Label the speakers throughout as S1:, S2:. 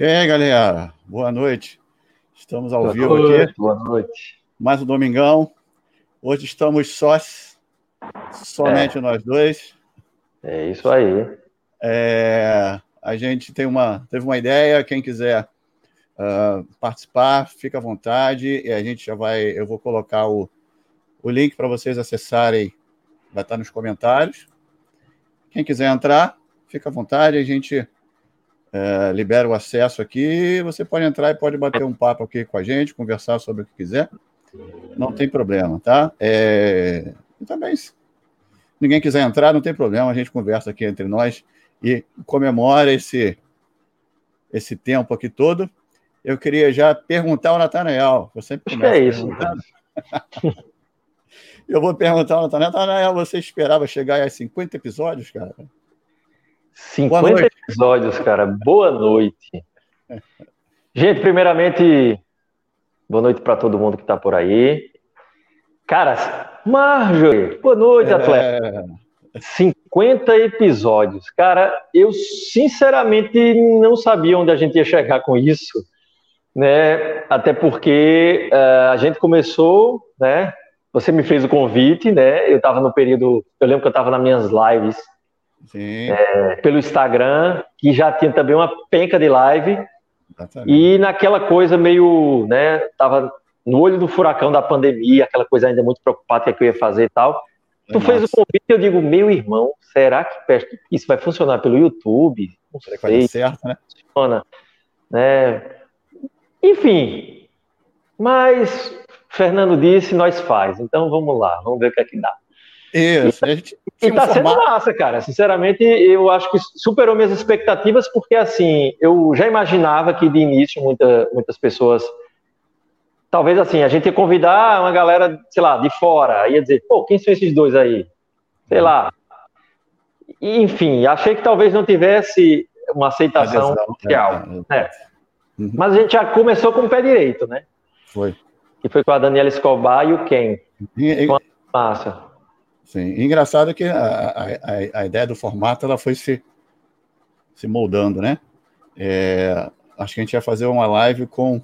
S1: E aí, galera, boa noite. Estamos ao
S2: boa
S1: vivo
S2: noite,
S1: aqui.
S2: Boa noite.
S1: Mais um domingão. Hoje estamos sós, somente
S2: É.
S1: nós dois.
S2: É isso aí.
S1: É, a gente tem uma, teve uma ideia, quem quiser ah, participar, fica à vontade. E a gente já vai, eu vou colocar o, o link para vocês acessarem, vai estar nos comentários. Quem quiser entrar, fica à vontade, a gente é, libera o acesso aqui. Você pode entrar e pode bater um papo aqui com a gente, conversar sobre o que quiser. Não tem problema, tá? É, e também, se ninguém quiser entrar, não tem problema, a gente conversa aqui entre nós e comemora esse, esse tempo aqui todo. Eu queria já perguntar ao Natanael. Eu sempre começo
S2: é isso.
S1: Eu vou perguntar ao Natanael. Natanael, você esperava chegar a 50 episódios, cara?
S2: 50
S1: noite.
S2: episódios, cara. Boa noite. Gente, primeiramente, boa noite para todo mundo que está por aí. Cara, Marjorie, boa noite, atleta.
S1: É,
S2: 50 episódios. Cara, eu sinceramente não sabia onde a gente ia chegar com isso, né? Até porque eh, a gente começou, né? Você me fez o convite, né? Eu estava no período, eu lembro que eu estava nas minhas lives eh, pelo Instagram, que já tinha também uma penca de live,
S1: exatamente.
S2: e naquela coisa meio, né? Tava no olho do furacão da pandemia, aquela coisa ainda muito preocupada, que, é que eu ia fazer e tal. Tu fez o convite e eu digo, meu irmão, será que isso vai funcionar pelo YouTube? Não
S1: Será que vai dar
S2: sei,
S1: certo, né?
S2: funciona. Né? Enfim, mas Fernando disse, nós faz. Então vamos lá, vamos ver o que é que dá.
S1: Isso. A gente
S2: E
S1: um
S2: tá sendo
S1: formato-
S2: massa, cara. Sinceramente, eu acho que superou minhas expectativas, porque assim, eu já imaginava que de início muita- muitas pessoas. Talvez assim, a gente ia convidar uma galera, sei lá, de fora, ia dizer, pô, quem são esses dois aí? Sei lá. E, Enfim, achei que talvez não tivesse uma aceitação oficial.
S1: é, é.
S2: né? Mas a gente já começou com o pé direito, né?
S1: Foi.
S2: Que foi com a Daniela Escobar e o Ken.
S1: E- e-
S2: Massa.
S1: Sim. E engraçado que a, a, a- ideia do formato ela foi se, se moldando, né? É, acho que a gente ia fazer uma live com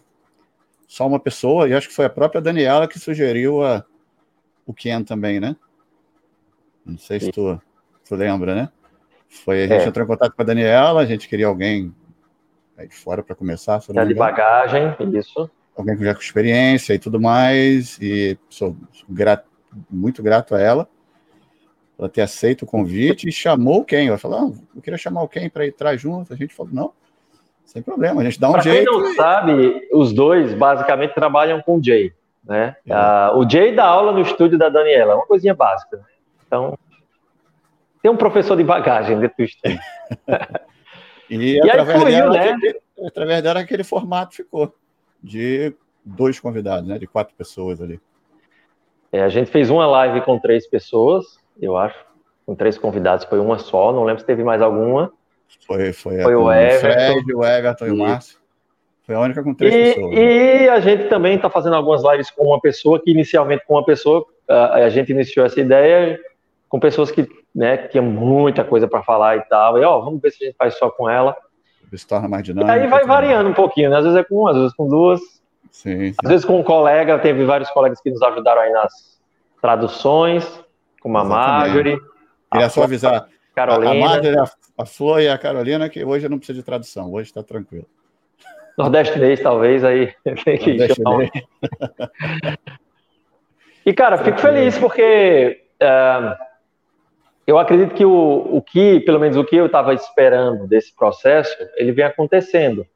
S1: só uma pessoa, e acho que foi a própria Daniela que sugeriu a, o Ken também, né? Não sei se tu, tu lembra, né? Foi, a gente
S2: É.
S1: entrou em contato com a Daniela, a gente queria alguém aí de fora para começar, se
S2: de bagagem, isso.
S1: alguém já com experiência e tudo mais, e sou grato, muito grato a ela por ter aceito o convite e chamou o Ken. Ela falou: ah, eu queria chamar o Ken para entrar junto. A gente falou: não, sem problema, a gente dá um
S2: quem
S1: jeito.
S2: não sabe, os dois basicamente trabalham com o Jay. Né?
S1: É.
S2: Ah, o Jay dá aula no estúdio da Daniela, é uma coisinha básica. né? Então, tem um professor de bagagem dentro do estúdio.
S1: E,
S2: aí
S1: através,
S2: fluiu,
S1: dela,
S2: né?
S1: aquele, através dela, aquele formato ficou de dois convidados, né? De quatro pessoas ali.
S2: É, a gente fez uma live com três pessoas, eu acho. Com três convidados, foi uma só, não lembro se teve mais alguma.
S1: Foi, foi,
S2: Foi
S1: a-
S2: o Everton.
S1: Fred, o Everton e o. Márcio. Foi a única com três
S2: E,
S1: pessoas. né?
S2: e a gente também está fazendo algumas lives com uma pessoa, que inicialmente com uma pessoa, ah, a gente iniciou essa ideia com pessoas que né, que tinham muita coisa para falar e tal. E ó, vamos ver se a gente faz só com ela.
S1: Se torna mais
S2: E
S1: dinâmico.
S2: aí vai
S1: tudo.
S2: variando um pouquinho, né? Às vezes é com uma, às vezes com duas,
S1: Sim, sim.
S2: às vezes com um colega. Teve vários colegas que nos ajudaram aí nas traduções, como a. Marjorie,
S1: Queria
S2: a
S1: só avisar. A, a
S2: Carolina,
S1: Marjorie, a, a Flor e a Carolina, que hoje não precisa de tradução, hoje está tranquilo.
S2: nordestinês, talvez, aí tem que chamar. E, cara, fico feliz porque é, eu acredito que o, o que, pelo menos o que eu estava esperando desse processo, ele vem acontecendo.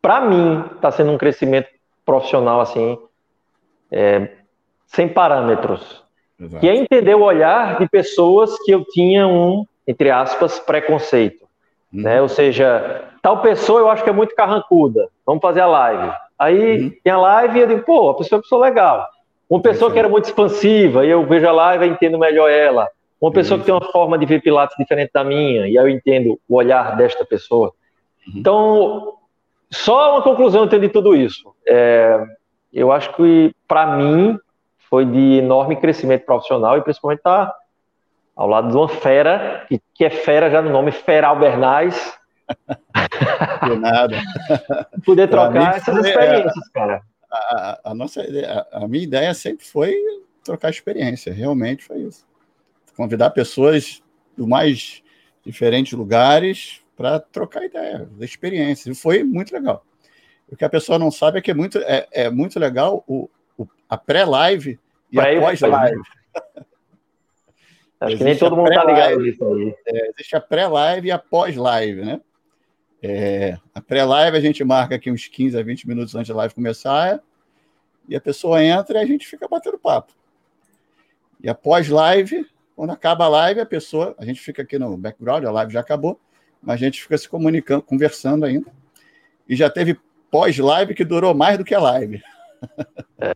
S2: Para mim, está sendo um crescimento profissional, assim, é, sem parâmetros.
S1: Exato.
S2: Que é entender o olhar de pessoas que eu tinha um, entre aspas, preconceito.
S1: Uhum.
S2: Né? Ou seja, tal pessoa eu acho que é muito carrancuda, vamos fazer a live. Aí
S1: Uhum.
S2: tem a live e eu digo, pô, a pessoa é uma pessoa legal. Uma pessoa que era muito expansiva e eu vejo a live e entendo melhor ela. Uma pessoa que tem uma forma de ver Pilates diferente da minha e aí eu entendo o olhar desta pessoa.
S1: Uhum.
S2: Então, só uma conclusão eu tenho de tudo isso. É, eu acho que, para mim, foi de enorme crescimento profissional e principalmente estar ao lado de uma fera, que, que é fera já no nome, Feral Bernais,
S1: De nada.
S2: Poder trocar essas é, experiências, é, cara.
S1: A, a, nossa, a, a minha ideia sempre foi trocar experiência, realmente foi isso. Convidar pessoas do mais diferentes lugares para trocar ideia, experiência. E foi muito legal. O que a pessoa não sabe é que é muito, é, é muito legal o a pré-live e a pós-live.
S2: Acho que nem todo mundo está ligado nisso aí.
S1: É, existe a pré-live e a pós-live, né? É, a pré-live a gente marca aqui uns 15 a 20 minutos antes da live começar, e a pessoa entra e a gente fica batendo papo. E a pós-live, quando acaba a live, a pessoa, a gente fica aqui no background, a live já acabou, mas a gente fica se comunicando, conversando ainda. E já teve pós-live que durou mais do que a live. É.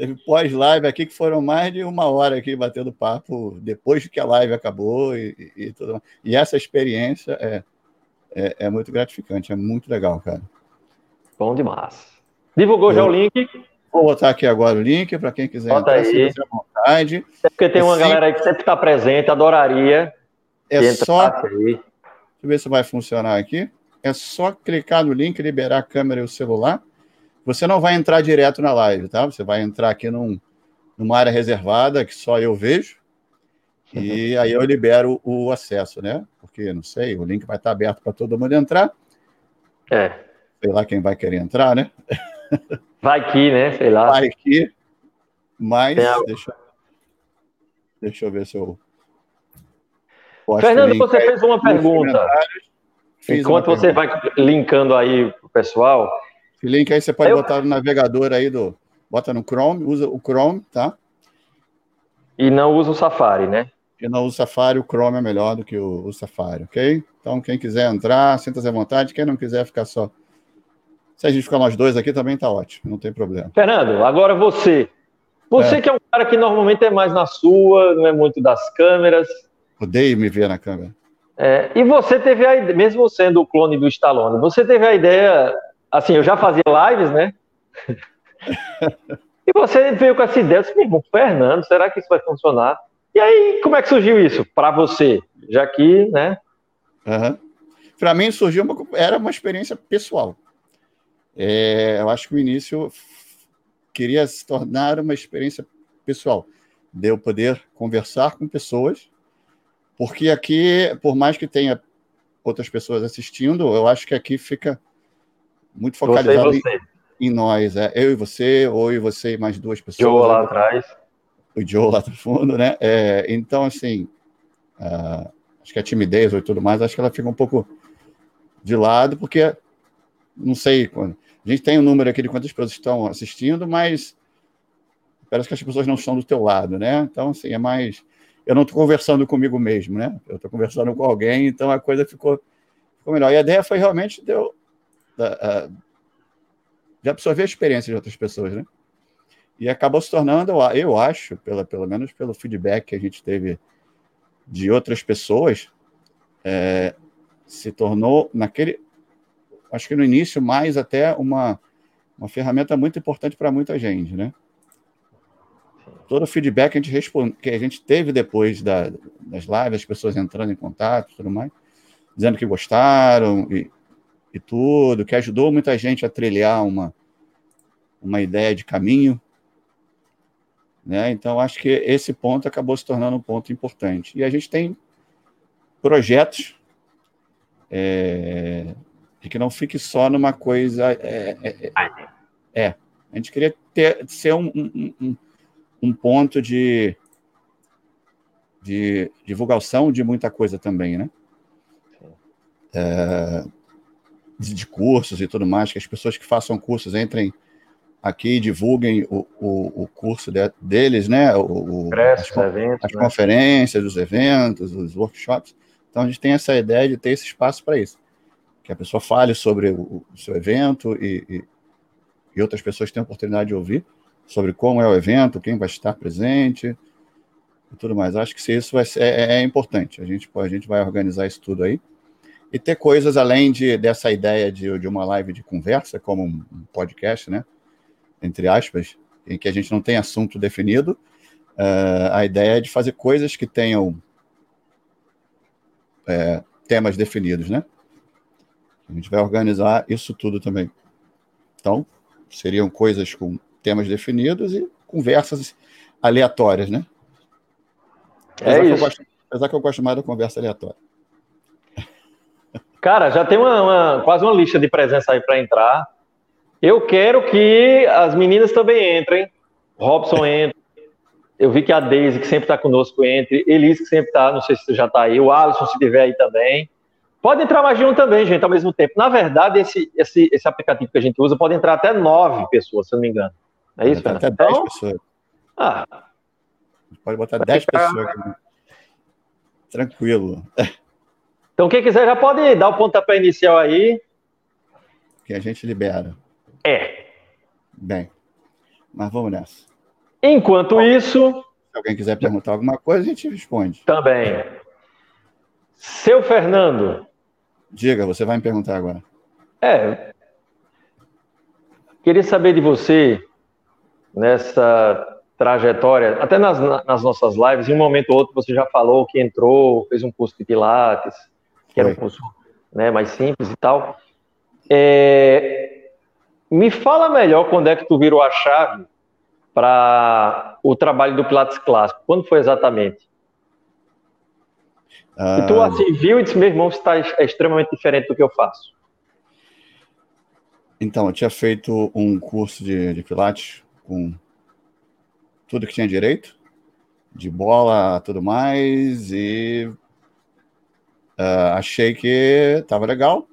S1: Teve pós-live aqui que foram mais de uma hora aqui batendo papo depois que a live acabou e, e, e tudo mais. E essa experiência é, é, é, muito gratificante, é muito legal, cara.
S2: Bom demais. Divulgou Eu, já o link?
S1: Vou botar aqui agora o link para quem quiser
S2: Bota entrar, aí. se vontade. É porque tem uma Sim. galera aí que sempre está presente, adoraria.
S1: É só. Deixa eu ver se vai funcionar aqui. É só clicar no link, liberar a câmera e o celular você não vai entrar direto na live, tá? Você vai entrar aqui num, numa área reservada que só eu vejo. E aí eu libero o acesso, né? Porque, não sei, o link vai estar aberto para todo mundo entrar.
S2: É.
S1: Sei lá quem vai querer entrar, né?
S2: Vai que, né? Sei lá.
S1: Vai que. Mas, deixa, deixa eu ver se eu.
S2: Fernando, você fez uma pergunta. Enquanto uma você pergunta. vai linkando aí o pessoal,
S1: esse link aí você pode eu... botar no navegador aí do. Bota no Chrome, usa o Chrome, tá?
S2: E não usa o Safari, né?
S1: E não usa o Safari, o Chrome é melhor do que o, o Safari, ok? Então, quem quiser entrar, sinta-se à vontade. Quem não quiser ficar só. Se a gente ficar nós dois aqui, também tá ótimo, não tem problema.
S2: Fernando, agora você. Você é. que é um cara que normalmente é mais na sua, não é muito das câmeras.
S1: Odeio me ver na câmera.
S2: É, e você teve a ideia, mesmo sendo o clone do Stallone, você teve a ideia assim, eu já fazia lives, né? e você veio com essa ideia, eu disse, Fernando, será que isso vai funcionar? E aí, como é que surgiu isso para você? Já que, né?
S1: Uhum. Para mim surgiu uma, era uma experiência pessoal. É, eu acho que o início queria se tornar uma experiência pessoal, de eu poder conversar com pessoas, porque aqui, por mais que tenha outras pessoas assistindo, eu acho que aqui fica muito focalizado em, em, nós. É, eu e você, ou eu e você e mais duas pessoas.
S2: Joe lá atrás.
S1: O Joe lá no fundo, né? É, então, assim, uh, acho que a timidez ou tudo mais, acho que ela fica um pouco de lado, porque não sei quando. A gente tem um número aqui de quantas pessoas estão assistindo, mas parece que as pessoas não estão do teu lado, né? Então, assim, é mais. Eu não estou conversando comigo mesmo, né? Eu estou conversando com alguém, então a coisa ficou, ficou melhor. E a ideia foi realmente de da, de absorver a experiência de outras pessoas, né? E acabou se tornando, eu acho, pela, pelo menos pelo feedback que a gente teve de outras pessoas, é, se tornou naquele, acho que no início mais até uma, uma ferramenta muito importante para muita gente, né? Todo o feedback que a gente, responde, que a gente teve depois da, das lives, as pessoas entrando em contato tudo mais, dizendo que gostaram, e e tudo, que ajudou muita gente a trilhar uma, uma ideia de caminho. Né? Então, acho que esse ponto acabou se tornando um ponto importante. E a gente tem projetos é, que não fique só numa coisa. É, é, é, é. a gente queria ter, ser um, um, um, ponto de, de divulgação de muita coisa também, né? É, de, de, cursos e tudo mais, que as pessoas que façam cursos entrem aqui e divulguem o, o, o curso de, deles, né? O,
S2: as, eventos,
S1: as né? conferências, os eventos, os workshops. Então a gente tem essa ideia de ter esse espaço para isso. Que a pessoa fale sobre o, o seu evento e, e, e, outras pessoas tenham a oportunidade de ouvir sobre como é o evento, quem vai estar presente e tudo mais. Acho que isso vai ser, é, é importante. A gente, a gente vai organizar isso tudo aí e ter coisas além de, dessa ideia de, de uma live de conversa, como um podcast, né? Entre aspas, em que a gente não tem assunto definido. Uh, a ideia é de fazer coisas que tenham é, temas definidos, né? A gente vai organizar isso tudo também. Então, seriam coisas com temas definidos e conversas aleatórias, né?
S2: É apesar, isso. Que
S1: gosto, apesar que eu gosto mais da conversa aleatória.
S2: Cara, já tem uma, uma quase uma lista de presença aí para entrar. Eu quero que as meninas também entrem. Robson entra. Eu vi que a Deise, que sempre está conosco, entre. Elise, que sempre está, não sei se já está aí. O Alisson, se estiver aí também. Pode entrar mais de um também, gente, ao mesmo tempo. Na verdade, esse, esse, esse aplicativo que a gente usa pode entrar até nove pessoas, se eu não me engano. É isso, Fernando?
S1: Até dez então, pessoas. Ah. Pode botar dez ficar... pessoas aqui. Tranquilo.
S2: Então, quem quiser já pode dar o pontapé inicial aí.
S1: Que a gente libera.
S2: É.
S1: Bem, mas vamos nessa.
S2: Enquanto Bom, isso.
S1: Se alguém quiser perguntar alguma coisa, a gente responde.
S2: Também. Seu Fernando.
S1: Diga, você vai me perguntar agora.
S2: É. Queria saber de você, nessa trajetória, até nas, nas nossas lives, em um momento ou outro você já falou que entrou, fez um curso de Pilates, que era um curso né, mais simples e tal. É, me fala melhor quando é que tu virou a chave para o trabalho do Pilates clássico. Quando foi exatamente? Ah, e tu assim, viu e disse, meu irmão, está é extremamente diferente do que eu faço.
S1: Então, eu tinha feito um curso de, de Pilates com tudo que tinha direito, de bola, tudo mais, e uh, achei que estava legal.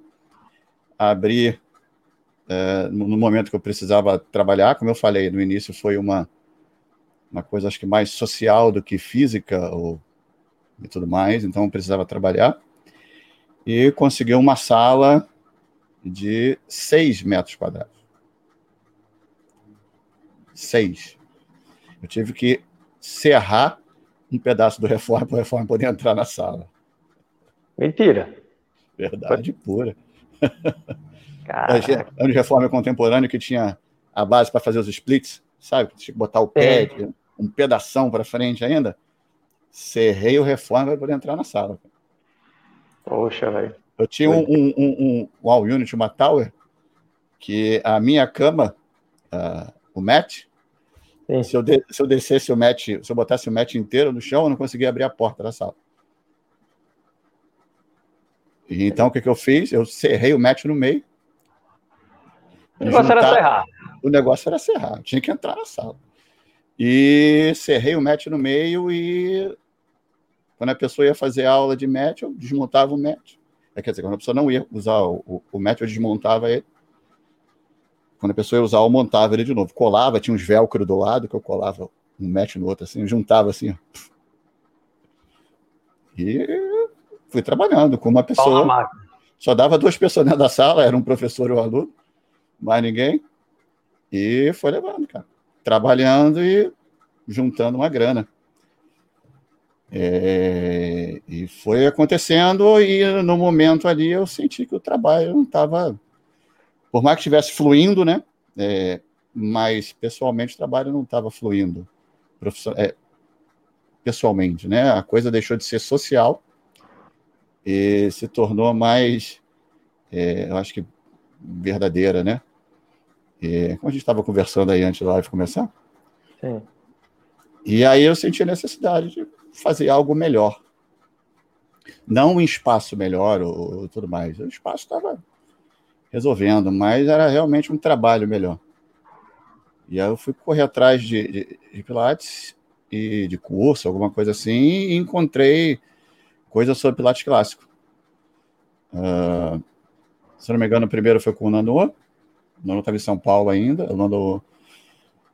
S1: Abri uh, no momento que eu precisava trabalhar, como eu falei no início, foi uma, uma coisa acho que mais social do que física ou, e tudo mais, então eu precisava trabalhar. E consegui uma sala de 6 metros quadrados. 6. Eu tive que serrar um pedaço do reforma para o reforma poder entrar na sala.
S2: Mentira.
S1: Verdade Foi. pura. Caraca. Ano de reforma contemporâneo que tinha a base para fazer os splits, sabe? Tinha que botar o pé, um pedação para frente ainda. Serrei o reforma para poder entrar na sala.
S2: Poxa, velho.
S1: Eu tinha um, um, um, um wall unit, uma tower, que a minha cama, uh, o match, se eu, de, se eu descesse o match, se eu botasse o match inteiro no chão, eu não conseguia abrir a porta da sala. Então, o que, que eu fiz? Eu serrei o match no meio.
S2: O negócio juntar, era serrar.
S1: O negócio era serrar. Tinha que entrar na sala. E serrei o match no meio e quando a pessoa ia fazer aula de match, eu desmontava o match. É, quer dizer, quando a pessoa não ia usar o, o, o match, eu desmontava ele. Quando a pessoa ia usar, eu montava ele de novo. Colava, tinha uns velcro do lado, que eu colava um match no outro, assim, juntava assim. Ó. E fui trabalhando com uma pessoa. Só dava duas pessoas dentro da sala, era um professor e um aluno, mais ninguém. E foi levando, cara. Trabalhando e juntando uma grana. É, e foi acontecendo, e no momento ali eu senti que o trabalho não estava. Por mais que estivesse fluindo, né? É, mas pessoalmente o trabalho não estava fluindo. É, pessoalmente, né? A coisa deixou de ser social e se tornou mais, é, eu acho que verdadeira, né? E, como a gente estava conversando aí antes da live começar. Sim. E aí eu senti a necessidade de fazer algo melhor. Não um espaço melhor ou, ou tudo mais. O espaço estava resolvendo, mas era realmente um trabalho melhor. E aí eu fui correr atrás de, de, de Pilates e de curso, alguma coisa assim, e encontrei coisas sobre Pilates clássico. Uh, se não me engano, o primeiro foi com o Nando. O Nando estava em São Paulo ainda. O Nando,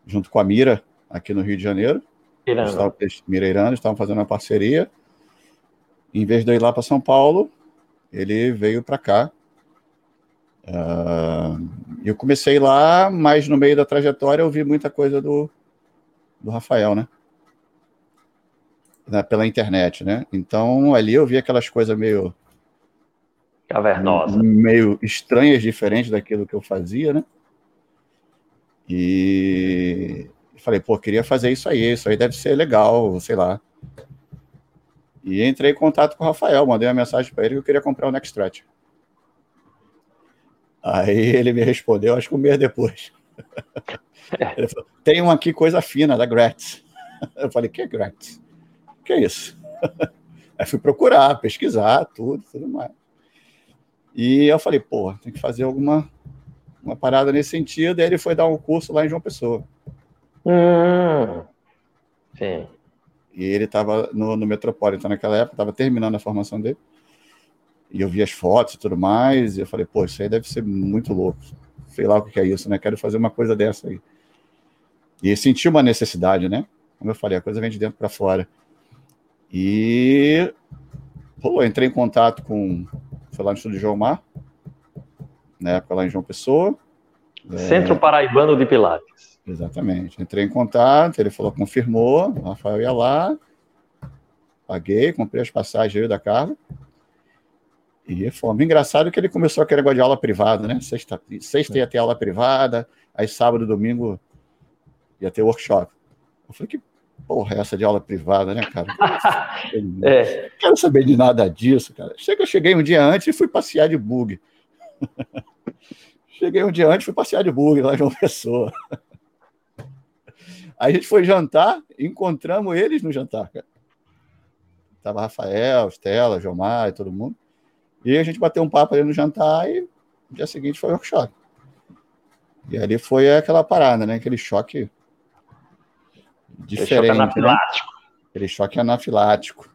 S1: junto com a Mira, aqui no Rio de Janeiro. Mireirando, estavam fazendo uma parceria. Em vez de eu ir lá para São Paulo, ele veio para cá. Uh, eu comecei lá, mas no meio da trajetória eu vi muita coisa do, do Rafael, né? Pela internet, né? Então ali eu vi aquelas coisas meio
S2: cavernosa,
S1: meio estranhas, diferentes daquilo que eu fazia, né? E falei, pô, queria fazer isso aí, isso aí deve ser legal, sei lá. E entrei em contato com o Rafael, mandei uma mensagem para ele que eu queria comprar o Nextrat. Aí ele me respondeu, acho que um mês depois. Ele falou, tem um aqui coisa fina, da Gratz. Eu falei, que é Gratz? Que é isso? Aí fui procurar, pesquisar, tudo, tudo mais. E eu falei, pô, tem que fazer alguma uma parada nesse sentido. E ele foi dar um curso lá em João Pessoa.
S2: Hum, sim.
S1: E ele estava no, no Metropolitan naquela época, estava terminando a formação dele. E eu vi as fotos e tudo mais. E eu falei, pô, isso aí deve ser muito louco. Sei lá o que é isso, né? Quero fazer uma coisa dessa aí. E senti uma necessidade, né? Como eu falei, a coisa vem de dentro para fora. E pô, entrei em contato com. Foi lá no estúdio João Mar, na época lá em João Pessoa.
S2: Centro é... Paraibano de Pilates.
S1: Exatamente. Entrei em contato, ele falou, confirmou, o Rafael ia lá, paguei, comprei as passagens eu da Carla. E fomos. Engraçado que ele começou a querer negócio de aula privada, né? Sexta, sexta ia ter aula privada, aí sábado e domingo ia ter workshop. Eu falei, que porra essa de aula privada, né, cara? é. Não quero saber de nada disso, cara. Chega, eu cheguei um dia antes e fui passear de bug. cheguei um dia antes e fui passear de bug lá em uma pessoa. Aí a gente foi jantar, encontramos eles no jantar, cara. Tava Rafael, Estela, Jomar e todo mundo. E a gente bateu um papo ali no jantar e no dia seguinte foi o workshop. E ali foi aquela parada, né? Aquele choque diferente. Aquele choque anafilático. Né? Aquele choque anafilático.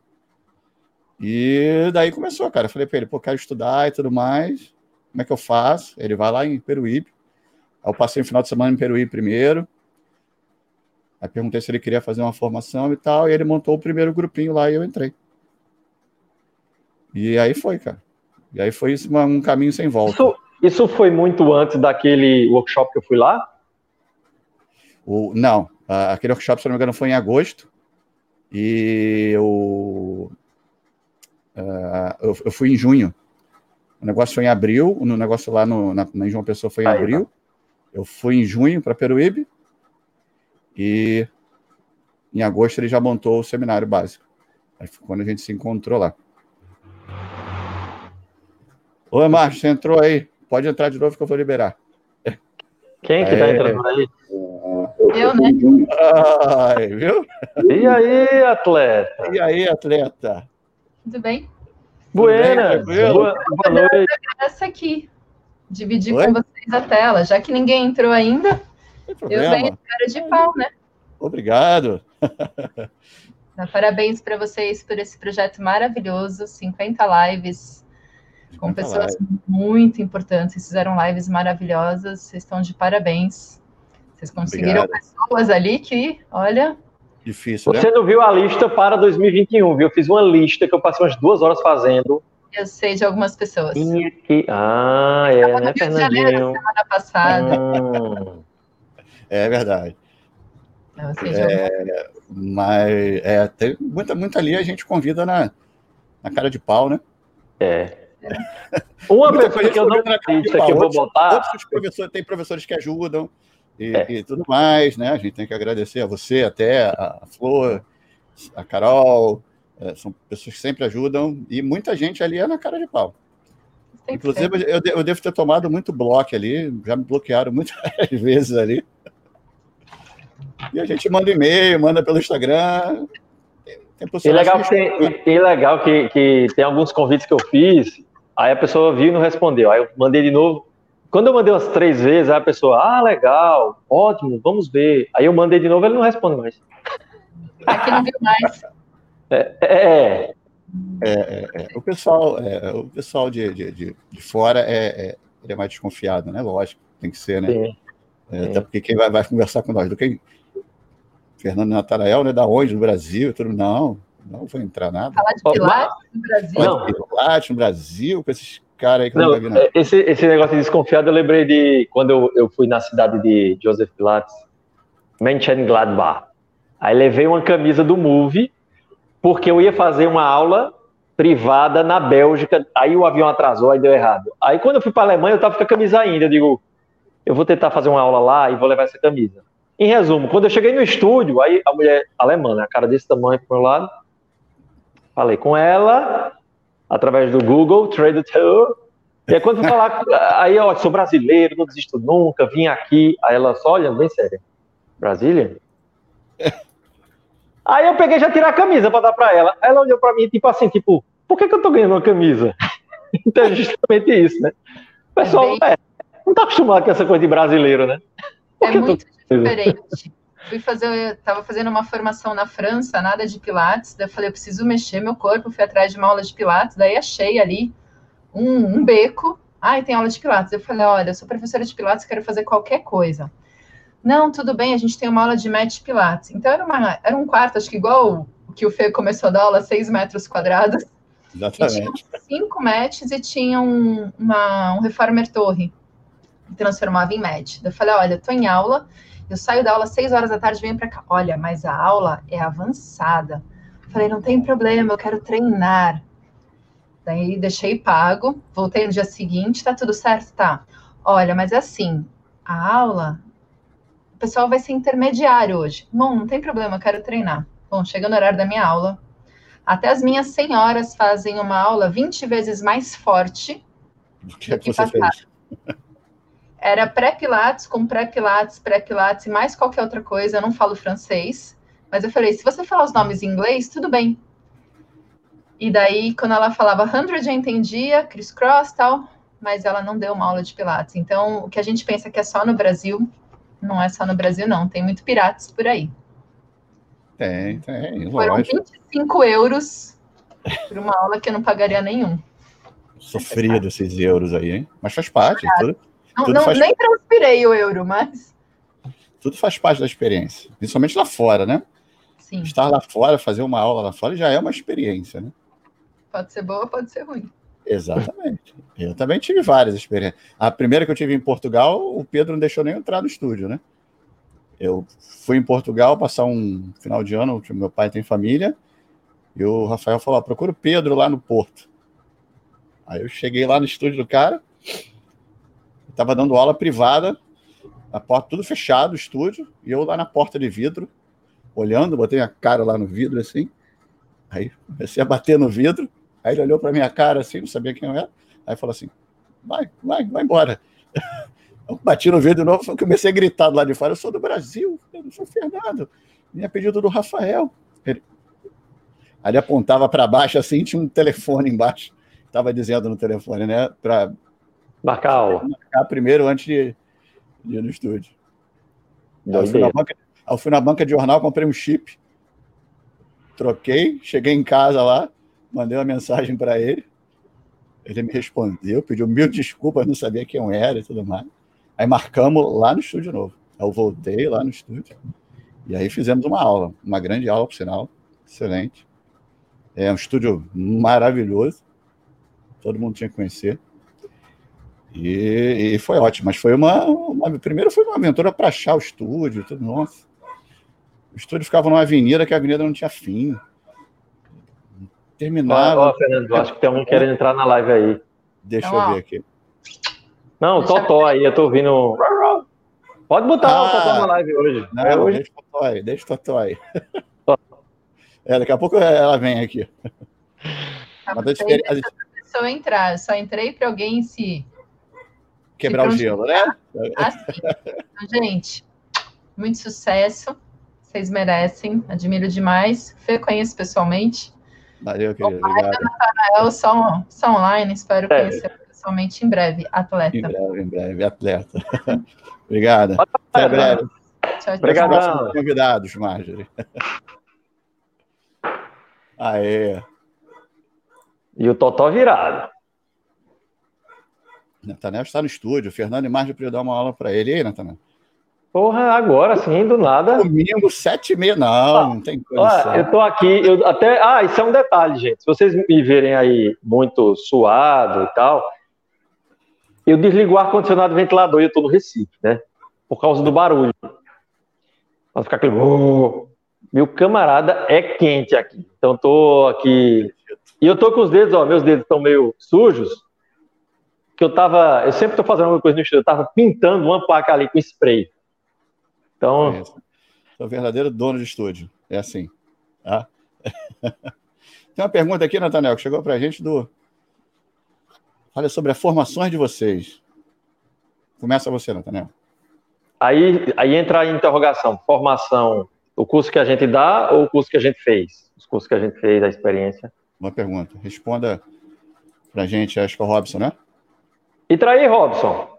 S1: E daí começou, cara. Eu falei para ele, pô, quero estudar e tudo mais. Como é que eu faço? Ele vai lá em Peruíbe. Aí eu passei o final de semana em Peruíbe primeiro. Aí perguntei se ele queria fazer uma formação e tal. E ele montou o primeiro grupinho lá e eu entrei. E aí foi, cara. E aí foi isso, um caminho sem volta.
S2: Isso, isso foi muito antes daquele workshop que eu fui lá?
S1: O, não, aquele workshop, se não me engano, foi em agosto. E eu, uh, eu, eu, fui em junho. O negócio foi em abril. O negócio lá no, na, na João Pessoa foi em Aí, abril. Tá. Eu fui em junho para Peruíbe. E em agosto ele já montou o seminário básico. Aí foi quando a gente se encontrou lá. Oi, Márcio, você entrou aí. Pode entrar de novo que eu vou liberar.
S2: Quem que tá é... entrando aí?
S3: Eu, né?
S1: Ai, viu?
S2: E aí, atleta?
S1: E aí, atleta?
S3: Tudo bem?
S2: Buenas. Boa, boa
S3: noite. Essa aqui. Dividir Oi? com vocês a tela. Já que ninguém entrou ainda, eu venho de cara de pau, né?
S1: Obrigado.
S3: Parabéns para vocês por esse projeto maravilhoso, 50 lives com pessoas muito importantes. Vocês fizeram lives maravilhosas, vocês estão de parabéns. Vocês conseguiram Obrigado. pessoas ali que, olha.
S1: Difícil,
S2: né? Você não viu a lista para 2021, viu? Eu fiz uma lista que eu passei umas duas horas fazendo.
S3: Eu sei de algumas pessoas.
S2: Que... Ah, é, né, Fernandinho?
S3: semana passada. Hum.
S1: É verdade. É, mas é, tem muita, muita ali a gente convida na, na cara de pau, né?
S2: É. Uma pessoa que eu não acredito que eu vou botar.
S1: Outros professores, tem professores que ajudam e, é. e, tudo mais, né? A gente tem que agradecer a você, até a Flor, a Carol, é, são pessoas que sempre ajudam e muita gente ali é na cara de pau. Inclusive, eu, eu, devo ter tomado muito bloco ali, já me bloquearam muitas vezes ali. E a gente manda e-mail, manda pelo Instagram.
S2: Tem, tem e legal, que, tem, e legal que, que tem alguns convites que eu fiz Aí a pessoa viu e não respondeu. Aí eu mandei de novo. Quando eu mandei umas três vezes, a pessoa, ah, legal, ótimo, vamos ver. Aí eu mandei de novo, ele não responde mais.
S3: Aqui não viu mais.
S2: É, é, é.
S1: é, é, é. O pessoal, é, o pessoal de, de, de, de fora é, é, mais desconfiado, né? Lógico, tem que ser, né? Sim, sim. Até porque quem vai, vai conversar com nós, do que Fernando Natarael, né? Da onde? Do Brasil, tudo não. Não vou entrar nada.
S3: Falar de Pilates no Brasil.
S1: De Pilates no Brasil, com esses caras aí que
S2: não, não é, esse, esse negócio de desconfiado, eu lembrei de quando eu, eu fui na cidade de Joseph Pilates, Mönchengladbach. Aí levei uma camisa do Move, porque eu ia fazer uma aula privada na Bélgica, aí o avião atrasou, aí deu errado. Aí quando eu fui para a Alemanha, eu tava com a camisa ainda, eu digo, eu vou tentar fazer uma aula lá e vou levar essa camisa. Em resumo, quando eu cheguei no estúdio, aí a mulher alemã, né, a cara desse tamanho pro meu lado, Falei com ela, através do Google Tradutor, E aí quando eu falar, aí ó, sou brasileiro, não desisto nunca, vim aqui. Aí ela só olha, bem séria. Brasília? Aí eu peguei já tirar a camisa para dar para ela. Ela olhou para mim, tipo assim, tipo, por que, que eu tô ganhando uma camisa? então é justamente isso, né? O pessoal é bem... é, não tá acostumado com essa coisa de brasileiro, né?
S3: Por é muito diferente. Fui fazer, tava fazendo uma formação na França, nada de pilates, daí eu falei, eu preciso mexer meu corpo, fui atrás de uma aula de pilates, daí achei ali um, um beco, ai, tem aula de pilates. Eu falei, olha, eu sou professora de pilates, quero fazer qualquer coisa. Não, tudo bem, a gente tem uma aula de match pilates. Então era, uma, era um quarto, acho que igual o que o Fê começou a dar aula, seis metros quadrados.
S1: Exatamente.
S3: E tinha cinco matches e tinha um, uma, um reformer torre que transformava em match. Eu falei, olha, tô em aula, eu saio da aula às seis horas da tarde, venho para cá. Olha, mas a aula é avançada. Falei, não tem problema, eu quero treinar. Daí deixei pago, voltei no dia seguinte, tá tudo certo? Tá. Olha, mas é assim, a aula, o pessoal vai ser intermediário hoje. Bom, não tem problema, eu quero treinar. Bom, chega no horário da minha aula, até as minhas senhoras fazem uma aula 20 vezes mais forte
S1: do que, do que você fez.
S3: Era pré-pilates, com pré-pilates, pré-pilates e mais qualquer outra coisa. Eu não falo francês, mas eu falei: se você falar os nomes em inglês, tudo bem. E daí, quando ela falava 100, eu entendia, criss-cross tal, mas ela não deu uma aula de pilates. Então, o que a gente pensa que é só no Brasil, não é só no Brasil, não. Tem muito pirates por aí.
S1: Tem, tem.
S3: Foram lógico. 25 euros por uma aula que eu não pagaria nenhum.
S1: Sofrido esses euros aí, hein? Mas faz parte. Tudo,
S3: não, não faz... Nem transpirei o euro, mas.
S1: Tudo faz parte da experiência. Principalmente lá fora, né?
S3: Sim.
S1: Estar lá fora, fazer uma aula lá fora já é uma experiência, né?
S3: Pode ser boa, pode ser ruim.
S1: Exatamente. Eu também tive várias experiências. A primeira que eu tive em Portugal, o Pedro não deixou nem entrar no estúdio, né? Eu fui em Portugal passar um final de ano, meu pai tem família, e o Rafael falou: procura o Pedro lá no Porto. Aí eu cheguei lá no estúdio do cara, estava dando aula privada, a porta tudo fechado, o estúdio, e eu lá na porta de vidro, olhando, botei a cara lá no vidro assim. Aí comecei a bater no vidro. Aí ele olhou para minha cara assim, não sabia quem eu era. Aí falou assim: vai, vai, vai embora. Eu bati no vidro de novo, comecei a gritar lá de fora: eu sou do Brasil, eu não sou Fernando. Minha pedido do Rafael. Ele... Aí ele apontava para baixo assim, tinha um telefone embaixo. Estava dizendo no telefone, né? Para
S2: marcar,
S1: marcar primeiro antes de, de ir no estúdio. Eu fui, banca, eu fui, na banca, de jornal, comprei um chip, troquei, cheguei em casa lá, mandei uma mensagem para ele. Ele me respondeu, pediu mil desculpas, não sabia quem eu era e tudo mais. Aí marcamos lá no estúdio novo. Eu voltei lá no estúdio. E aí fizemos uma aula, uma grande aula, por sinal. Excelente. É um estúdio maravilhoso. Todo mundo tinha que conhecer. E, e foi ótimo. Mas foi uma, uma. Primeiro foi uma aventura para achar o estúdio. Tudo, nossa. O estúdio ficava numa avenida que a avenida não tinha fim. Terminava.
S2: Ó, Fernando, acho que tem um querendo entrar na live aí.
S1: Deixa então, eu ver aqui.
S2: Não, Totó aí, eu tô ouvindo. Pode botar ah, o Totó na live hoje.
S1: Não, é hoje. deixa o Totó aí, deixa o Totó aí. é, daqui a pouco ela vem aqui.
S3: Tá Mas eu entrar, eu só entrei para alguém se.
S1: Quebrar se o gelo, né?
S3: Assim. Então, gente, muito sucesso. Vocês merecem, admiro demais. Fê, conheço pessoalmente.
S1: Valeu, querido. Obrigado.
S3: Natanael, só, só online, espero é. conhecer somente em breve, atleta.
S1: Em breve, em breve, atleta. Obrigada. Até breve.
S2: Tchau, Obrigado.
S1: Convidados, Marjorie. Aê.
S2: E o Totó virado.
S1: Natanel está no estúdio. O Fernando e Marjorie podiam dar uma aula para ele. E aí, Natanel?
S2: Porra, agora sim, do nada.
S1: Domingo, sete e meia, não, ah, não tem coisa.
S2: Eu tô aqui, eu até. Ah, isso é um detalhe, gente. Se vocês me verem aí muito suado e tal, eu desligo o ar-condicionado ventilador e eu tô no Recife, né? Por causa do barulho. Pra ficar aquele. Oh, meu camarada é quente aqui. Então tô aqui. E eu tô com os dedos, ó, meus dedos estão meio sujos. Que eu tava. Eu sempre tô fazendo alguma coisa no estúdio. Eu tava pintando uma placa ali com spray. Então. É
S1: Sou o verdadeiro dono de estúdio. É assim. Tá? Tem uma pergunta aqui, Natanel, que chegou pra gente do Fale sobre as formações de vocês. Começa você, Nathaniel.
S2: Aí, aí entra a interrogação: formação, o curso que a gente dá ou o curso que a gente fez? Os cursos que a gente fez, a experiência.
S1: Uma pergunta. Responda para a gente, acho que é o Robson, né?
S2: E trair, Robson.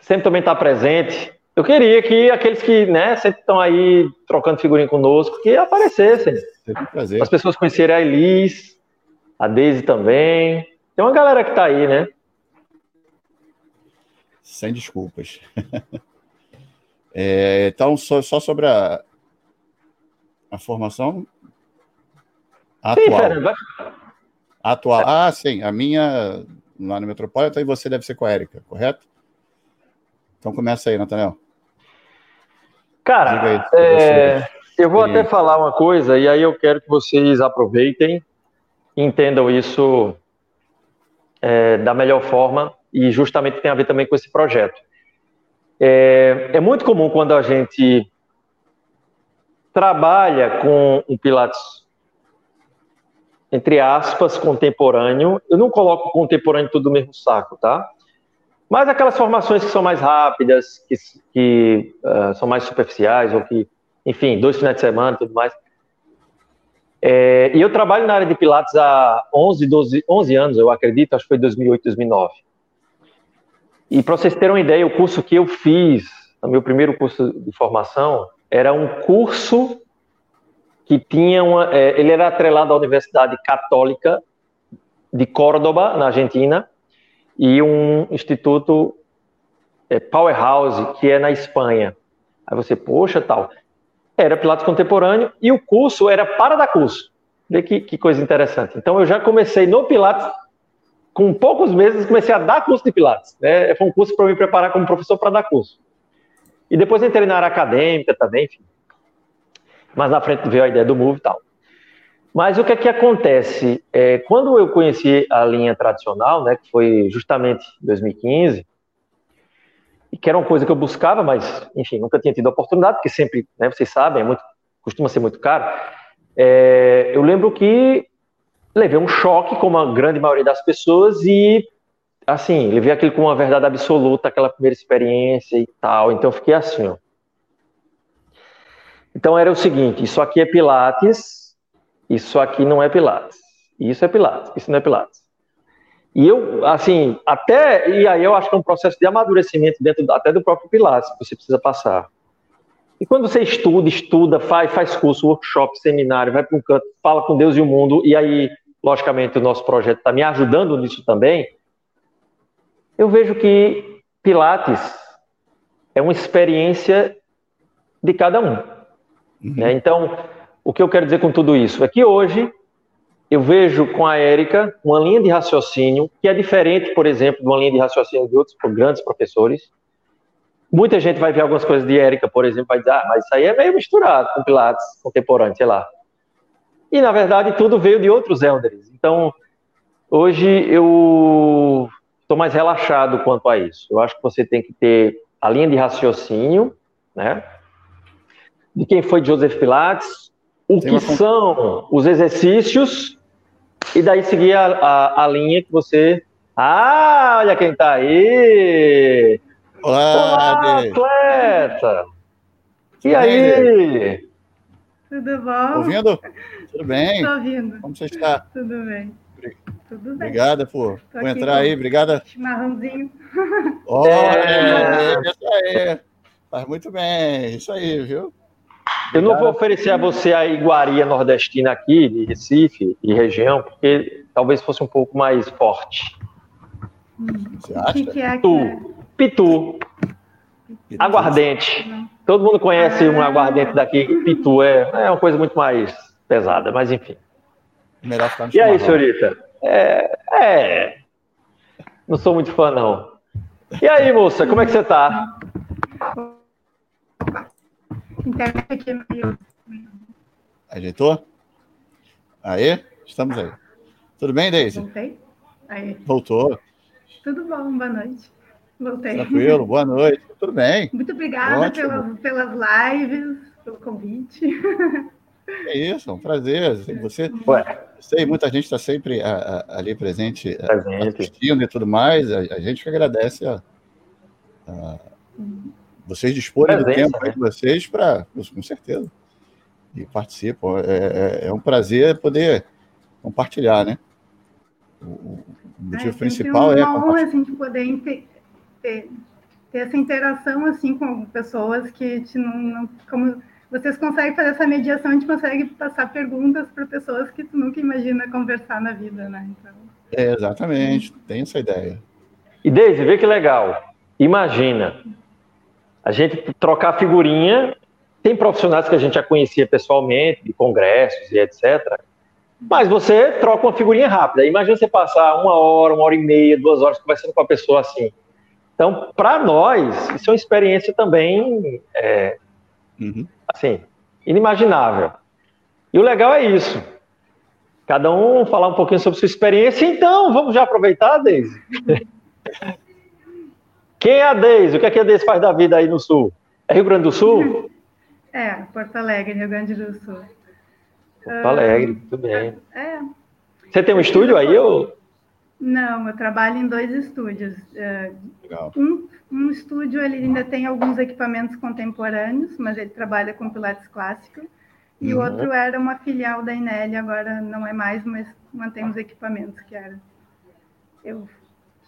S2: Sempre também está presente. Eu queria que aqueles que né, sempre estão aí trocando figurinha conosco, que aparecessem. As pessoas conhecerem a Elis, a Deise também. Tem uma galera que está aí, né?
S1: Sem desculpas. é, então, só, só, sobre a, a formação atual. Sim, Fernando, vai... Atual. Ah, sim. A minha lá no Metropolitan e você deve ser com a Érica, correto? Então começa aí, Nathaniel.
S2: Cara, aí, é, eu vou até falar uma coisa e aí eu quero que vocês aproveitem entendam isso é, da melhor forma e justamente tem a ver também com esse projeto. É, é muito comum quando a gente trabalha com um Pilates entre aspas, contemporâneo. Eu não coloco contemporâneo tudo no mesmo saco, tá? Mas aquelas formações que são mais rápidas, que, que uh, são mais superficiais, ou que, enfim, dois finais de semana e tudo mais. É, e eu trabalho na área de Pilates há 11, 12, 11 anos, eu acredito, acho que foi 2008, 2009. E para vocês terem uma ideia, o curso que eu fiz, o meu primeiro curso de formação, era um curso que tinha uma, é, ele era atrelado à Universidade Católica de Córdoba, na Argentina, e um instituto é, Powerhouse, que é na Espanha. Aí você, poxa, tal. Era Pilates contemporâneo e o curso era para dar curso. Vê que, que coisa interessante. Então eu já comecei no Pilates, com poucos meses, comecei a dar curso de Pilates. Né? Foi um curso para me preparar como professor para dar curso. E depois entrei na área acadêmica também, enfim. Mais na frente veio a ideia do Move e tal. Mas o que é que acontece? É, quando eu conheci a linha tradicional, né, que foi justamente em 2015, e que era uma coisa que eu buscava, mas, enfim, nunca tinha tido a oportunidade, porque sempre, né, vocês sabem, é muito, costuma ser muito caro. É, eu lembro que levei um choque, como a grande maioria das pessoas, e, assim, levei aquilo com uma verdade absoluta, aquela primeira experiência e tal. Então, eu fiquei assim, ó então era o seguinte: isso aqui é Pilates, isso aqui não é Pilates. Isso é Pilates, isso não é Pilates. E eu, assim, até. E aí eu acho que é um processo de amadurecimento dentro até do próprio Pilates que você precisa passar. E quando você estuda, estuda, faz, faz curso, workshop, seminário, vai para um canto, fala com Deus e o mundo, e aí, logicamente, o nosso projeto está me ajudando nisso também, eu vejo que Pilates é uma experiência de cada um. Uhum. Né? Então, o que eu quero dizer com tudo isso é que hoje eu vejo com a Érica uma linha de raciocínio que é diferente, por exemplo, de uma linha de raciocínio de outros grandes professores. Muita gente vai ver algumas coisas de Érica, por exemplo, vai dizer, ah, mas isso aí é meio misturado com Pilates contemporâneo, sei lá. E, na verdade, tudo veio de outros elders. Então, hoje eu estou mais relaxado quanto a isso. Eu acho que você tem que ter a linha de raciocínio, né? De quem foi Joseph Pilates, o Tem que uma... são os exercícios, e daí seguir a, a, a, linha que você. Ah, olha quem está aí!
S1: Olá, Olá
S2: atleta! E aí?
S4: Tudo bom?
S1: Ouvindo? Tudo bem?
S4: Estou ouvindo.
S1: Como você está?
S4: Tudo bem. Tudo bem.
S1: Obrigada por, por entrar aí, obrigada.
S4: Chimarrãozinho.
S1: Olha, é. isso aí. Faz muito bem, isso aí, viu?
S2: Eu não vou oferecer a você a iguaria nordestina aqui, de Recife e região, porque talvez fosse um pouco mais forte.
S4: Você acha? Que que é
S2: Pitu. É? Pitu. Pitu. Aguardente. Todo mundo conhece um aguardente daqui. Pitu é, é uma coisa muito mais pesada, mas enfim.
S1: Melhor ficar no
S2: E aí, senhorita? É, é. Não sou muito fã, não. E aí, moça, como é que você tá?
S4: Internet aqui é meio.
S1: Ajeitou? Aí, estamos aí. Tudo bem, Deise?
S4: Voltei? Aí.
S1: Voltou.
S4: Tudo bom, boa noite. Voltei.
S1: Tranquilo, boa noite. Tudo bem.
S4: Muito obrigada pela, pelas lives, pelo convite.
S1: É isso, é um prazer. Você, sei, muita gente está sempre a, a, ali presente,
S2: presente,
S1: assistindo e tudo mais. A, a gente que agradece a, vocês disporem do tempo né? de vocês para, com certeza, e participam. É, é, é, um prazer poder compartilhar, né?
S4: O, o motivo é, principal é. Uma honra assim, de poder ter, ter, ter, essa interação assim com pessoas que te não, não como vocês conseguem fazer essa mediação, a gente consegue passar perguntas para pessoas que tu nunca imagina conversar na vida, né? Então...
S1: É, exatamente, tem essa ideia.
S2: E Deise, vê que legal. Imagina, a gente trocar figurinha, tem profissionais que a gente já conhecia pessoalmente, de congressos e etc. Mas você troca uma figurinha rápida. Imagina você passar uma hora, uma hora e meia, duas horas conversando com a pessoa assim. Então, para nós, isso é uma experiência também é, uhum assim, inimaginável. E o legal é isso. Cada um falar um pouquinho sobre sua experiência. Então, vamos já aproveitar, Deise. Quem é a Deise? O que, é que a Deise faz da vida aí no Sul? É Rio Grande do Sul?
S4: É, Porto Alegre, Rio Grande do Sul.
S2: Porto Alegre, tudo bem. É. Você tem um estúdio aí? Ou...
S4: Não, eu trabalho em dois estúdios. É, um, um estúdio ele ainda tem alguns equipamentos contemporâneos, mas ele trabalha com pilates clássico. E uhum. o outro era uma filial da Inel, agora não é mais, mas mantém os equipamentos que era. Eu,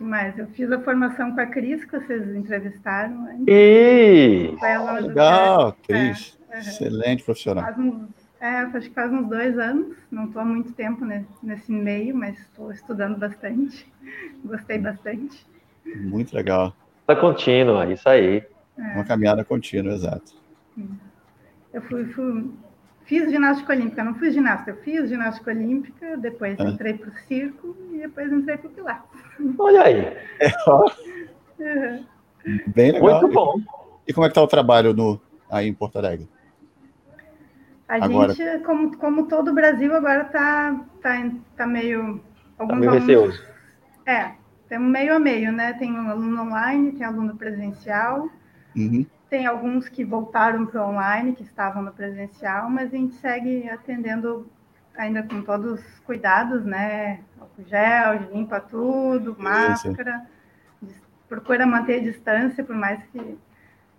S4: que mais? Eu fiz a formação com a Cris, que vocês entrevistaram.
S1: E... Legal, Cris. É, Excelente profissional.
S4: Faz uns é, acho que faz uns dois anos, não estou há muito tempo nesse meio, mas estou estudando bastante. Gostei bastante.
S1: Muito legal.
S2: Tá contínua, isso aí.
S1: É. Uma caminhada contínua, exato.
S4: Eu fui, fui, fiz ginástica olímpica, não fui ginasta, eu fiz ginástica olímpica, depois é. entrei para o circo depois entrei para o pilates.
S2: Olha aí. É, ó.
S1: Uhum. Bem legal.
S2: Muito bom.
S1: E como é que está o trabalho no, aí em Porto Alegre?
S4: A agora. gente, como, como todo o Brasil, agora está tá, tá meio.
S2: Alguns tá meio receoso.
S4: É, temos meio a meio, né? Tem um aluno online, tem aluno presencial. Uhum. Tem alguns que voltaram para o online, que estavam no presencial, mas a gente segue atendendo ainda com todos os cuidados, né? Álcool gel, limpa tudo, máscara, procura manter a distância, por mais que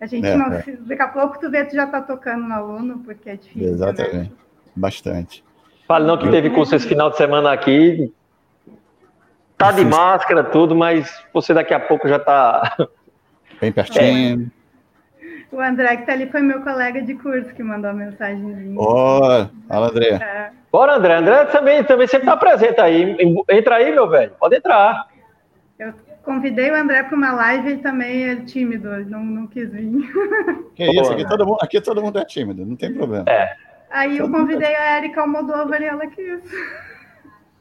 S4: a gente é, não. É. Daqui a pouco tu vê, tu já tá tocando no aluno, porque é difícil. Né?
S1: Exatamente. Né? Bastante.
S2: Fale não que teve curso esse final de semana aqui. Tá de máscara, tudo, mas você daqui a pouco já tá.
S1: Bem pertinho.
S4: É. O André que tá ali foi meu colega de curso que mandou a mensagenzinha.
S1: Ó, oh, fala, André. É.
S2: Bora, André. André também, também sempre tá presente aí. Entra aí, meu velho. Pode entrar.
S4: Eu Convidei o André para uma live, ele também é tímido, não, não quis vir.
S1: Que isso, aqui todo, mundo, aqui todo mundo é tímido, não tem problema. É.
S4: Aí eu convidei a Erika Almodóvar e ela quis.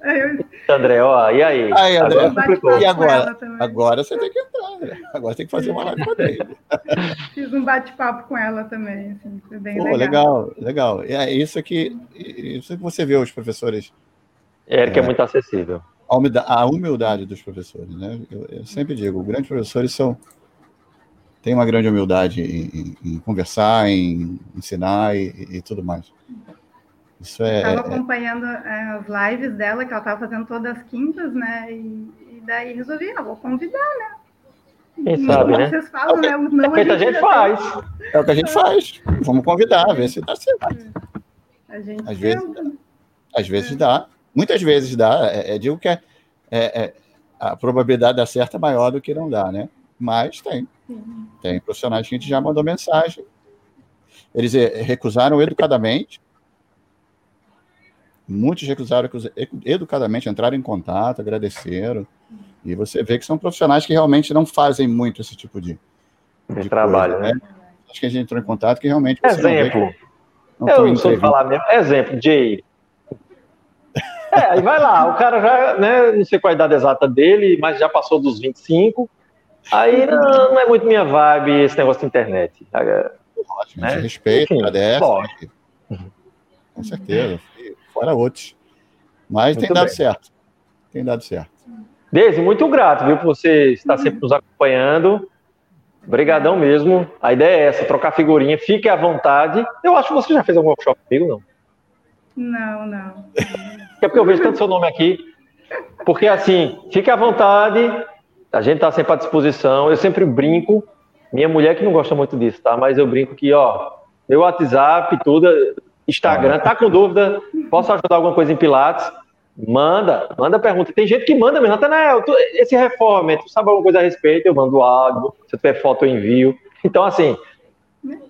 S2: André, ó, e aí?
S1: aí André, agora e agora? Agora você tem que entrar, André. Agora tem que fazer uma live com ele.
S4: Fiz um bate-papo com ela também, assim, foi bem
S1: Pô, legal. Legal, legal. É isso que, isso que você vê os professores.
S2: Erika é, é muito acessível
S1: a humildade, a humildade dos professores, né? Eu, eu, sempre digo, grandes professores são têm uma grande humildade em, em, em conversar, em ensinar e, e, tudo mais.
S4: Isso é. Estava é, acompanhando é, as lives dela que ela estava fazendo todas as quintas, né? E, e daí resolvi, ah, vou convidar, né?
S2: Quem sabe, né?
S4: Vocês falam,
S2: é o que, né? Não, é a, gente, a gente faz.
S1: É o que a gente faz. Vamos convidar, ver se dá certo.
S4: A gente
S1: às vezes, às vezes dá, Muitas vezes dá, é, é, digo que é, é, é, a probabilidade de dar certo é maior do que não dá, né? Mas tem. Tem profissionais que a gente já mandou mensagem. Eles é, recusaram educadamente. Muitos recusaram educadamente, entraram em contato, agradeceram. E você vê que são profissionais que realmente não fazem muito esse tipo de,
S2: de trabalho, coisa, né? né?
S1: Acho que a gente entrou em contato que realmente.
S2: Exemplo. Não, não eu não sou falar mesmo. Exemplo, Jay. É, aí vai lá, o cara já, né, não sei qual a idade exata dele, mas já passou dos 25. Aí não, não é muito minha vibe esse negócio de internet.
S1: Ótimo, né? respeito, agradece. Com certeza, fora outros. Mas muito tem dado bem. certo. Tem dado certo.
S2: Deise, muito grato, viu, por você estar sempre nos acompanhando. Obrigadão mesmo. A ideia é essa, trocar figurinha. Fique à vontade. Eu acho que você já fez algum workshop comigo, não?
S4: Não, não.
S2: é porque eu vejo tanto seu nome aqui. Porque assim, fique à vontade, a gente está sempre à disposição. Eu sempre brinco, minha mulher que não gosta muito disso, tá? Mas eu brinco que, ó, meu WhatsApp, tudo, Instagram, tá com dúvida, posso ajudar alguma coisa em Pilates? Manda, manda pergunta. Tem gente que manda mesmo, Natanael, esse reforma, tu sabe alguma coisa a respeito? Eu mando áudio, se tiver foto eu envio. Então, assim,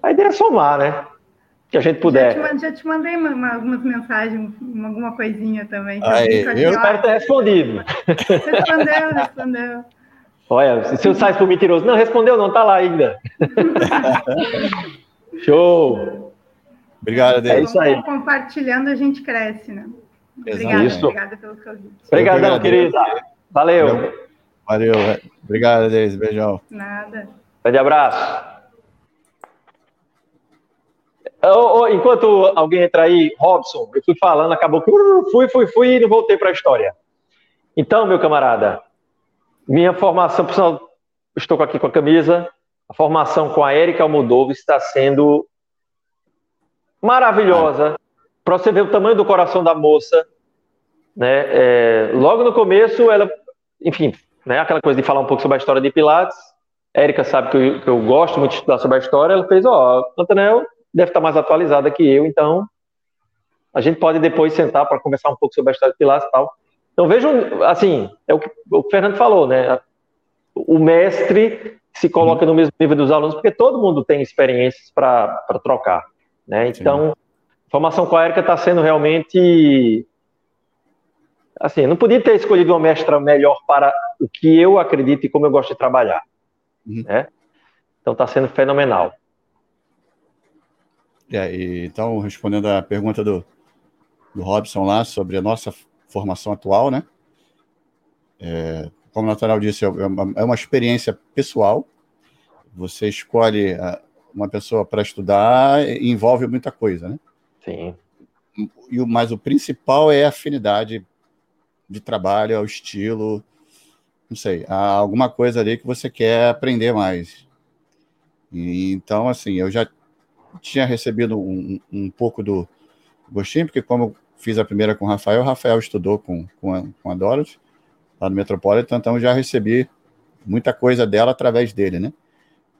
S2: a ideia é somar, né? Que a gente puder.
S4: Já te, já te mandei uma, uma, algumas mensagens, alguma coisinha também.
S2: Aí, eu espero ter respondido.
S4: Respondeu, respondeu.
S2: Olha, se eu saio por mentiroso. Não, respondeu não, tá lá ainda. Show!
S1: Obrigado, Deus.
S2: É isso aí.
S4: Compartilhando a gente cresce, né? Obrigada, isso. obrigada pelo convite.
S2: Obrigadão, querida. Valeu.
S1: Valeu. Obrigado, Deise. Beijão.
S4: Nada.
S2: Grande abraço. Enquanto alguém entra aí, Robson, eu fui falando, acabou que fui, fui, fui e não voltei para a história. Então, meu camarada, minha formação, pessoal, estou aqui com a camisa, a formação com a Érica Almodóvar está sendo maravilhosa. Para você ver o tamanho do coração da moça, né? É, logo no começo, ela, enfim, né? Aquela coisa de falar um pouco sobre a história de Pilates. Érica sabe que eu, que eu, gosto muito de estudar sobre a história. Ela fez, ó, oh, deve estar mais atualizada que eu, então a gente pode depois sentar para conversar um pouco sobre a história de Pilates e tal. Então vejam, assim, é o que o Fernando falou, né? O mestre se coloca no mesmo nível dos alunos, porque todo mundo tem experiências para trocar, né? Então, Sim. formação com a Erika está sendo realmente assim, não podia ter escolhido uma mestra melhor para o que eu acredito e como eu gosto de trabalhar, uhum. né? Então está sendo fenomenal.
S1: É, e, então, respondendo a pergunta do, do Robson lá sobre a nossa formação atual, né? É, como o Natural disse, é uma, é uma experiência pessoal. Você escolhe uma pessoa para estudar e envolve muita coisa, né?
S2: Sim.
S1: E, mas o principal é a afinidade de trabalho, ao estilo, não sei, há alguma coisa ali que você quer aprender mais. E, então, assim, eu já tinha recebido um, um pouco do gostinho, porque como eu fiz a primeira com o Rafael, o Rafael estudou com, com, a, com a Dorothy, lá no Metropolitan, então já recebi muita coisa dela através dele, né?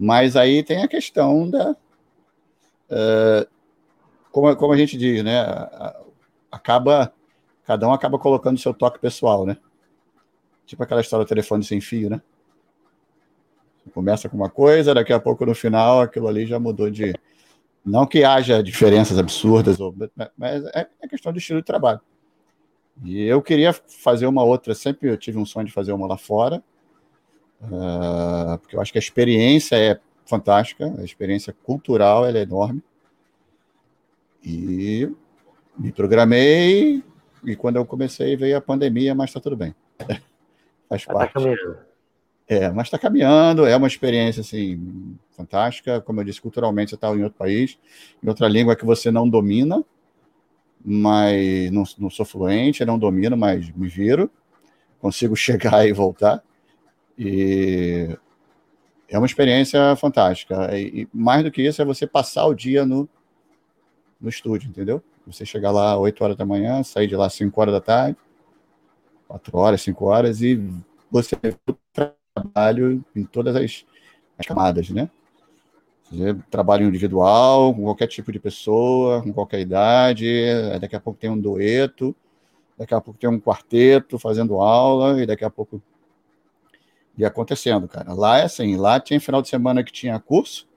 S1: Mas aí tem a questão da. Uh, como, como a gente diz, né? Acaba. Cada um acaba colocando seu toque pessoal, né? Tipo aquela história do telefone sem fio, né? começa com uma coisa, daqui a pouco no final aquilo ali já mudou de, não que haja diferenças absurdas, mas é, é questão de estilo de trabalho. E eu queria fazer uma outra, sempre eu tive um sonho de fazer uma lá fora, uh, porque eu acho que a experiência é fantástica, a experiência cultural é enorme. E me programei, e quando eu comecei veio a pandemia, mas está tudo bem. Faz tá parte. Tá é, mas está caminhando, é uma experiência assim fantástica. Como eu disse, culturalmente você está em outro país, em outra língua que você não domina, mas não, não sou fluente, não domino, mas me viro, consigo chegar e voltar. E é uma experiência fantástica. E, mais do que isso, é você passar o dia no, no estúdio, entendeu? Você chegar lá 8 horas da manhã, sair de lá 5 horas da tarde, 4 horas, 5 horas, e você trabalho em todas as, as camadas, né? Trabalho individual, com qualquer tipo de pessoa, com qualquer idade, daqui a pouco tem um dueto, daqui a pouco tem um quarteto fazendo aula, e daqui a pouco ia acontecendo, cara. Lá é assim, lá tinha final de semana que tinha curso,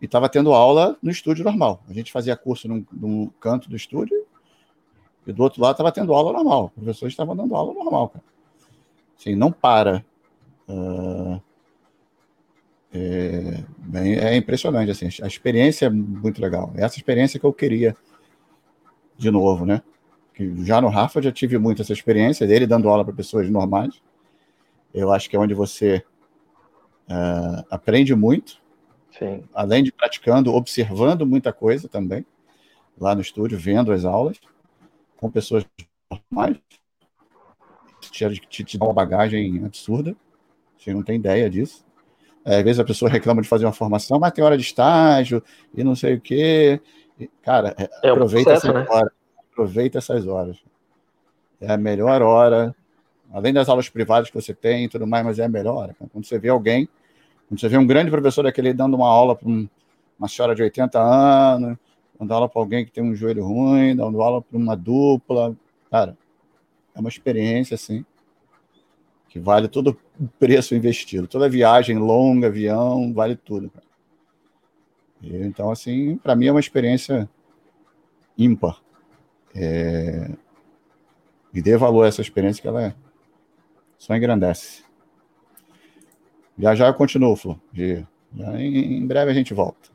S1: e estava tendo aula no estúdio normal. A gente fazia curso num, num canto do estúdio, e do outro lado estava tendo aula normal. Os professores estavam dando aula normal, cara. Assim, não para. Uh, é, é impressionante, assim, a experiência é muito legal. Essa experiência que eu queria de novo, né? Que já no Rafa já tive muito essa experiência dele dando aula para pessoas normais. Eu acho que é onde você uh, aprende muito,
S2: Sim.
S1: além de praticando, observando muita coisa também lá no estúdio, vendo as aulas com pessoas normais. Te, te, te dá uma bagagem absurda. Você não tem ideia disso. É, às vezes a pessoa reclama de fazer uma formação, mas tem hora de estágio e não sei o quê. Cara, é, é aproveita, processo, essas né? horas, aproveita essas horas. é a melhor hora, além das aulas privadas que você tem e tudo mais, mas é a melhor. Quando você vê alguém, quando você vê um grande professor daquele dando uma aula para um, uma senhora de 80 anos, dando aula para alguém que tem um joelho ruim, dando aula para uma dupla, cara, é uma experiência assim que vale todo o preço investido, toda viagem longa, avião, vale tudo. Cara. E, então, assim, para mim é uma experiência ímpar. É... E dê valor a essa experiência que ela é. Só engrandece. Já já eu continuo, Flor. Já em, em breve a gente volta.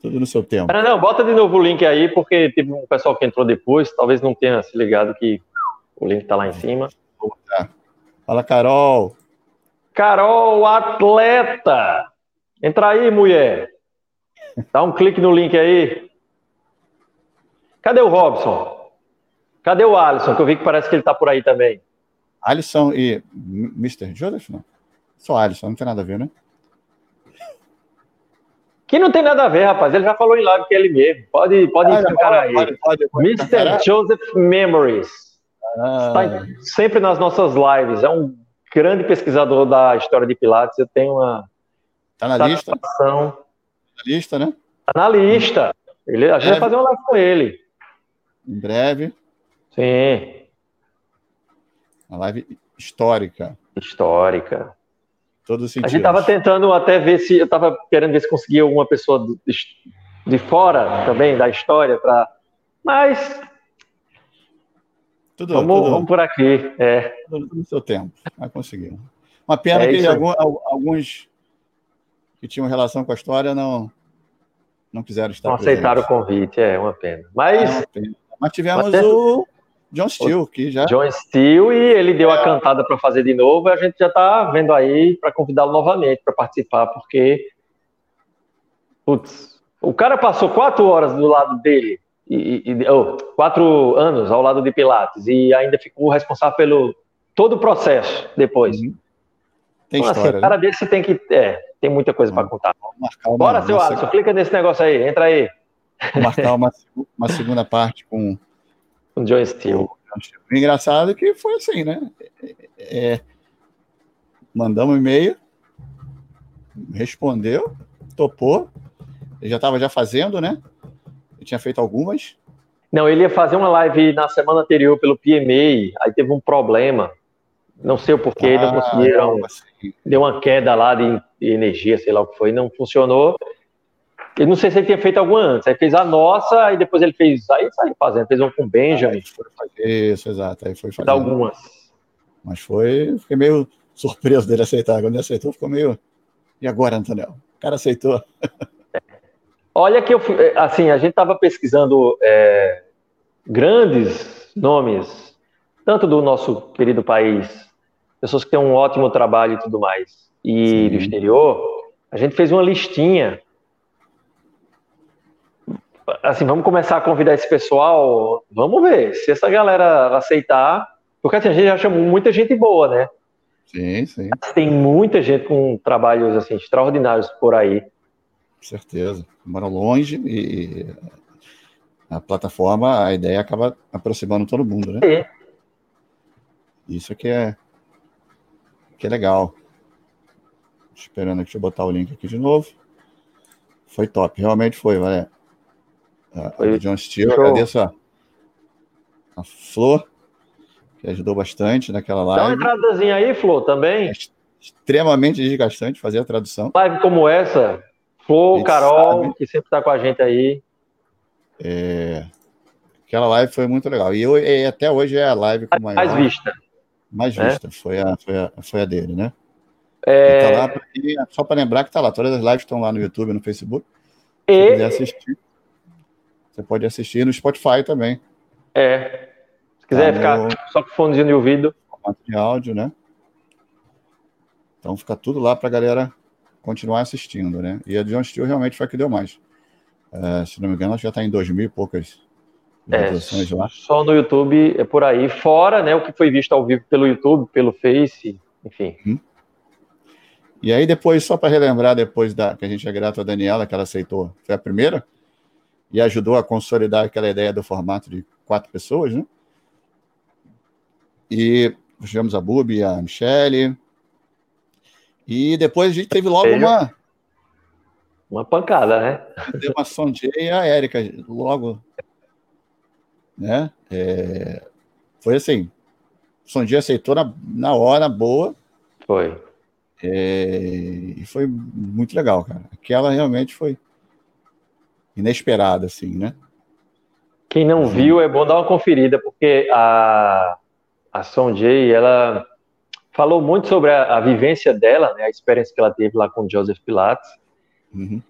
S1: Tudo no seu tempo.
S2: Não, não, bota de novo o link aí, porque teve um pessoal que entrou depois, talvez não tenha se ligado que o link está lá em cima.
S1: Fala, Carol.
S2: Carol, atleta! Entra aí, mulher. Dá um clique no link aí. Cadê o Robson? Cadê o Alisson? Que eu vi que parece que ele tá por aí também.
S1: Alisson e Mr. Joseph, não? Só Alisson, não tem nada a ver, né?
S2: Que não tem nada a ver, rapaz. Ele já falou em live que é ele mesmo. Pode, pode ah, encarar aí. Pode, pode, pode, Mr. Joseph Memories. Ah. Está sempre nas nossas lives. É um grande pesquisador da história de Pilates. Eu tenho uma
S1: Tá na lista? Tá na lista, né?
S2: Tá na lista. Ele, a gente vai fazer uma live com ele.
S1: Em breve.
S2: Sim.
S1: Uma live histórica.
S2: Histórica.
S1: Todo sentido.
S2: A gente tava tentando até ver se. Eu tava querendo ver se conseguia alguma pessoa de, de fora também da história para. Mas. Tudo, vamos, tudo, vamos por aqui. É.
S1: Tudo no seu tempo. Vai conseguir. Uma pena é que alguns, alguns que tinham relação com a história não não quiseram estar
S2: Não aceitaram o convite, é uma pena. Mas, é uma pena.
S1: Mas tivemos Mas, o John Steele, que já.
S2: John Steele, e ele deu a cantada para fazer de novo, e a gente já está vendo aí para convidá-lo novamente para participar, porque. Putz, o cara passou quatro horas do lado dele, e, e oh, quatro anos ao lado de Pilates, e ainda ficou responsável pelo todo o processo depois. Uhum. Tem então, assim, história, assim, cara desse tem que. É, tem muita coisa para contar. Bora, seu Alisson, clica nesse negócio aí, entra aí.
S1: Vou marcar uma, uma segunda parte com.
S2: Com John Steele.
S1: O engraçado é que foi assim, né? É, é mandamos um e-mail, respondeu, topou. Ele já estava já fazendo, né? Ele tinha feito algumas.
S2: Não, ele ia fazer uma live na semana anterior pelo PMA, aí teve um problema. Não sei o porquê, ah, não conseguiram. Assim. Deu uma queda lá de, energia, sei lá o que foi, não funcionou. Eu não sei se ele tinha feito alguma antes. Aí fez a nossa, aí depois ele fez. Aí saiu fazendo, fez um com Benjamin.
S1: Isso, exato. Aí foi fazendo.
S2: algumas.
S1: Mas foi. Fiquei meio surpreso dele aceitar. Quando ele aceitou, ficou meio. E agora, Antonel? O cara aceitou.
S2: Olha que eu assim, a gente estava pesquisando é, grandes nomes, tanto do nosso querido país pessoas que têm um ótimo trabalho e tudo mais, e Sim. do exterior, a gente fez uma listinha. Assim, vamos começar a convidar esse pessoal. Vamos ver se essa galera aceitar. Porque assim, a gente já chamou muita gente boa, né?
S1: Sim, sim.
S2: Tem muita gente com trabalhos assim, extraordinários por aí. Com
S1: certeza. Moram longe e a plataforma, a ideia acaba aproximando todo mundo, né? Sim. Isso que é, que é legal. Esperando aqui, deixa eu botar o link aqui de novo. Foi top, realmente foi, Valé. A, a John Steele, agradeço a, a Flor, que ajudou bastante naquela live. Dá
S2: uma entradazinha aí, Flor, também. É
S1: extremamente desgastante fazer a tradução.
S2: Live como essa, Flor, Carol, sabe. que sempre está com a gente aí.
S1: É, aquela live foi muito legal. E, eu, e até hoje é a live com maior.
S2: Mais vista
S1: mais é? vista, é? foi, a, foi, a, foi a dele, né? É... Tá lá, só para lembrar que tá lá, todas as lives estão lá no YouTube, no Facebook. Se e... quiser assistir, você pode assistir no Spotify também.
S2: É. Se quiser tá ficar no... só com fonezinho de ouvido.
S1: Formato de áudio, né? Então fica tudo lá para a galera continuar assistindo, né? E a John Steel realmente foi a que deu mais. É, se não me engano, já está em dois mil e poucas
S2: é, só no YouTube é por aí, fora né, o que foi visto ao vivo pelo YouTube, pelo Face, enfim. Hum.
S1: E aí depois, só para relembrar, depois da que a gente é grato a Daniela, que ela aceitou, foi a primeira, e ajudou a consolidar aquela ideia do formato de quatro pessoas, né? E tivemos a Bubi, a Michelle. E depois a gente teve logo uma.
S2: Uma pancada, né?
S1: Deu uma Sonjay e a Érica, logo. Né? É, foi assim. Sonjay aceitou na, na hora boa.
S2: Foi.
S1: É, e foi muito legal, cara. Aquela realmente foi inesperada, assim, né?
S2: Quem não uhum. viu, é bom dar uma conferida, porque a, a Sonjay, ela falou muito sobre a, a, vivência dela, né, a experiência que ela teve lá com Joseph Pilates. Uhum.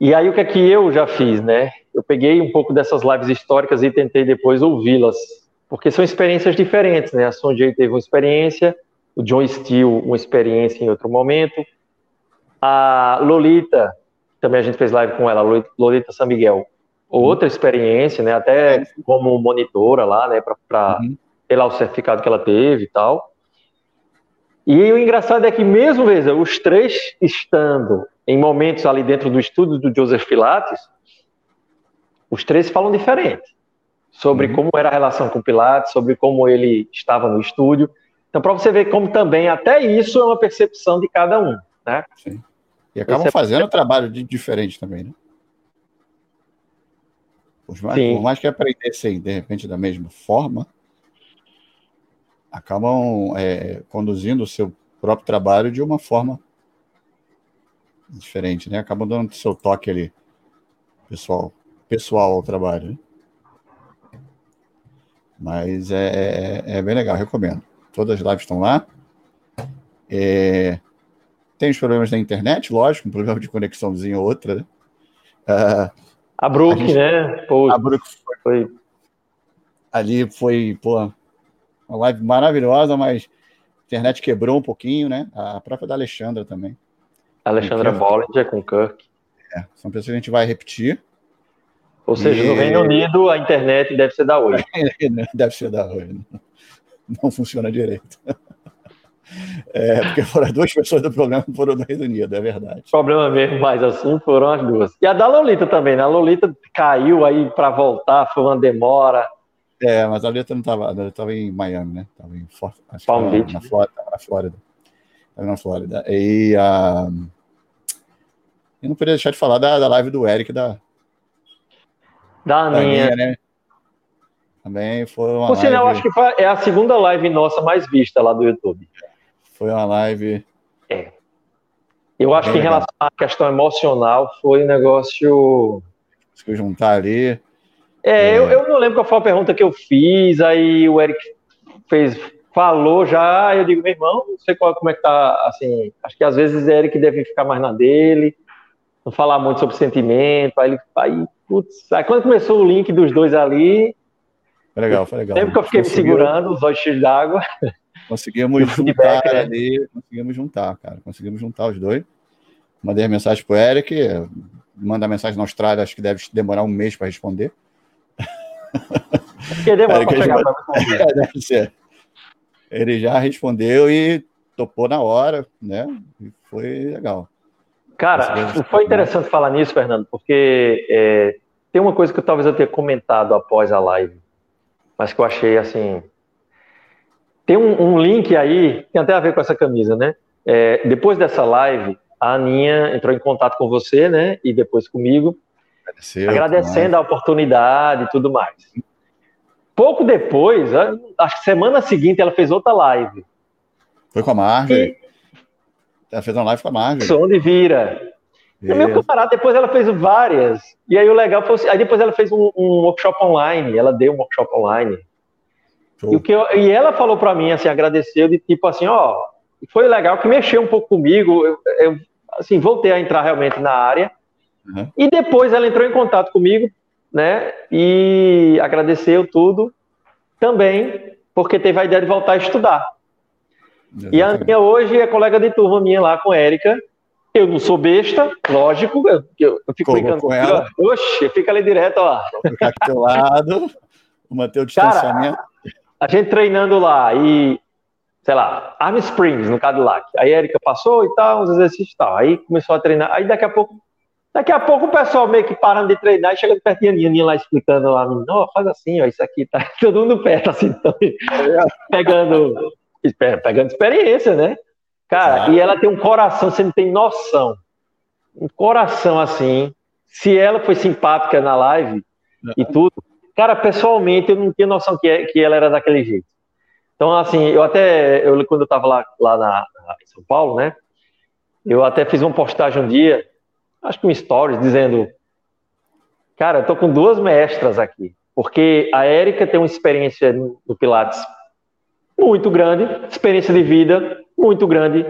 S2: E aí o que é que eu já fiz, né? Eu peguei um pouco dessas lives históricas e tentei depois ouvi-las, porque são experiências diferentes, né? A Sonjay teve uma experiência, o John Steele uma experiência em outro momento, a Lolita, também a gente fez live com ela, Lolita San Miguel, outra experiência, né? Até como monitora lá, né? Para uhum. ter lá o certificado que ela teve e tal. E o engraçado é que mesmo, veja, os três estando em momentos ali dentro do estudo do Joseph Pilates, os três falam diferente sobre uhum. como era a relação com Pilates, sobre como ele estava no estúdio. Então, para você ver como também até isso é uma percepção de cada um, né?
S1: Sim. E acabam é fazendo trabalho de diferente também, né? Por mais, por mais que aprendessem, de repente, da mesma forma, acabam é, conduzindo o seu próprio trabalho de uma forma diferente, né? Acabam dando seu toque ali, pessoal, pessoal ao trabalho. Né? Mas é, é, é, bem legal, recomendo. Todas as lives estão lá. É, tem os problemas da internet, lógico, um problema de conexãozinho ou outra, né?
S2: Uh, a Brook, gente, né?
S1: Pô, a Brook foi, foi, Ali foi, pô, uma live maravilhosa, mas a internet quebrou um pouquinho, né? A própria da Alexandra também.
S2: Alexandra Bollinger com Kirk.
S1: É, são pessoas que a gente vai repetir.
S2: Ou seja, e... no Reino Unido a internet deve ser da Oi.
S1: deve ser da Oi. Não funciona direito. É, porque foram duas pessoas do programa que foram do Reino Unido, é verdade.
S2: Problema mesmo, mas assim foram as duas. E a da Lolita também, né? A Lolita caiu aí para voltar, foi uma demora.
S1: É, mas a Lolita não estava, ela estava em Miami, né? Estava em Palm Beach. Na Flórida. Na Flórida. Estava na Flórida. E a. Uh, eu não poderia deixar de falar da, da live do Eric da.
S2: Da Aninha. né?
S1: Também foi uma.
S2: Por sinal, live... acho que é a segunda live nossa mais vista lá do YouTube.
S1: Foi uma live.
S2: É. Eu acho que em relação à questão emocional foi um negócio.
S1: Se juntar ali.
S2: É, é... Eu, eu não lembro qual foi a pergunta que eu fiz, aí o Eric fez, falou já, eu digo, meu irmão, não sei qual, como é que tá, assim, acho que às vezes o Eric deve ficar mais na dele, não falar muito sobre sentimento, aí ele, aí, putz, aí quando começou o link dos dois ali...
S1: Foi legal, foi legal.
S2: Sempre que eu fiquei me segurando, os olhos cheios d'água...
S1: Conseguimos juntar né? ali, conseguimos juntar, cara. Conseguimos juntar os dois. Mandei a mensagem pro Eric, mandar mensagem na Austrália, acho que deve demorar um mês para responder.
S2: Porque demora chegar para responder.
S1: É, deve ser. Ele já respondeu e topou na hora, né? E foi legal.
S2: Cara, foi interessante falar nisso, Fernando, porque é, tem uma coisa que talvez eu tenha comentado após a live, mas que eu achei assim tem um, um, link aí, tem até a ver com essa camisa, né? É, depois dessa live, a Aninha entrou em contato com você, né? E depois comigo, Agradeceu, agradecendo a oportunidade e tudo mais. Pouco depois, acho que semana seguinte, ela fez outra live.
S1: Foi com a Marjorie. Ela fez uma live com a Marjorie.
S2: Onde vira. E meu camarada, depois ela fez várias. E aí o legal foi. Aí depois ela fez um, um workshop online. Ela deu um workshop online. E, o que eu, e ela falou para mim, assim, agradeceu, de tipo assim, ó, foi legal que mexeu um pouco comigo, eu, eu assim, voltei a entrar realmente na área. Uhum. E depois ela entrou em contato comigo, né, e agradeceu tudo também, porque teve a ideia de voltar a estudar. Exatamente. E a minha hoje é colega de turma minha lá com a Érica. Eu não sou besta, lógico, eu, eu, eu fico brincando com ela. Oxe, fica ali direto, ó.
S1: Vou ficar aqui do lado, manter o distanciamento. Cara,
S2: a gente treinando lá e, sei lá, Arm Springs no Cadillac. Aí a Erika passou e tal, uns exercícios e tal. Aí começou a treinar. Aí daqui a pouco Daqui a pouco o pessoal meio que parando de treinar e chega perto de Aninha lá explicando lá, não, faz assim, ó, isso aqui tá todo mundo perto, assim, então, pegando, pegando experiência, né? Cara, ah. e ela tem um coração, você não tem noção. Um coração assim. Se ela foi simpática na live e tudo, cara, pessoalmente eu não tinha noção que, é, que ela era daquele jeito. Então, assim, eu até, eu, quando eu tava lá, lá na, em São Paulo, né? Eu até fiz uma postagem um dia acho que um stories, dizendo: Cara, eu tô com duas mestras aqui, porque a Érica tem uma experiência no Pilates muito grande, experiência de vida muito grande,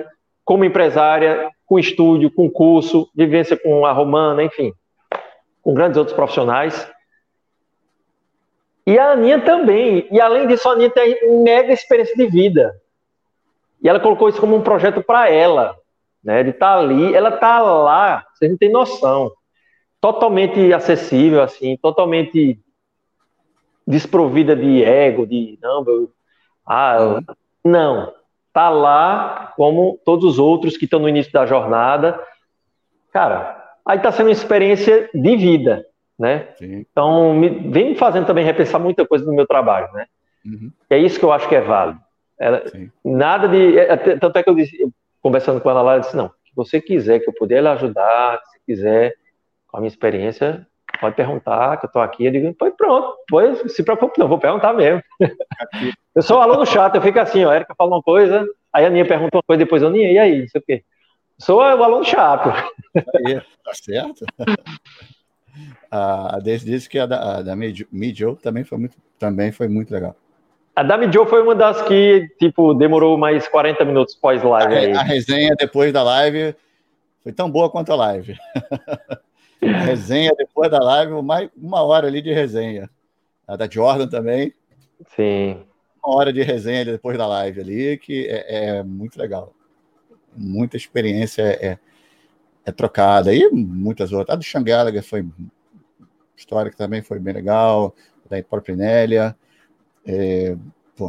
S2: como empresária, com estúdio, com curso, vivência com a Romana, enfim, com grandes outros profissionais. E a Aninha também. E além disso, a Aninha tem mega experiência de vida. E ela colocou isso como um projeto para ela né? De estar tá ali, ela tá lá, vocês não têm noção. Totalmente acessível, assim, totalmente desprovida de ego, de não, eu, ah, não, tá lá como todos os outros que estão no início da jornada. Cara, aí tá sendo uma experiência de vida, né? Sim. Então, me, vem me fazendo também repensar muita coisa no meu trabalho, né? Uhum. É isso que eu acho que é válido. É, nada de. É, tanto é que eu disse, conversando com ela lá, ela disse, não, se você quiser que eu puder lhe ajudar, se quiser, com a minha experiência, pode perguntar, que eu estou aqui. Eu digo, pois pronto, pois se preocupe, não, vou perguntar mesmo. eu sou um aluno chato, eu fico assim, ó, a Erika fala uma coisa, aí a Aninha pergunta uma coisa, depois eu, Aninha, e aí, não sei o quê. Sou o aluno chato.
S1: Aí, tá certo. a Deise disse que a da, a da também foi muito, também foi muito legal.
S2: A Dami Joe foi uma das que, tipo, demorou mais 40 minutos pós-live.
S1: A, a, resenha depois da live foi tão boa quanto a live. a resenha depois da live, mais uma hora ali de resenha. A da Jordan também.
S2: Sim.
S1: Uma hora de resenha depois da live ali, que é, é muito legal. Muita experiência é, é, trocada. E muitas outras. A do Sean Gallagher foi história que também foi bem legal. Da própria Nélia. É, pô,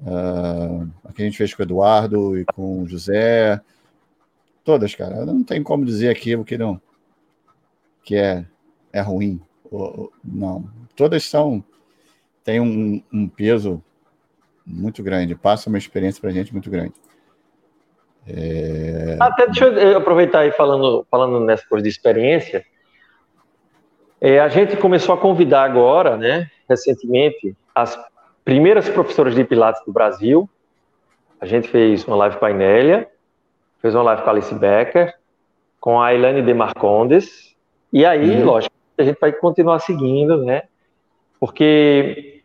S1: uh, aqui a gente fez com o Eduardo e com o José. Todas, cara. Não tem como dizer aquilo que não que é, é ruim. Ou, não. Todas são. têm um, um peso muito grande, passa uma experiência para a gente muito grande.
S2: É... Até deixa eu aproveitar aí falando, falando nessa coisa de experiência. É, a gente começou a convidar agora, né, recentemente, as primeiras professoras de Pilates do Brasil. A gente fez uma live com a Inélia, fez uma live com a Alice Becker, com a Ilane de Marcondes, e aí, uhum. lógico, a gente vai continuar seguindo, né, porque,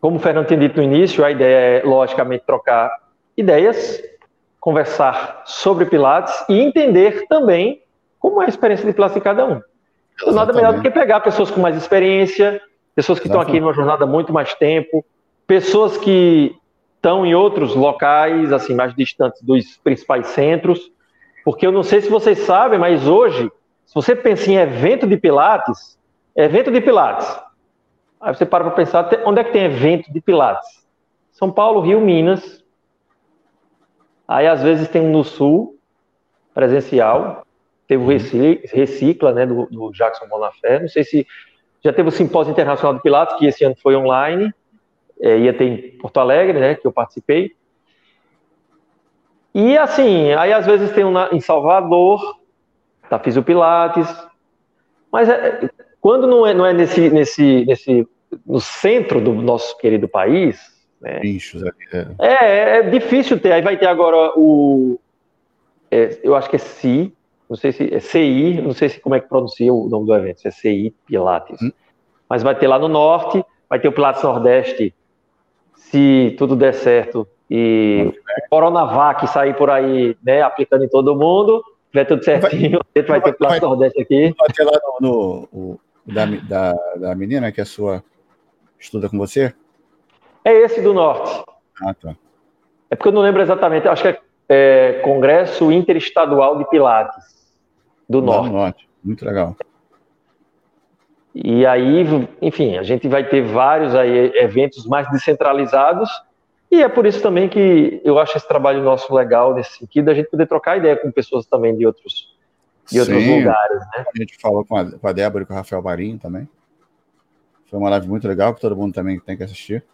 S2: como o Fernando tinha dito no início, a ideia é, logicamente, trocar ideias, conversar sobre Pilates e entender também como é a experiência de Pilates de cada um. Nada melhor do que pegar pessoas com mais experiência, pessoas que Exatamente. estão aqui numa jornada há muito mais tempo, pessoas que estão em outros locais, assim, mais distantes dos principais centros, porque eu não sei se vocês sabem, mas hoje, se você pensa em evento de Pilates, evento de Pilates, aí você para para pensar, onde é que tem evento de Pilates? São Paulo, Rio, Minas, aí às vezes tem um no Sul, presencial, teve o uhum. Recicla, né, do, do Jackson Bonafé. Não sei se já teve o Simpósio Internacional do Pilates, que esse ano foi online, é, ia ter em Porto Alegre, né, que eu participei. E assim, aí às vezes tem um na, em Salvador, da tá, Pilates, mas é, quando não é, não é nesse, nesse, nesse, no centro do nosso querido país, né, Bichos, é. é, é difícil ter. Aí vai ter agora o, é, eu acho que é CI, não sei se é CI, não sei se como é que pronuncia o nome do evento, se é CI Pilates. Hum. Mas vai ter lá no norte, vai ter o Pilates Nordeste, se tudo der certo e o Coronavac sair por aí, né, aplicando em todo mundo, tiver tudo certinho, vai, vai ter o Pilates vai, Nordeste aqui.
S1: Vai ter lá no, no da, da, da menina que é sua, estuda com você?
S2: É esse do norte.
S1: Ah, tá.
S2: É porque eu não lembro exatamente, acho que é, é Congresso Interestadual de Pilates do norte. do norte.
S1: Muito legal.
S2: E aí, enfim, a gente vai ter vários aí eventos mais descentralizados, e é por isso também que eu acho esse trabalho nosso legal nesse sentido, a gente poder trocar ideia com pessoas também de outros
S1: e outros lugares, né? A gente falou com a, com a Débora e com o Rafael Marinho também. Foi uma live muito legal, que todo mundo também tem que assistir.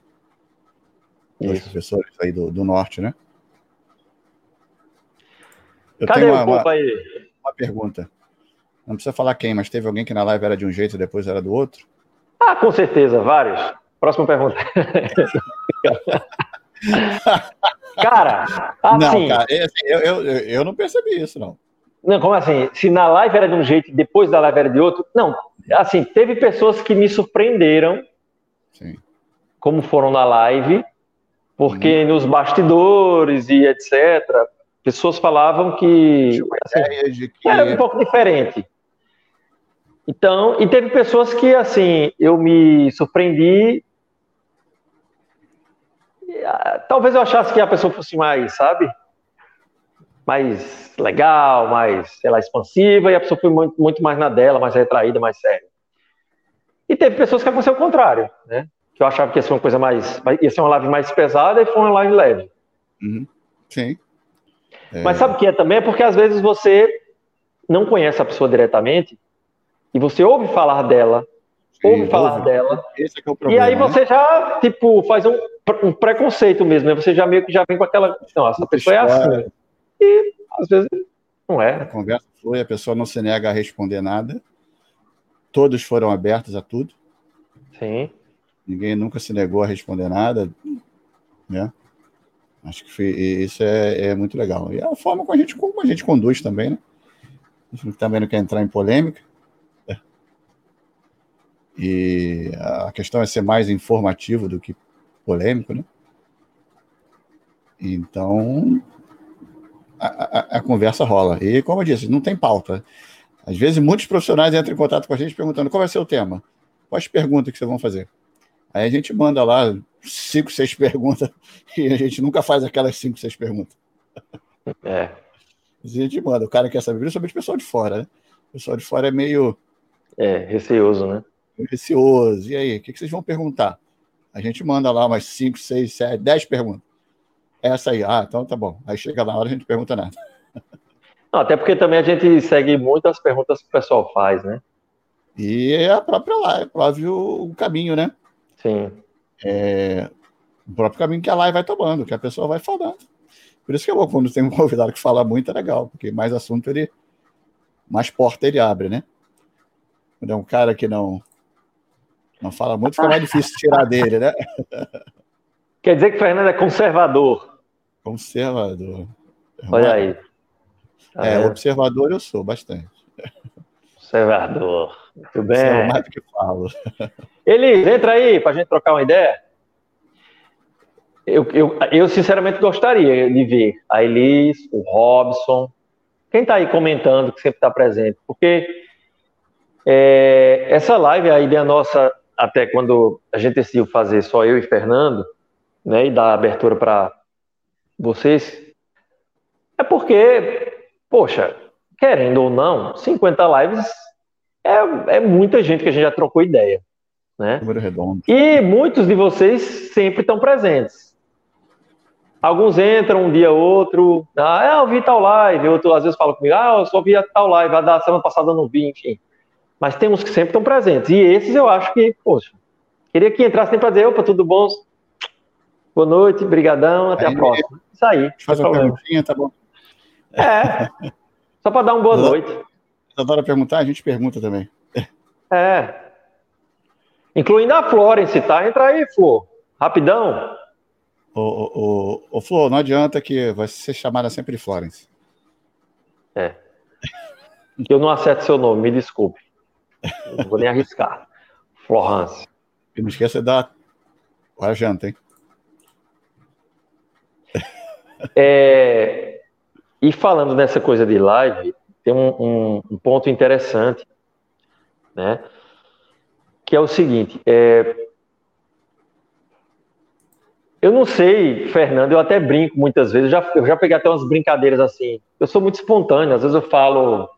S1: Dois professores aí do, do norte, né? Eu Cadê tenho uma, o uma, aí? Uma pergunta. Não precisa falar quem, mas teve alguém que na live era de um jeito e depois era do outro?
S2: Ah, com certeza, vários. Próxima pergunta. cara, assim. Não, cara,
S1: assim, eu, eu, eu não percebi isso, não.
S2: Não, como assim? Se na live era de um jeito e depois da live era de outro? Não, assim, teve pessoas que me surpreenderam, Sim. como foram na live, porque hum. nos bastidores e etc., pessoas falavam que, assim, que era um pouco diferente. Então, e teve pessoas que, assim, eu me surpreendi. Ah, talvez eu achasse que a pessoa fosse mais, sabe? Mais legal, mais, sei lá, expansiva, e a pessoa foi muito, muito mais na dela, mais retraída, mais séria. E teve pessoas que aconteceu o contrário, né? Que eu achava que ia ser uma coisa mais. ia ser uma live mais pesada e foi uma live leve.
S1: Uhum. Sim.
S2: É... Mas sabe o que é também? É porque às vezes você não conhece a pessoa diretamente e você ouve falar dela, Sim, ouve falar ouve. dela, é problema, e aí né? você já, tipo, faz um, um, preconceito mesmo, né? Você já meio que já vem com aquela, não, essa pessoa é assim. E às vezes não é.
S1: A conversa foi, a pessoa não se nega a responder nada, todos foram abertos a tudo.
S2: Sim.
S1: Ninguém nunca se negou a responder nada, né? Acho que foi, isso é, é, muito legal. E a forma como a gente, como a gente conduz também, né? A gente também não quer entrar em polêmica. E a questão é ser mais informativo do que polêmico, né? Então, a, a, a, conversa rola. E, como eu disse, não tem pauta. Às vezes, muitos profissionais entram em contato com a gente perguntando qual vai ser o tema, quais perguntas que vocês vão fazer. Aí a gente manda lá cinco, seis perguntas e a gente nunca faz aquelas cinco, seis perguntas.
S2: É.
S1: A gente manda, o cara quer saber, principalmente o pessoal de fora, né? O pessoal de fora é meio.
S2: É, receoso, né?
S1: Receoso. E aí, o que vocês vão perguntar? A gente manda lá umas 5, 6, 7, 10 perguntas. Essa aí, ah, então tá bom. Aí chega na hora a gente pergunta nada.
S2: Não, até porque também a gente segue muitas perguntas que o pessoal faz, né?
S1: E é a própria live, prove o caminho, né?
S2: Sim.
S1: É, o próprio caminho que a live vai tomando, que a pessoa vai falando. Por isso que é bom quando tem um convidado que fala muito, é legal, porque mais assunto ele. Mais porta ele abre, né? Quando é um cara que não não fala muito, fica mais difícil tirar dele, né?
S2: Quer dizer que o Fernando é conservador.
S1: Conservador.
S2: Olha aí.
S1: Tá é, vendo? observador eu sou bastante.
S2: Observador. Muito bem. é
S1: mais do que falo.
S2: Elis, entra aí para a gente trocar uma ideia. Eu, eu, eu, sinceramente gostaria de ver a Elis, o Robson, quem está aí comentando, que sempre está presente, porque é, essa live, a ideia nossa até quando a gente decidiu fazer só eu e Fernando, né, e dar abertura para vocês, é porque, poxa, querendo ou não, 50 lives é, é muita gente que a gente já trocou ideia, né?
S1: Número redondo.
S2: E muitos de vocês sempre estão presentes. Alguns entram um dia outro, ah, eu vi tal live, outro às vezes fala comigo, ah, eu só vi a tal live, a da semana passada eu não vi, enfim. Mas temos que sempre estão presentes. E esses eu acho que, poxa, queria que entrassem para dizer, opa, tudo bom? Boa noite, brigadão, até aí, a próxima. Isso aí.
S1: Faz uma perguntinha, tá bom.
S2: É, só para dar uma boa noite.
S1: Adora perguntar, a gente pergunta também.
S2: É. Incluindo a Florence, tá? Entra aí, Flor. Rapidão.
S1: Ô, ô, ô, ô Flor, não adianta que vai ser chamada sempre de Florence.
S2: É. Eu não acerto seu nome, me desculpe. Não vou nem arriscar. Florence.
S1: E não esqueça da a janta, hein?
S2: É, e falando nessa coisa de live, tem um, um, um, ponto interessante, né? Que é o seguinte: é, eu não sei, Fernando, eu até brinco muitas vezes, eu já, eu já peguei até umas brincadeiras assim. Eu sou muito espontâneo, às vezes eu falo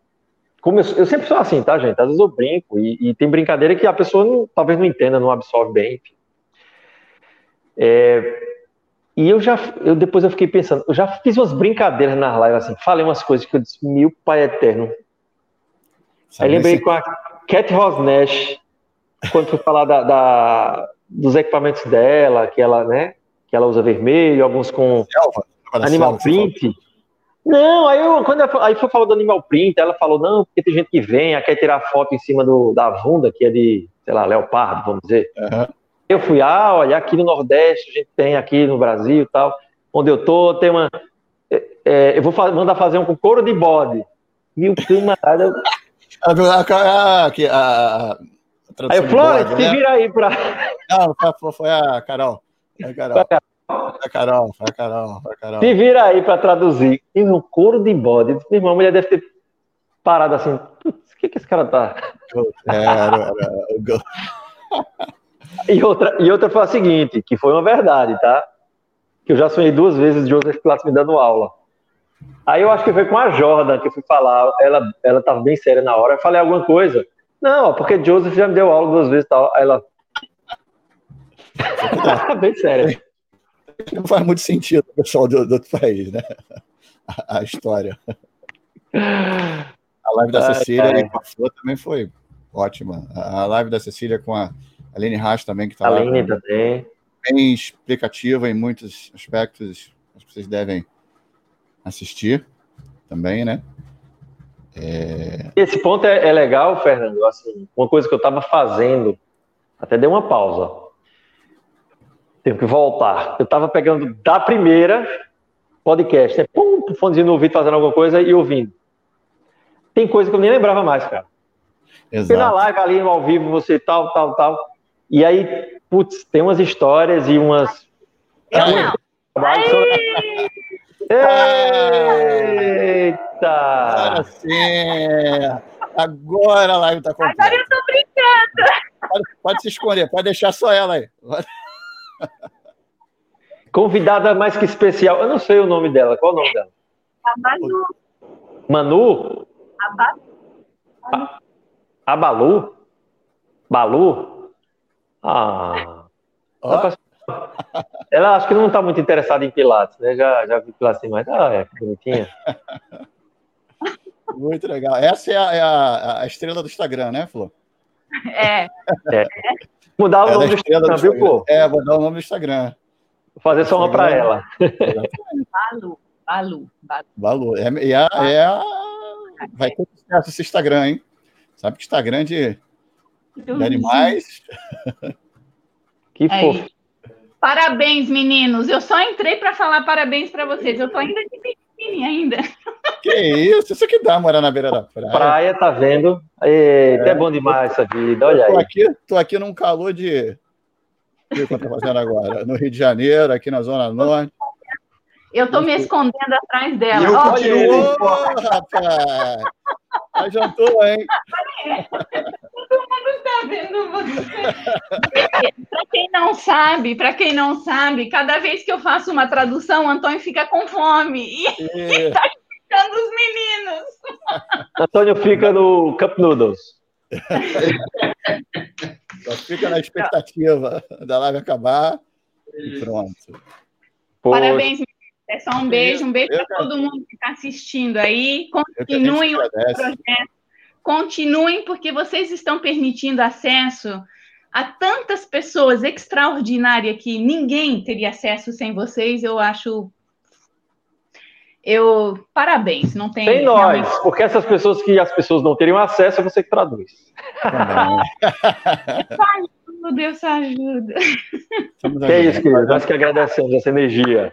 S2: como eu, eu, sempre sou assim, tá, gente? Às vezes eu brinco e, e tem brincadeira que a pessoa não, talvez não entenda, não absorve bem. É, e eu já, eu depois eu fiquei pensando, eu já fiz umas brincadeiras nas lives assim, falei umas coisas que eu disse, meu pai eterno, Aí lembrei com a Cat Rosnesh, quando fui falar da, da, dos equipamentos dela, que ela, né, que ela usa vermelho, alguns com selva, animal print. Não, aí eu, quando aí foi falar do animal print, ela falou, não, porque tem gente que vem, quer tirar foto em cima do, da Vunda, que é de, sei lá, leopardo, vamos dizer. Uhum. Eu fui, ah, olha, aqui no Nordeste, a gente tem aqui no Brasil tal, onde eu tô, tem uma. É, é eu vou mandar fazer um com couro de bode. E o camarada.
S1: a, a, a,
S2: aí Flores, se né? vira aí pra.
S1: Não, foi, foi a Carol. Foi a Carol. Foi a Carol, foi a Carol, foi a Carol.
S2: Se vira aí para traduzir. E no couro de bode. Meu irmão, a mulher deve ter parado assim. o que, que esse cara tá? Era, era, era. E outra, e outra foi a seguinte, que foi uma verdade, tá? Que eu já sonhei duas vezes de Joseph Pilates me dando aula. Aí eu acho que foi com a Jordan que eu fui falar, ela, ela tava bem séria na hora, eu falei alguma coisa. Não, porque Joseph já me deu aula duas vezes e tal. Aí ela. bem séria.
S1: Não faz muito sentido o pessoal do, do outro país, né? A, a história. A live da Cecília e com a Flor também foi ótima. A live da Cecília com a Aline Haas também, que está lá.
S2: Aline também.
S1: Bem explicativa em muitos aspectos. Acho que vocês devem assistir também, né?
S2: É... Esse ponto é, é, legal, Fernando. Assim, uma coisa que eu estava fazendo, até dei uma pausa. Tenho que voltar. Eu estava pegando da primeira podcast, né? Pum, fonezinho no ouvido, fazendo alguma coisa e ouvindo. Tem coisa que eu nem lembrava mais, cara. Exato. Porque na live ali ao vivo, você tal, tal, tal. E aí, putz, tem umas histórias e umas. Eu não.
S1: Eita! Agora sim! Agora a live tá completa.
S3: Agora eu tô brincando!
S1: Pode, pode se esconder, pode deixar só ela aí.
S2: Convidada mais que especial. Eu não sei o nome dela. Qual o nome dela? A Manu. Manu? A Abalu? Balu? Ah. Oh. Ela acho que não está muito interessada em Pilates, né? Já, já vi Pilates mais. Ah, é, que bonitinha.
S1: Muito legal. Essa é a, é a, a estrela do Instagram, né, Flor?
S3: É.
S2: é. Mudar o é nome do Instagram, viu, pô?
S1: É, mudar o nome do Instagram.
S2: Vou fazer só uma para ela.
S3: Balu, Balu,
S1: Balu. Balu. É, é, a, é a... Vai ter sucesso esse Instagram, hein? Sabe que Instagram de de animais.
S2: Que é fofo.
S3: Parabéns, meninos. Eu só entrei para falar parabéns para vocês. Eu tô ainda de biquíni ainda.
S1: Que isso? Isso que dá morar na beira da praia.
S2: Praia, tá vendo? Eita, é, é bom demais essa vida. Olha
S1: tô
S2: aí.
S1: Aqui, tô aqui num calor de. O que eu tô fazendo agora? No Rio de Janeiro, aqui na Zona Norte.
S3: Eu tô me escondendo atrás dela.
S1: Eu continuo, rapaz. Adiantou, hein?
S3: Todo mundo está vendo você. para quem não sabe, para quem não sabe, cada vez que eu faço uma tradução, o Antônio fica com fome e está explicando os meninos.
S2: Antônio fica no Cup Noodles.
S1: Só fica na expectativa da live acabar e pronto.
S3: Parabéns, é só um beijo, um beijo para todo mundo que está assistindo aí. Continuem o projeto. Continuem, porque vocês estão permitindo acesso a tantas pessoas extraordinárias que ninguém teria acesso sem vocês. Eu acho. Eu. Parabéns, não tem.
S2: Tem nós, realmente... porque essas pessoas que as pessoas não teriam acesso é você que traduz.
S3: Deus ajuda.
S2: Que é isso, querido. Nós que agradecemos essa energia.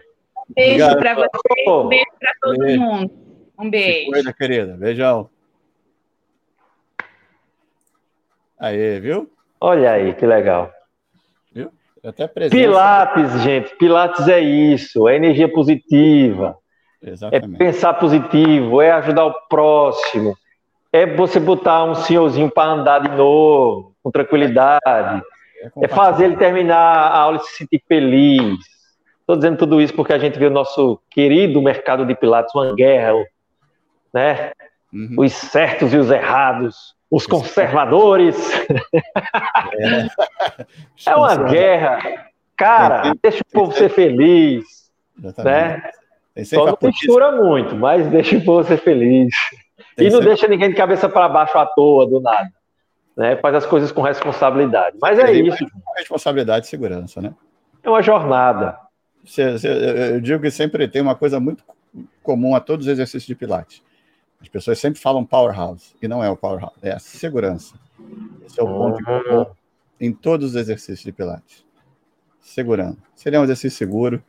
S3: Beijo para você, um beijo para todo beijo. mundo. Um beijo.
S1: Coisa, querida. Beijão. Aí, viu?
S2: Olha aí, que legal.
S1: Viu? Até
S2: presença. Pilates, gente. Pilates é isso. É energia positiva. Exatamente. É pensar positivo. É ajudar o próximo. É você botar um senhorzinho para andar de novo, com tranquilidade. É, é fazer ele terminar a aula e se sentir feliz Estou dizendo tudo isso porque a gente vê o nosso querido mercado de Pilates, uma guerra, né? Uhum. Os certos e os errados, os conservadores. É, é uma guerra. Cara, deixa o povo ser feliz. Exatamente. Né? Só não mistura muito, mas deixa o povo ser feliz. e não deixa ninguém de cabeça para baixo à toa, do nada. Né? Faz as coisas com responsabilidade. Mas é isso.
S1: Responsabilidade e segurança, né?
S2: É uma jornada.
S1: Eu digo que sempre tem uma coisa muito comum a todos os exercícios de Pilates. As pessoas sempre falam powerhouse, e não é o powerhouse, é a segurança. Esse é o ponto uhum. em todos os exercícios de Pilates. Segurando. Se ele é um exercício seguro,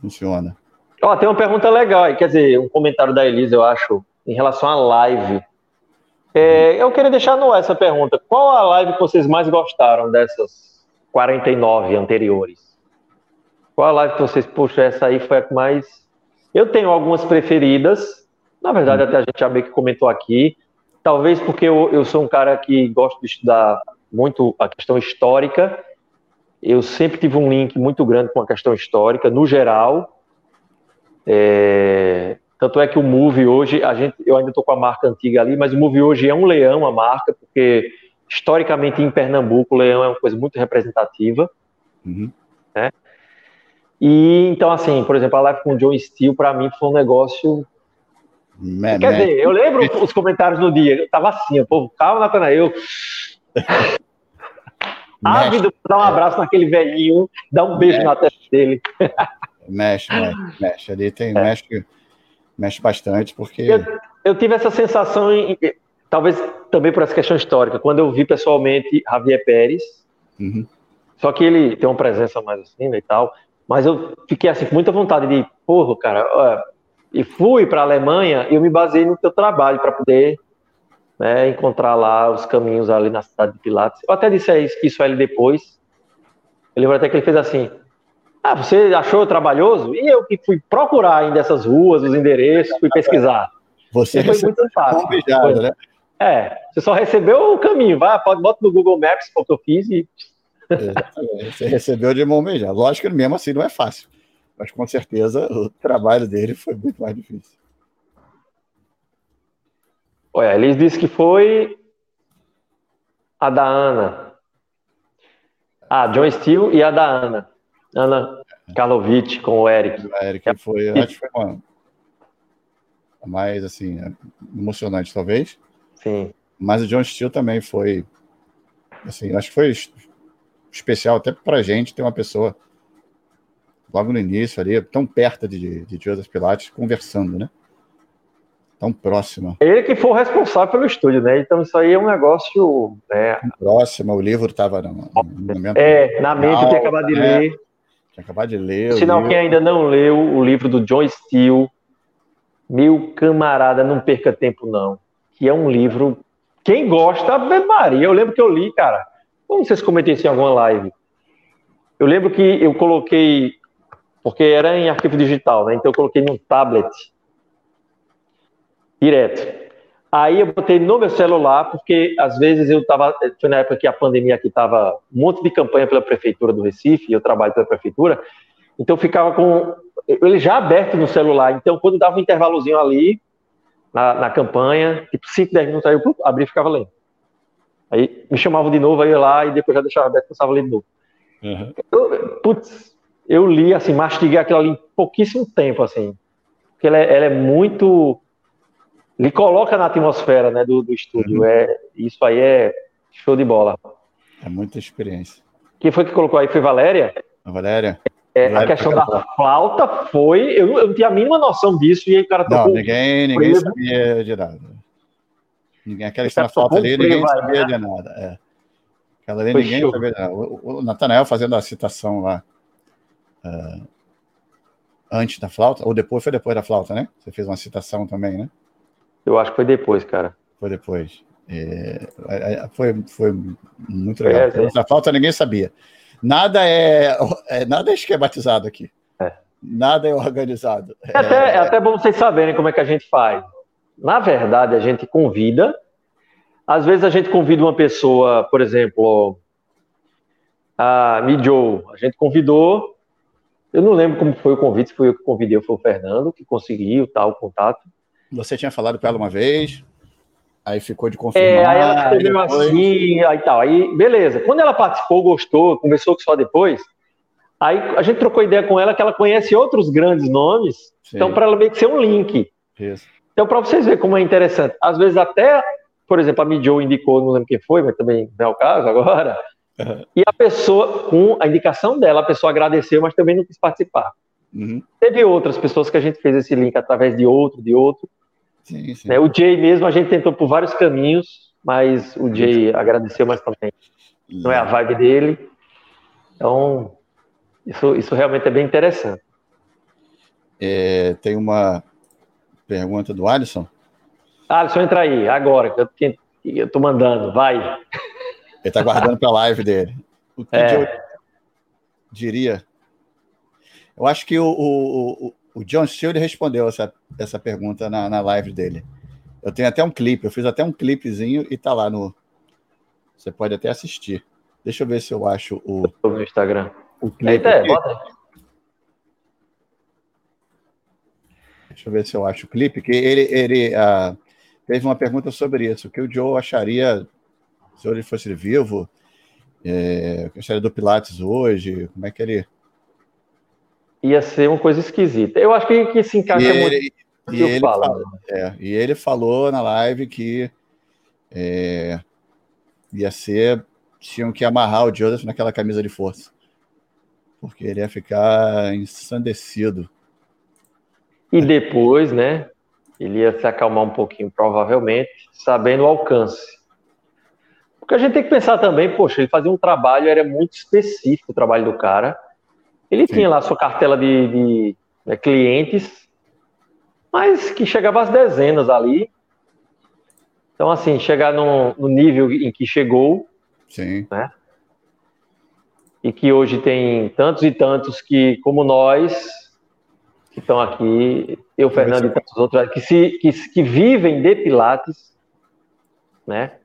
S1: funciona.
S2: Ó, tem uma pergunta legal, quer dizer, um comentário da Elisa, eu acho, em relação à live. É, eu queria deixar no ar essa pergunta. Qual a live que vocês mais gostaram dessas 49 anteriores? Qual a live que vocês, puxa, essa aí foi a que mais. Eu tenho algumas preferidas, na verdade, até a gente já meio que comentou aqui. Talvez porque eu, eu sou um cara que gosto de estudar muito a questão histórica. Eu sempre tive um link muito grande com a questão histórica, no geral. É, tanto é que o Move hoje, a gente, eu ainda estou com a marca antiga ali, mas o Move hoje é um leão, a marca, porque historicamente em Pernambuco o leão é uma coisa muito representativa. Uhum. Né? E então, assim, por exemplo, a live com o John Steele, para mim, foi um negócio. Man, Quer man. dizer, eu lembro os comentários no dia, eu tava assim, o povo, calma, Natanael. Ávido para dar um abraço naquele velhinho, dar um beijo mexe. na testa dele.
S1: Mexe, mexe, mexe. Ali tem, é. mexe, mexe bastante, porque.
S2: Eu, eu tive essa sensação, em, talvez também por essa questão histórica, quando eu vi pessoalmente Javier Pérez, uhum. só que ele tem uma presença mais assim né, e tal, mas eu fiquei assim com muita vontade de, porra, cara, ó, e fui para a Alemanha e eu me baseei no teu trabalho para poder né, encontrar lá os caminhos ali na cidade de Pilates. Eu até disse isso a ele depois. Eu lembro até que ele fez assim: Ah, você achou trabalhoso? E eu que fui procurar ainda essas ruas, os endereços, fui pesquisar.
S1: Você foi muito fácil.
S2: Beijado, né? É, você só recebeu o caminho, vai, pode bota no Google Maps, o que eu fiz e
S1: você recebeu de mão beijada. Lógico que mesmo assim não é fácil, mas com certeza o trabalho dele foi muito mais difícil.
S2: Olha, eles disse que foi a da Ana. Ah, John Steele e a da Ana. Ana Karlovic com o Eric.
S1: A Eric foi, acho que foi uma mais assim, emocionante, talvez.
S2: Sim.
S1: Mas o John Steele também foi assim, acho que foi especial até para a gente ter uma pessoa logo no início ali, tão perto de, de Joseph Pilates, conversando, né? Tão próxima.
S2: Ele que foi o responsável pelo estúdio, né? Então isso aí é um negócio. Né?
S1: Próxima, o livro estava
S2: na, é, na mente, eu tinha acabado de né? ler.
S1: Tinha acabado de ler.
S2: Sinal, quem ainda não leu o livro do John Steele, meu camarada, não perca tempo, não. Que é um livro. Quem gosta, Maria. Eu lembro que eu li, cara. Não sei se comentei isso em alguma live. Eu lembro que eu coloquei, porque era em arquivo digital, né? Então eu coloquei num tablet direto. Aí eu botei no meu celular, porque às vezes eu estava. Foi na época que a pandemia aqui estava um monte de campanha pela prefeitura do Recife, eu trabalho pela prefeitura, então eu ficava com ele já aberto no celular. Então, quando dava um intervalozinho ali na, na campanha, tipo 5, 10 minutos, aí eu abri e ficava lendo. Aí me chamavam de novo, aí eu ia lá e depois já deixava aberto, começava a ler de novo. Uhum. Eu, putz, eu li, assim, mastiguei aquilo ali em pouquíssimo tempo, assim. Porque ela é, ela é muito. Ele coloca na atmosfera né, do, do estúdio. Uhum. É, isso aí é show de bola.
S1: É muita experiência.
S2: Quem foi que colocou aí? Foi Valéria?
S1: A Valéria.
S2: É, Valéria a questão da flauta foi. Eu, eu não tinha a mínima noção disso, e aí o cara
S1: tocou. Não, ninguém, ninguém sabia de nada. Ninguém, aquela que na falta ali, ninguém vai, sabia né? de nada. É. Aquela ali, Foi ninguém show. sabia de nada. O, o Natanael fazendo a citação lá uh, antes da flauta, ou depois, foi depois da flauta, né? Você fez uma citação também, né?
S2: Eu acho que foi depois, cara.
S1: Foi depois. É, é, é foi, foi muito legal. É, a flauta ninguém sabia. Nada é, é, nada é esquematizado aqui. É. Nada é organizado.
S2: É até, é até bom vocês saberem como é que a gente faz na verdade, a gente convida. Às vezes a gente convida uma pessoa, por exemplo, a Mijo, a gente convidou. Eu não lembro como foi o convite, se foi eu que convidei, foi o Fernando que conseguiu tal o contato.
S1: Você tinha falado com ela uma vez, aí ficou de confirmar. É,
S2: aí ela escreveu depois... assim, aí tal. Aí, beleza. Quando ela participou, gostou, conversou só depois, aí a gente trocou ideia com ela que ela conhece outros grandes nomes, Sim. então para ela meio que ser um link. Isso. Então, para vocês verem como é interessante, às vezes até, por exemplo, a Mijo indicou, não lembro quem foi, mas também não é o caso agora, uhum. e a pessoa, com a indicação dela, a pessoa agradeceu, mas também não quis participar. Uhum. Teve outras pessoas que a gente fez esse link através de outro, de outro. Sim, sim. Né? O Jay mesmo, a gente tentou por vários caminhos, mas o Jay agradeceu, mas também não é a vibe dele. Então, isso, isso realmente é bem interessante.
S1: É, tem uma pergunta do Alisson.
S2: Alisson, entra aí, agora, que eu, tô mandando, vai.
S1: Ele tá guardando para a live dele. O que é. eu diria? Eu acho que o, o, o, o John Shield respondeu essa, essa pergunta na, na live dele. Eu tenho até um clipe, eu fiz até um clipezinho e tá lá no. Você pode até assistir. Deixa eu ver se eu acho o.
S2: No Instagram.
S1: O clipe. Eita, bota. Deixa eu ver se eu acho o clipe, que ele, ele uh, fez uma pergunta sobre isso. O que o Joe acharia se ele fosse vivo? É, o que acharia do Pilates hoje? Como é que ele.
S2: Ia ser uma coisa esquisita. Eu acho que, que se encaixa e muito. Ele,
S1: e, ele fala, é, e ele falou na live que é, ia ser. Tinham que amarrar o Joseph naquela camisa de força. Porque ele ia ficar ensandecido
S2: e depois, né, ele ia se acalmar um pouquinho, provavelmente, sabendo o alcance. Porque a gente tem que pensar também, poxa, ele fazia um trabalho, era muito específico o trabalho do cara. Ele Sim. tinha lá sua cartela de, de né, clientes, mas que chegava às dezenas ali. Então, assim, chegar no, no nível em que chegou,
S1: Sim.
S2: né? E que hoje tem tantos e tantos que, como nós, que estão aqui, eu, Fernando e tantos outros, que, se, que, que vivem de Pilates, né?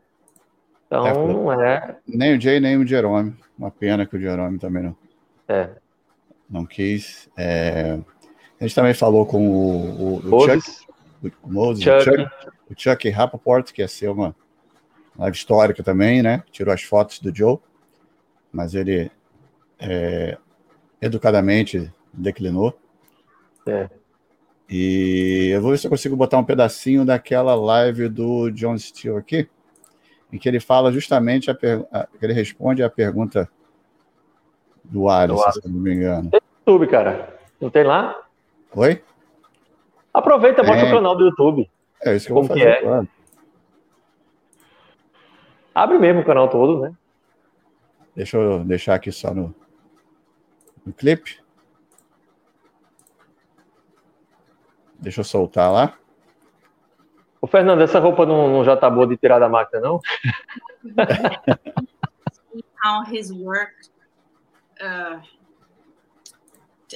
S2: Então, é, não é.
S1: Nem o Jay, nem o Jerome. Uma pena que o Jerome também não.
S2: É.
S1: Não quis. É... A gente também falou com o, o, o Chuck, o, Moses, Chuck. O, Chuck, o Chuck Rappaport, que ia ser uma live histórica também, né? Tirou as fotos do Joe, mas ele é, educadamente declinou.
S2: É.
S1: E eu vou ver se eu consigo botar um pedacinho daquela live do John Steele aqui, em que ele fala justamente, a, per... a... ele responde a pergunta do Alisson, se não me engano.
S2: Tem YouTube, cara. Não tem lá?
S1: Oi?
S2: Aproveita, bota é... o canal do YouTube.
S1: É isso que eu vou fazer é. agora.
S2: Abre mesmo o canal todo, né?
S1: Deixa eu deixar aqui só no, no clipe. Deixa eu soltar lá.
S2: Ô, Fernando, essa roupa não, não já tá boa de tirar da máquina, não?
S5: How his work, uh,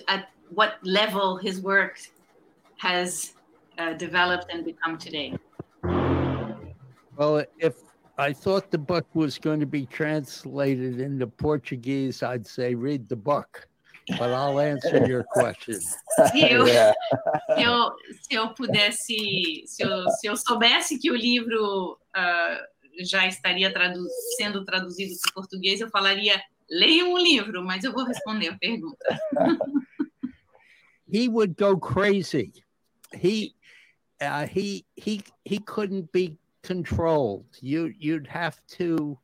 S5: at what level his work has uh, developed and become today.
S6: Well, if I thought the book was going to be translated into Portuguese, I'd say read the book. But I'll answer your question.
S5: Se eu, yeah. se eu, se eu pudesse, se eu, se eu soubesse que o livro uh, já estaria tradu sendo traduzido para o português, eu falaria: leiam o livro, mas eu vou responder a pergunta.
S6: he would go crazy. He, uh, he, he, he couldn't be controlled. You, you'd have to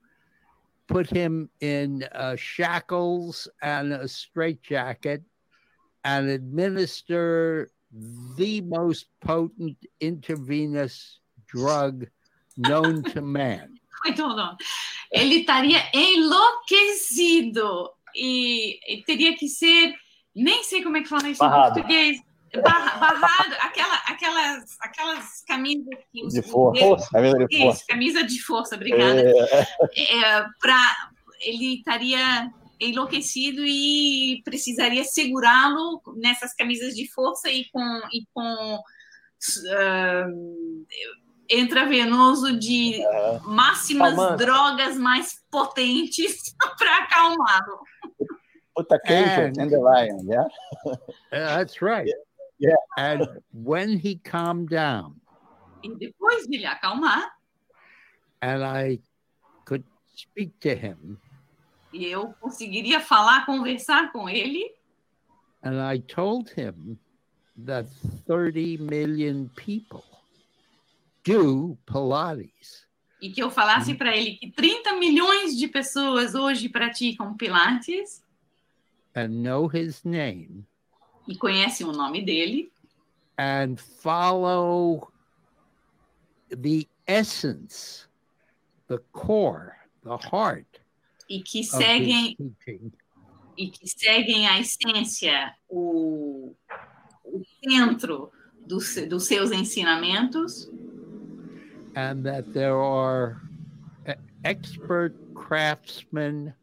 S6: put him in uh, shackles and a straitjacket and administer the most potent intravenous drug known to man.
S5: Wait, hold on. Ele estaria enlouquecido e, e teria que ser, nem sei como é que fala isso Barrado. em português, barrado, aquela, aquelas, aquelas camisas
S2: que de força, camisa
S5: de força. camisa de força, obrigada. É. É, pra, ele estaria enlouquecido e precisaria segurá-lo nessas camisas de força e com, e com uh, intravenoso de máximas drogas mais potentes para acalmá-lo.
S1: Put the cage and the lion, yeah?
S6: that's right. Yeah.
S1: Yeah.
S6: And when he calmed down,
S5: e depois de ele acalmar,
S6: and I could speak to him,
S5: e eu conseguiria falar, conversar com ele,
S6: and I told him that 30 million people do Pilates.
S5: E que eu falasse para ele que 30 milhões de pessoas hoje praticam Pilates.
S6: And know his name.
S5: E conhecem o nome dele.
S6: And follow the essence, the core, the heart.
S5: E que seguem e que seguem a essência, o, o centro dos, dos seus ensinamentos.
S6: And that there are expert craftsmen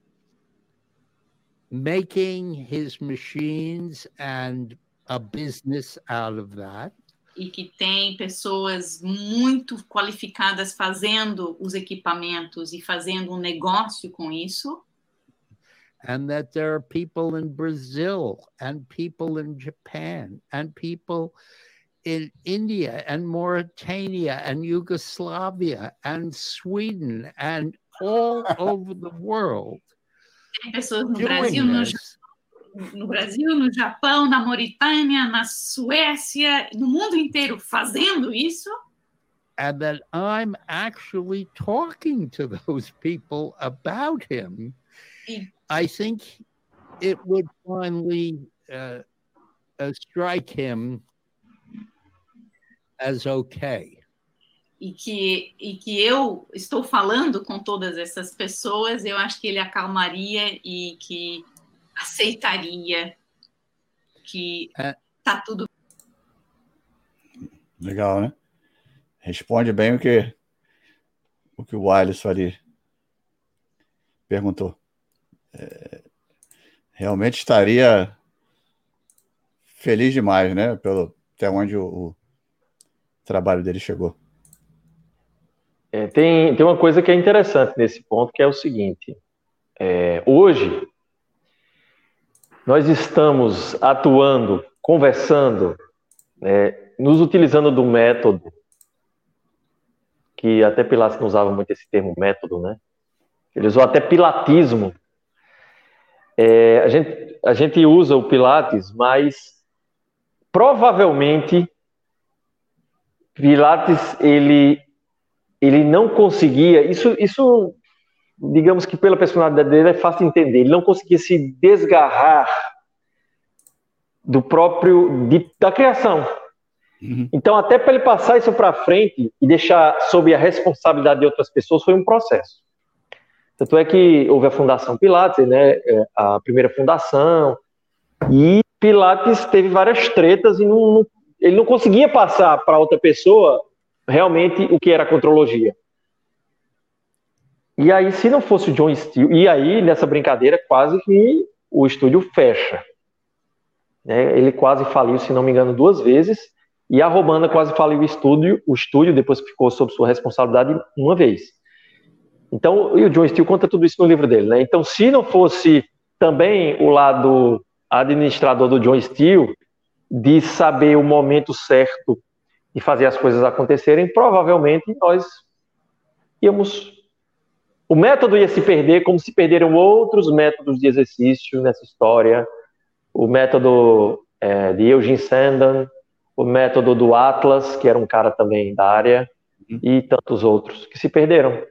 S6: making his machines and a business out of that.
S5: E que tem pessoas muito qualificadas fazendo os equipamentos e fazendo um negócio com isso
S6: and that there are people in Brazil and people in Japan and people in India and Mauritania and Yugoslavia and Sweden and all over the world.
S5: Tem pessoas no Brasil, no, no, Brasil, no Japão, na Mauritânia, na Suécia, no mundo inteiro fazendo isso.
S6: And that I'm actually talking to those people about him. I think it would finally uh, uh, strike him as okay.
S5: E que, e que eu estou falando com todas essas pessoas, eu acho que ele acalmaria e que aceitaria que está é. tudo.
S1: Legal, né? Responde bem o que o que o Alisson ali perguntou é, realmente estaria feliz demais, né? Pelo, até onde o, o trabalho dele chegou.
S2: É, tem, tem uma coisa que é interessante nesse ponto, que é o seguinte: é, hoje nós estamos atuando, conversando, né, nos utilizando do método, que até Pilates não usava muito esse termo método, né? Ele usou até pilatismo é, a, gente, a gente usa o Pilates, mas provavelmente Pilates ele ele não conseguia isso isso digamos que pela personalidade dele é fácil de entender ele não conseguia se desgarrar do próprio de, da criação uhum. então até para ele passar isso para frente e deixar sob a responsabilidade de outras pessoas foi um processo tanto é que houve a Fundação Pilates, né, é, a primeira fundação, e Pilates teve várias tretas e não, não, ele não conseguia passar para outra pessoa realmente o que era a contrologia. E aí, se não fosse o John Steele, e aí nessa brincadeira quase que o estúdio fecha. Né? Ele quase faliu, se não me engano, duas vezes, e a Romana quase faliu o estúdio, o estúdio depois ficou sob sua responsabilidade uma vez. Então, e o John Steele conta tudo isso no livro dele, né? Então, se não fosse também o lado administrador do John Steele, de saber o momento certo de fazer as coisas acontecerem, provavelmente nós íamos. O método ia se perder, como se perderam outros métodos de exercício nessa história. O método é, de Eugene Sandan, o método do Atlas, que era um cara também da área, uhum. e tantos outros que se perderam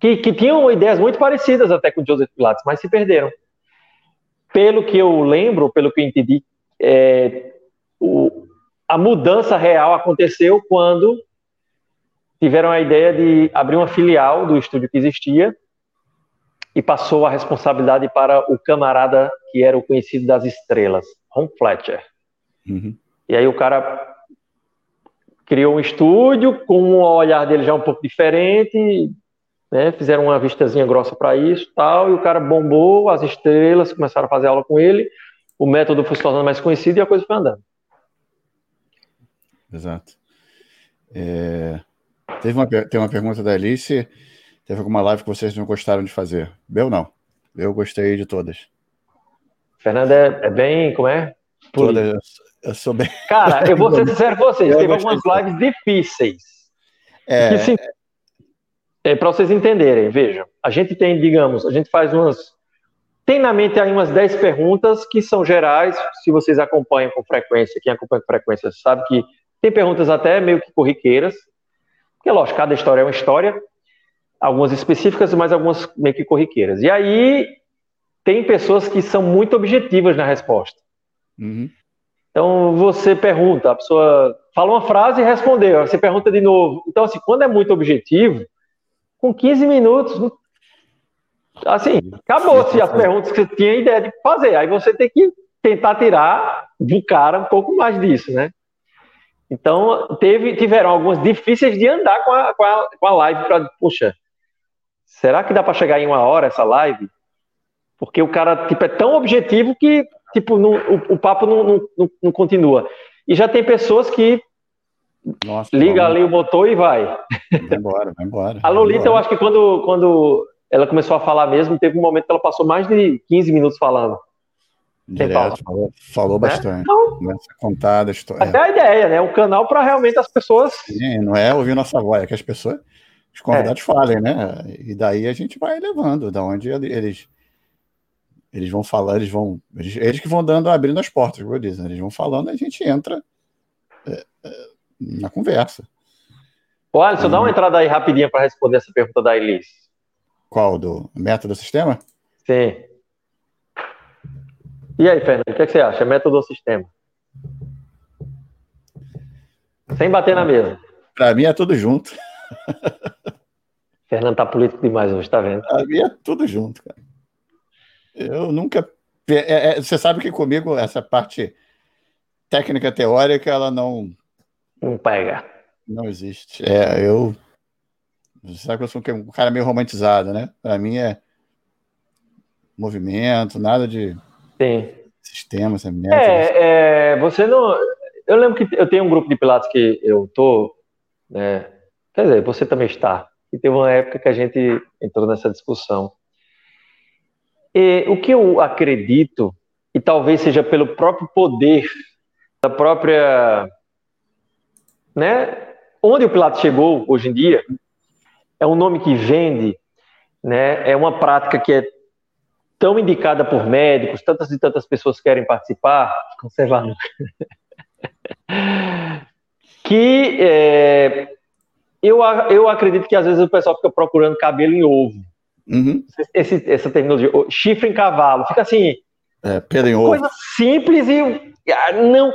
S2: que, que tinham ideias muito parecidas até com Joseph Pilates, mas se perderam. Pelo que eu lembro, pelo que eu entendi, é, o, a mudança real aconteceu quando tiveram a ideia de abrir uma filial do estúdio que existia e passou a responsabilidade para o camarada que era o conhecido das estrelas, Ron Fletcher. Uhum. E aí o cara criou um estúdio com um olhar dele já um pouco diferente, né? Fizeram uma vistazinha grossa para isso, tal, e o cara bombou, as estrelas começaram a fazer aula com ele, o método foi se tornando mais conhecido e a coisa foi andando.
S1: Exato. É... Teve uma, tem uma pergunta da Alice. Teve alguma live que vocês não gostaram de fazer? Eu não. Eu gostei de todas.
S2: Fernanda é, é bem, como é?
S1: Todas. Eu sou bem.
S2: Cara, eu vou ser sincero com vocês. teve algumas lives difíceis.
S1: É, que,
S2: é, para vocês entenderem, vejam, a gente tem, digamos, a gente faz umas. Tem na mente aí umas 10 perguntas que são gerais, se vocês acompanham com frequência, quem acompanha com frequência sabe que tem perguntas até meio que corriqueiras, Porque, lógico, cada história é uma história, algumas específicas, mas algumas meio que corriqueiras. E aí, tem pessoas que são muito objetivas na resposta. Uhum. Então, você pergunta, a pessoa fala uma frase e respondeu, você pergunta de novo. Então, assim, quando é muito objetivo, com 15 minutos, assim, acabou-se as perguntas que você tinha ideia de fazer. Aí você tem que tentar tirar do cara um pouco mais disso, né? Então, teve, tiveram algumas difíceis de andar com a, com a, com a live para, puxa, será que dá para chegar em uma hora essa live? Porque o cara, tipo, é tão objetivo que, tipo, não, o, o, papo não, não, não, continua. E já tem pessoas que Nossa, liga ali o motor e vai.
S1: Vai embora, vai embora.
S2: A Lolita, eu acho que quando, quando ela começou a falar mesmo, teve um momento que ela passou mais de 15 minutos falando.
S1: Direto, falou, falou né? bastante. Então, Começa a contar da história.
S2: Até a ideia, né? Um canal para realmente as pessoas.
S1: Sim, não é ouvir nossa voz, é que as pessoas, os convidados é. falem, né? E daí a gente vai levando, da onde eles eles vão falando, eles vão. Eles, eles que vão dando, abrindo as portas, como eu disse, né? eles vão falando, a gente entra é, é, na conversa.
S2: Ô, Alisson, dá uma uhum. entrada aí rapidinha para responder essa pergunta da Elis.
S1: Qual? Do método sistema?
S2: Sim. E aí, Fernando, o que, é que você acha? Método ou sistema? Sem bater na mesa.
S1: Para mim é tudo junto.
S2: Fernando tá político demais hoje, tá vendo?
S1: Para mim é tudo junto, cara. Eu nunca. É, é, você sabe que comigo essa parte técnica teórica ela não.
S2: Não pega.
S1: Não existe. É, eu. Você sabe que eu sou um cara meio romantizado, né? Para mim é movimento, nada de
S2: Sim.
S1: Sistemas, é,
S2: é, você não. Eu lembro que eu tenho um grupo de pilates que eu tô, né? Quer dizer, você também está. E teve uma época que a gente entrou nessa discussão. E o que eu acredito, e talvez seja pelo próprio poder da própria, né? Onde o Pilates chegou hoje em dia é um nome que vende, né? É uma prática que é tão indicada por médicos, tantas e tantas pessoas querem participar, conservar que é, eu, eu acredito que às vezes o pessoal fica procurando cabelo em ovo. Uhum. Esse, essa terminologia, chifre em cavalo, fica assim.
S1: É, pelo em ovo.
S2: Coisa simples e ah, não.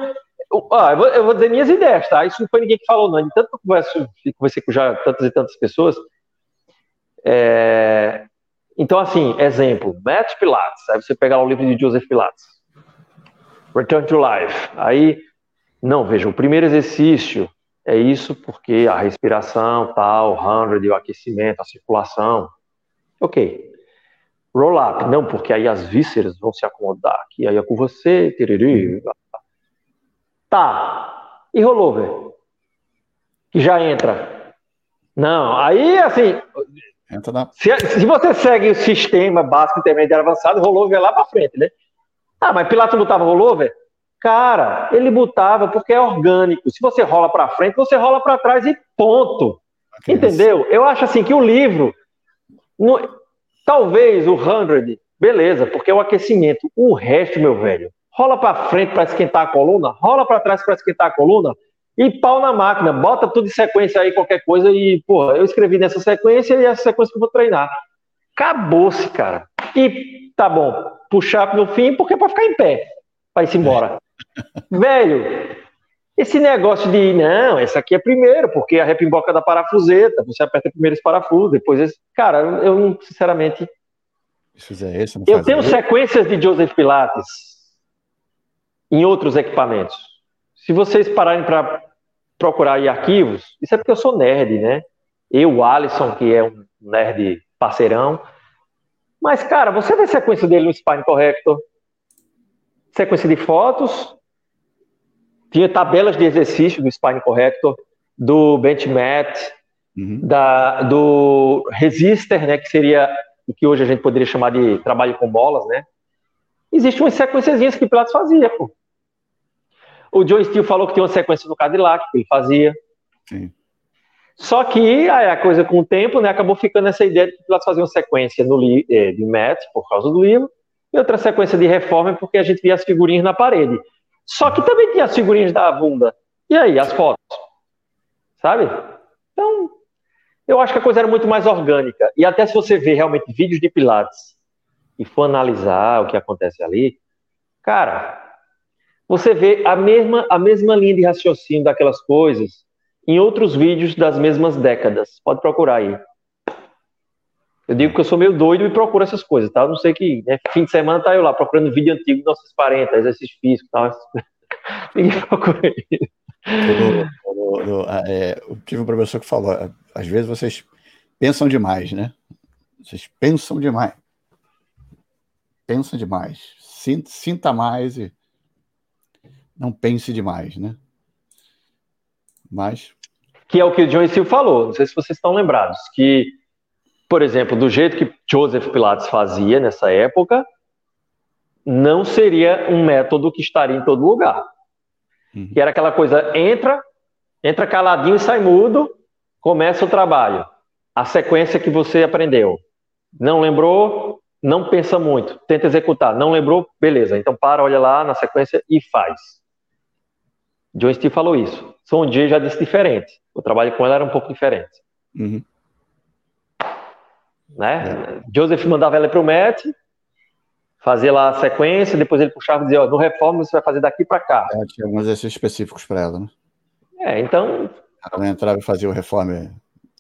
S2: Ah, eu, vou, eu, vou, dizer minhas ideias, tá? Isso não foi ninguém que falou, não. De tanto que eu converso, conversei com já tantas e tantas pessoas. É, então, assim, exemplo, Matt Pilates. Aí você pega lá o livro de Joseph Pilates. Return to Life. Aí, não, veja, o primeiro exercício é isso porque a respiração, tal, 100, o aquecimento, a circulação. Ok. Roll up. Não, porque aí as vísceras vão se acomodar aqui, aí é com você, tiriri. Tá. E rollover? Que já entra. Não, aí, assim, na... se, se, você segue o sistema básico, intermediário, avançado, rollover é lá para frente, né? Ah, mas Pilatos botava rollover? Cara, ele botava porque é orgânico. Se você rola para frente, você rola para trás e ponto. Entendeu? Eu acho assim que o livro, no, talvez o 100, beleza, porque é o aquecimento. O resto, meu velho, rola para frente para esquentar a coluna, rola para trás para esquentar a coluna, e pau na máquina, bota tudo em sequência aí, qualquer coisa, e, porra, eu escrevi nessa sequência e essa sequência que eu vou treinar. Acabou-se, cara. E tá bom, puxar no fim, porque é pra ficar em pé, vai se embora. Velho, esse negócio de, não, essa aqui é primeiro, porque a repimboca da parafuseta, você aperta primeiro esse parafuso, depois esse. Cara, eu, sinceramente.
S1: Se fizer esse,
S2: eu tenho sequências de Joseph Pilates em outros equipamentos. Se vocês pararem para procurar aí arquivos, isso é porque eu sou nerd, né? Eu, Alisson, que é um nerd parceirão. Mas, cara, você vê sequência dele no Spine Corrector, sequência de fotos, tinha tabelas de exercício do Spine Corrector, do Benchmat, uhum. da, do Resistor, né, que seria o que hoje a gente poderia chamar de trabalho com bolas, né? Existem umas sequenciazinhas que o Pilates fazia, pô. O John Steele falou que tinha uma sequência do Cadillac que ele fazia. Sim. Só que aí a coisa com o tempo, né, acabou ficando essa ideia de que Pilates fazia uma sequência no eh, de Matt, por causa do livro, e outra sequência de reforma porque a gente via as figurinhas na parede. Só que também tinha as figurinhas da bunda. E aí, as fotos? Sabe? Então, eu acho que a coisa era muito mais orgânica. E até se você ver realmente vídeos de Pilates e for analisar o que acontece ali, cara, você vê a mesma, a mesma linha de raciocínio daquelas coisas em outros vídeos das mesmas décadas. Pode procurar aí. Eu digo que eu sou meio doido e procuro essas coisas, tá? não sei que né, fim de semana tá eu lá procurando vídeo antigo dos nossos parentes, exercício físico, tal. Ninguém procura isso.
S1: Eu, eu, é, eu tive um professor que falou: às vezes vocês pensam demais, né? Vocês pensam demais. Pensa demais. Sinta, sinta mais e não pense demais, né? Mas.
S2: Que é o que o John Sil falou, não sei se vocês estão lembrados, que, por exemplo, do jeito que Joseph Pilates fazia nessa época, não seria um método que estaria em todo lugar. Uhum. Que era aquela coisa, entra, entra caladinho e sai mudo, começa o trabalho. A sequência que você aprendeu. Não lembrou? Não pensa muito. Tenta executar. Não lembrou? Beleza. Então para, olha lá na sequência e faz. John Steve falou isso. Son Jay já disse diferente. O trabalho com ela era um pouco diferente. Uhum. Né? É. Joseph mandava ela para o Matt, fazia lá a sequência, depois ele puxava e dizia: ó, no reforma você vai fazer daqui para cá.
S1: É, tinha alguns exercícios específicos para ela, né?
S2: É, então
S1: ela entrava e fazia o reforme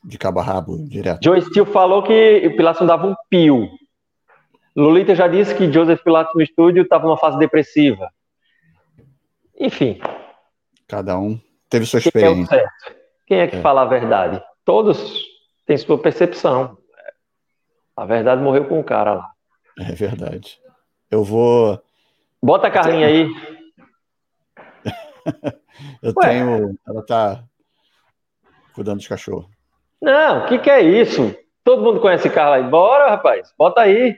S1: de cabo a rabo direto.
S2: Joe Steele falou que o Pilates não dava um pio. Lolita já disse que Joseph Pilates no estúdio estava numa fase depressiva. Enfim.
S1: Cada um teve sua experiência. Quem é,
S2: Quem é que é. fala a verdade? Todos têm sua percepção. A verdade morreu com o cara lá.
S1: É verdade. Eu vou.
S2: Bota a Carlinha aí.
S1: Eu Ué. tenho. Ela tá cuidando dos cachorros.
S2: Não, o que, que é isso? Todo mundo conhece Carla aí. Bora, rapaz. Bota aí.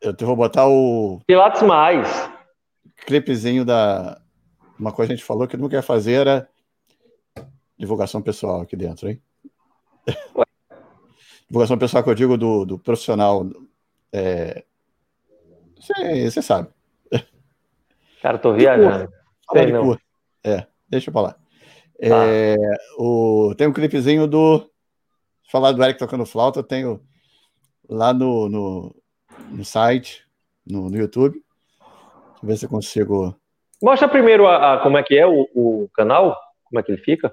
S1: Eu vou botar o.
S2: Pilates mais.
S1: Clipezinho da. Uma coisa que a gente falou que não quer fazer era divulgação pessoal aqui dentro, hein? Ué. divulgação pessoal que eu digo do, do profissional. Você é... sabe.
S2: Cara, tô viajando.
S1: Sei, não. É, deixa eu falar. É, o, tem um clipezinho do. Falar do Eric tocando flauta, eu tenho lá no, no, no site, no, no, YouTube. Deixa eu ver se eu consigo.
S2: Mostra primeiro a, a, como é que é o, o, canal, como é que ele fica.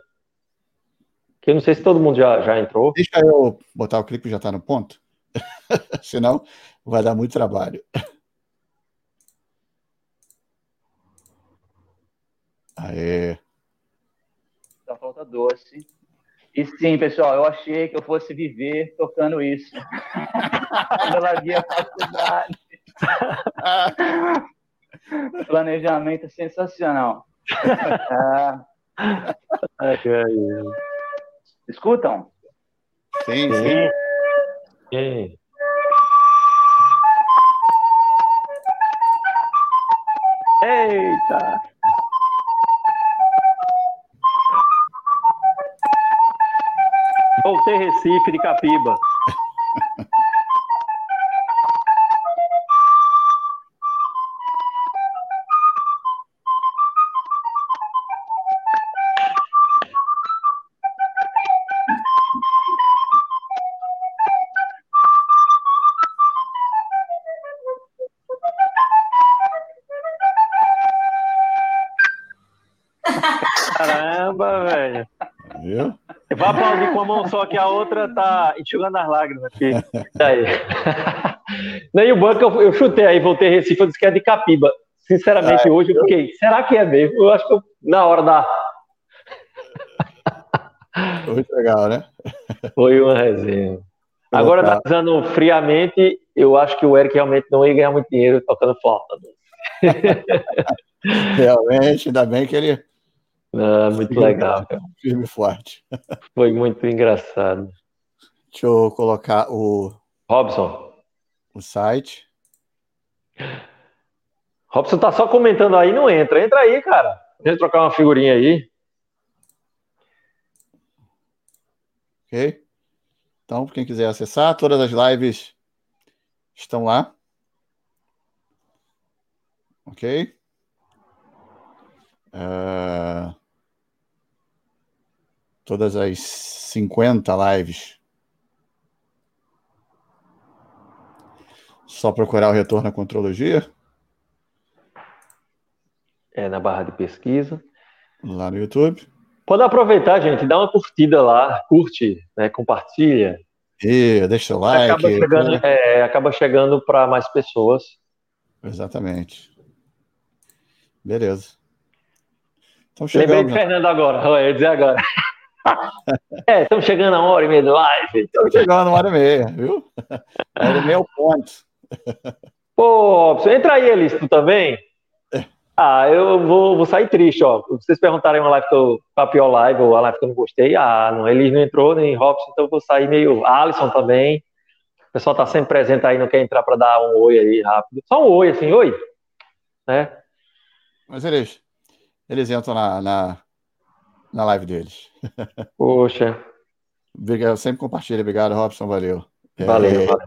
S2: Que eu não sei se todo mundo já, já entrou.
S1: Deixa eu botar o clipe já está no ponto. Senão vai dar muito trabalho. Aê
S7: da flauta doce. E sim, pessoal, eu achei que eu fosse viver tocando isso. Quando eu larguei a faculdade. Planejamento sensacional. É. Escutam?
S1: Sim, sim.
S2: sim.
S7: Eita!
S2: Voltei Recife de Capiba. que a outra tá enxugando as lágrimas aqui. Aí. Nem o banco eu, eu chutei aí, voltei a Recife, eu disse que é de Capiba. Sinceramente, ah, hoje eu fiquei, será que é mesmo? Eu acho que eu, na hora da.
S1: Muito legal, né?
S2: Foi uma resenha. Agora, analisando friamente, eu acho que o Eric realmente não ia ganhar muito dinheiro tocando flauta.
S1: realmente, ainda bem que ele
S2: ah, muito legal.
S1: Firme e forte.
S2: Foi muito engraçado.
S1: Deixa eu colocar o.
S2: Robson.
S1: O site.
S2: Robson tá só comentando aí, não entra. Entra aí, cara. Deixa eu trocar uma figurinha aí.
S1: Ok? Então, quem quiser acessar, todas as lives estão lá. Ok? Uh todas as 50 lives. Só procurar o retorno à contrologia.
S2: É, na barra de pesquisa.
S1: Lá no YouTube.
S2: Pode aproveitar, gente, dá uma curtida lá, curte, né, compartilha.
S1: E deixa o like.
S2: Acaba chegando, é, acaba chegando para mais pessoas.
S1: Exatamente. Beleza.
S2: Então, Lembrei de Fernando agora, eu ia dizer agora. É, estamos chegando a uma hora e meia de live.
S1: Estamos chegando a uma hora e meia, viu? Uma hora e meia é o ponto.
S2: Pô, entra aí, Elis, tu também? Ah, eu vou, vou sair triste, ó. Vocês perguntarem uma live que eu, a pior live ou a live que eu não gostei, ah, não, Elis não entrou, nem Robson, então eu vou sair meio. Alisson também. O pessoal tá sempre presente aí, não quer entrar para dar um oi aí rápido. Só um oi, assim, oi. Né?
S1: Mas eles, eles entram na, na, na live deles.
S2: Poxa.
S1: Obrigado, sempre compartilha. Obrigado, Robson. Valeu.
S2: Valeu, é, valeu.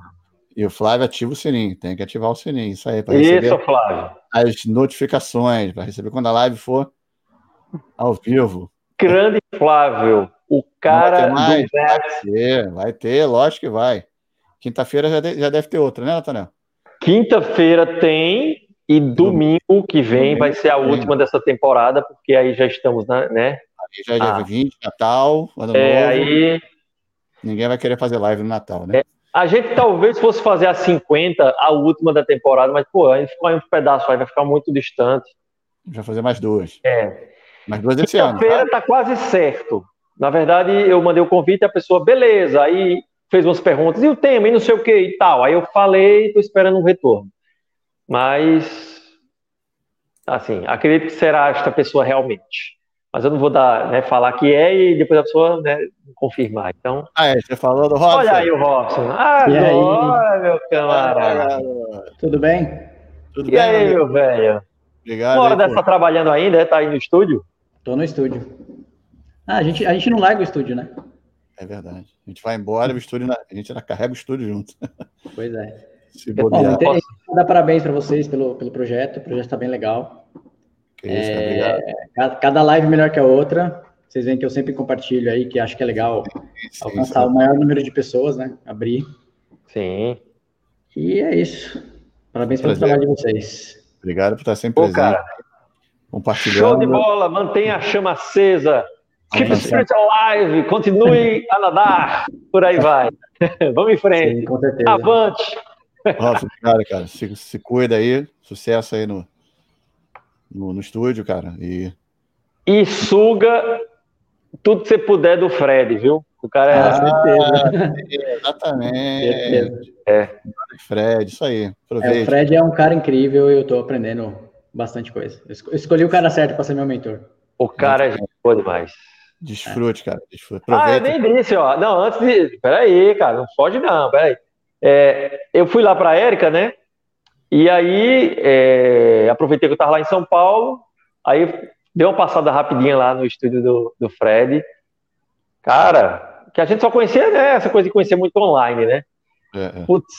S1: E o Flávio ativa o sininho, tem que ativar o sininho, isso aí,
S2: para receber
S1: Flávio. as notificações, para receber quando a live for ao vivo.
S2: Grande Flávio, o cara
S1: mais, do vai ter, vai ter, lógico que vai. Quinta-feira já, de, já deve ter outra, né, Nathaniel?
S2: Quinta-feira tem, e domingo que vem domingo vai ser a última dessa temporada, porque aí já estamos, na, né?
S1: Já é dia ah. 20, Natal,
S2: ano é, novo. Aí...
S1: Ninguém vai querer fazer live no Natal, né? É,
S2: a gente talvez fosse fazer a 50, a última da temporada, mas, pô, aí ficou aí um pedaço aí, vai ficar muito distante.
S1: Vai fazer mais duas.
S2: É.
S1: Mais duas esse ano.
S2: Quinta-feira tá? tá quase certo. Na verdade, eu mandei o convite e a pessoa, beleza, aí fez umas perguntas, e o tema, e não sei o que e tal. Aí eu falei, tô esperando um retorno. Mas, assim, acredito que será esta pessoa realmente mas eu não vou dar, né, falar que é e depois a pessoa né, confirmar. Então.
S1: Ah, é, você falou do Robson?
S2: Olha aí o Robson. Ah, e aí? meu camarada.
S8: Tudo bem?
S2: Tudo e bem, aí, meu velho? Obrigado. Uma hora dessa tá trabalhando ainda, é? Tá aí no estúdio?
S8: Tô no estúdio. Ah, a gente, a gente não larga o estúdio, né?
S1: É verdade. A gente vai embora, o estúdio, a gente carrega o estúdio junto.
S8: Pois é. Se bobear. Bom, dar parabéns para vocês pelo, pelo projeto. O projeto está bem legal. Isso, é, cada live melhor que a outra. Vocês veem que eu sempre compartilho aí, que acho que é legal sim, alcançar sim. o maior número de pessoas, né? Abrir.
S2: Sim.
S8: E é isso. Parabéns pelo trabalho de vocês.
S1: Obrigado por estar sempre Pô, presente. Cara,
S2: compartilhando. Show de bola, mantenha a chama acesa. Keep the spirit alive, continue a nadar, por aí vai. Vamos em frente. Sim, com certeza. Avante.
S1: Nossa, cara, cara, se, se cuida aí, sucesso aí no, no, no estúdio, cara. E...
S2: e suga tudo que você puder do Fred, viu? O cara é.
S1: Ah, certeza. Exatamente. É. Fred, isso aí.
S8: É, o Fred é um cara incrível e eu tô aprendendo bastante coisa. Eu escolhi o cara certo para ser meu mentor.
S2: O cara é boa demais.
S1: Desfrute, é. cara. Desfrute.
S2: Ah, eu nem disse, ó. Não, antes de. Peraí, cara, não pode não, peraí. É, eu fui lá para Érica, né? E aí, é, aproveitei que eu estava lá em São Paulo, aí dei uma passada rapidinha lá no estúdio do, do Fred. Cara, que a gente só conhecia, né? Essa coisa de conhecer muito online, né? É, é. Putz,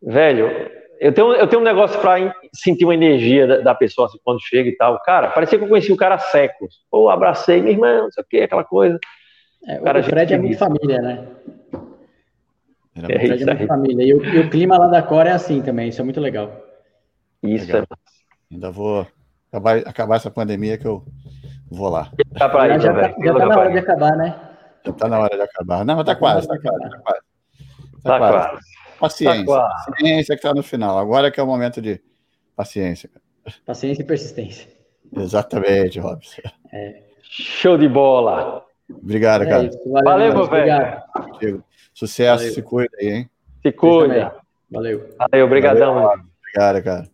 S2: velho, eu tenho, eu tenho um negócio para sentir uma energia da, da, pessoa assim, quando chega e tal. Cara, parecia que eu conhecia o cara há séculos. Ou abracei, minha irmã, não sei o que, aquela coisa.
S8: É, o cara, o Fred é muito família, né? Era é, isso aí. família. E o, e o, clima lá da Cora é assim também, isso é muito legal.
S2: Isso legal. é.
S1: Ainda vou acabar, acabar essa pandemia que eu vou lá.
S8: Tá pra já, já, tá, já tá na hora de acabar, né?
S1: Já tá na hora de acabar. Não, mas tá, tá quase, tá quase, tá quase.
S2: Tá, quase. Tá
S1: paciência. Tá paciência que tá no final. Agora que é o momento de paciência.
S8: Paciência e persistência.
S1: Exatamente, Robson.
S2: É. Show de bola.
S1: Obrigado, é cara.
S2: Isso, valeu, valeu meu velho.
S1: Sucesso, Valeu. se cuida aí, hein?
S2: Se cuida.
S8: Valeu.
S2: Valeu, obrigadão.
S1: Obrigado, cara.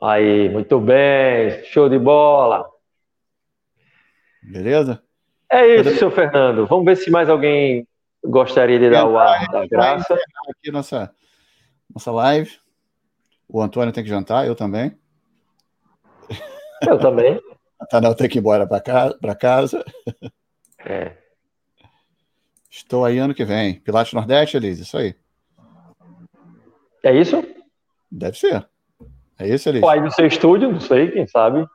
S2: Aí, muito bem, show de bola.
S1: Beleza?
S2: É isso, Beleza? seu Fernando. Vamos ver se mais alguém gostaria de dar o ar da graça.
S1: Aqui nossa, nossa live. O Antônio tem que jantar, eu também.
S2: Eu também.
S1: A Tanel tem que ir embora para casa, casa.
S2: É.
S1: Estou aí ano que vem. Pilates Nordeste, Elise, isso aí.
S2: É isso?
S1: Deve ser. É isso, Elise.
S2: Ou aí no seu estúdio, não sei, quem sabe.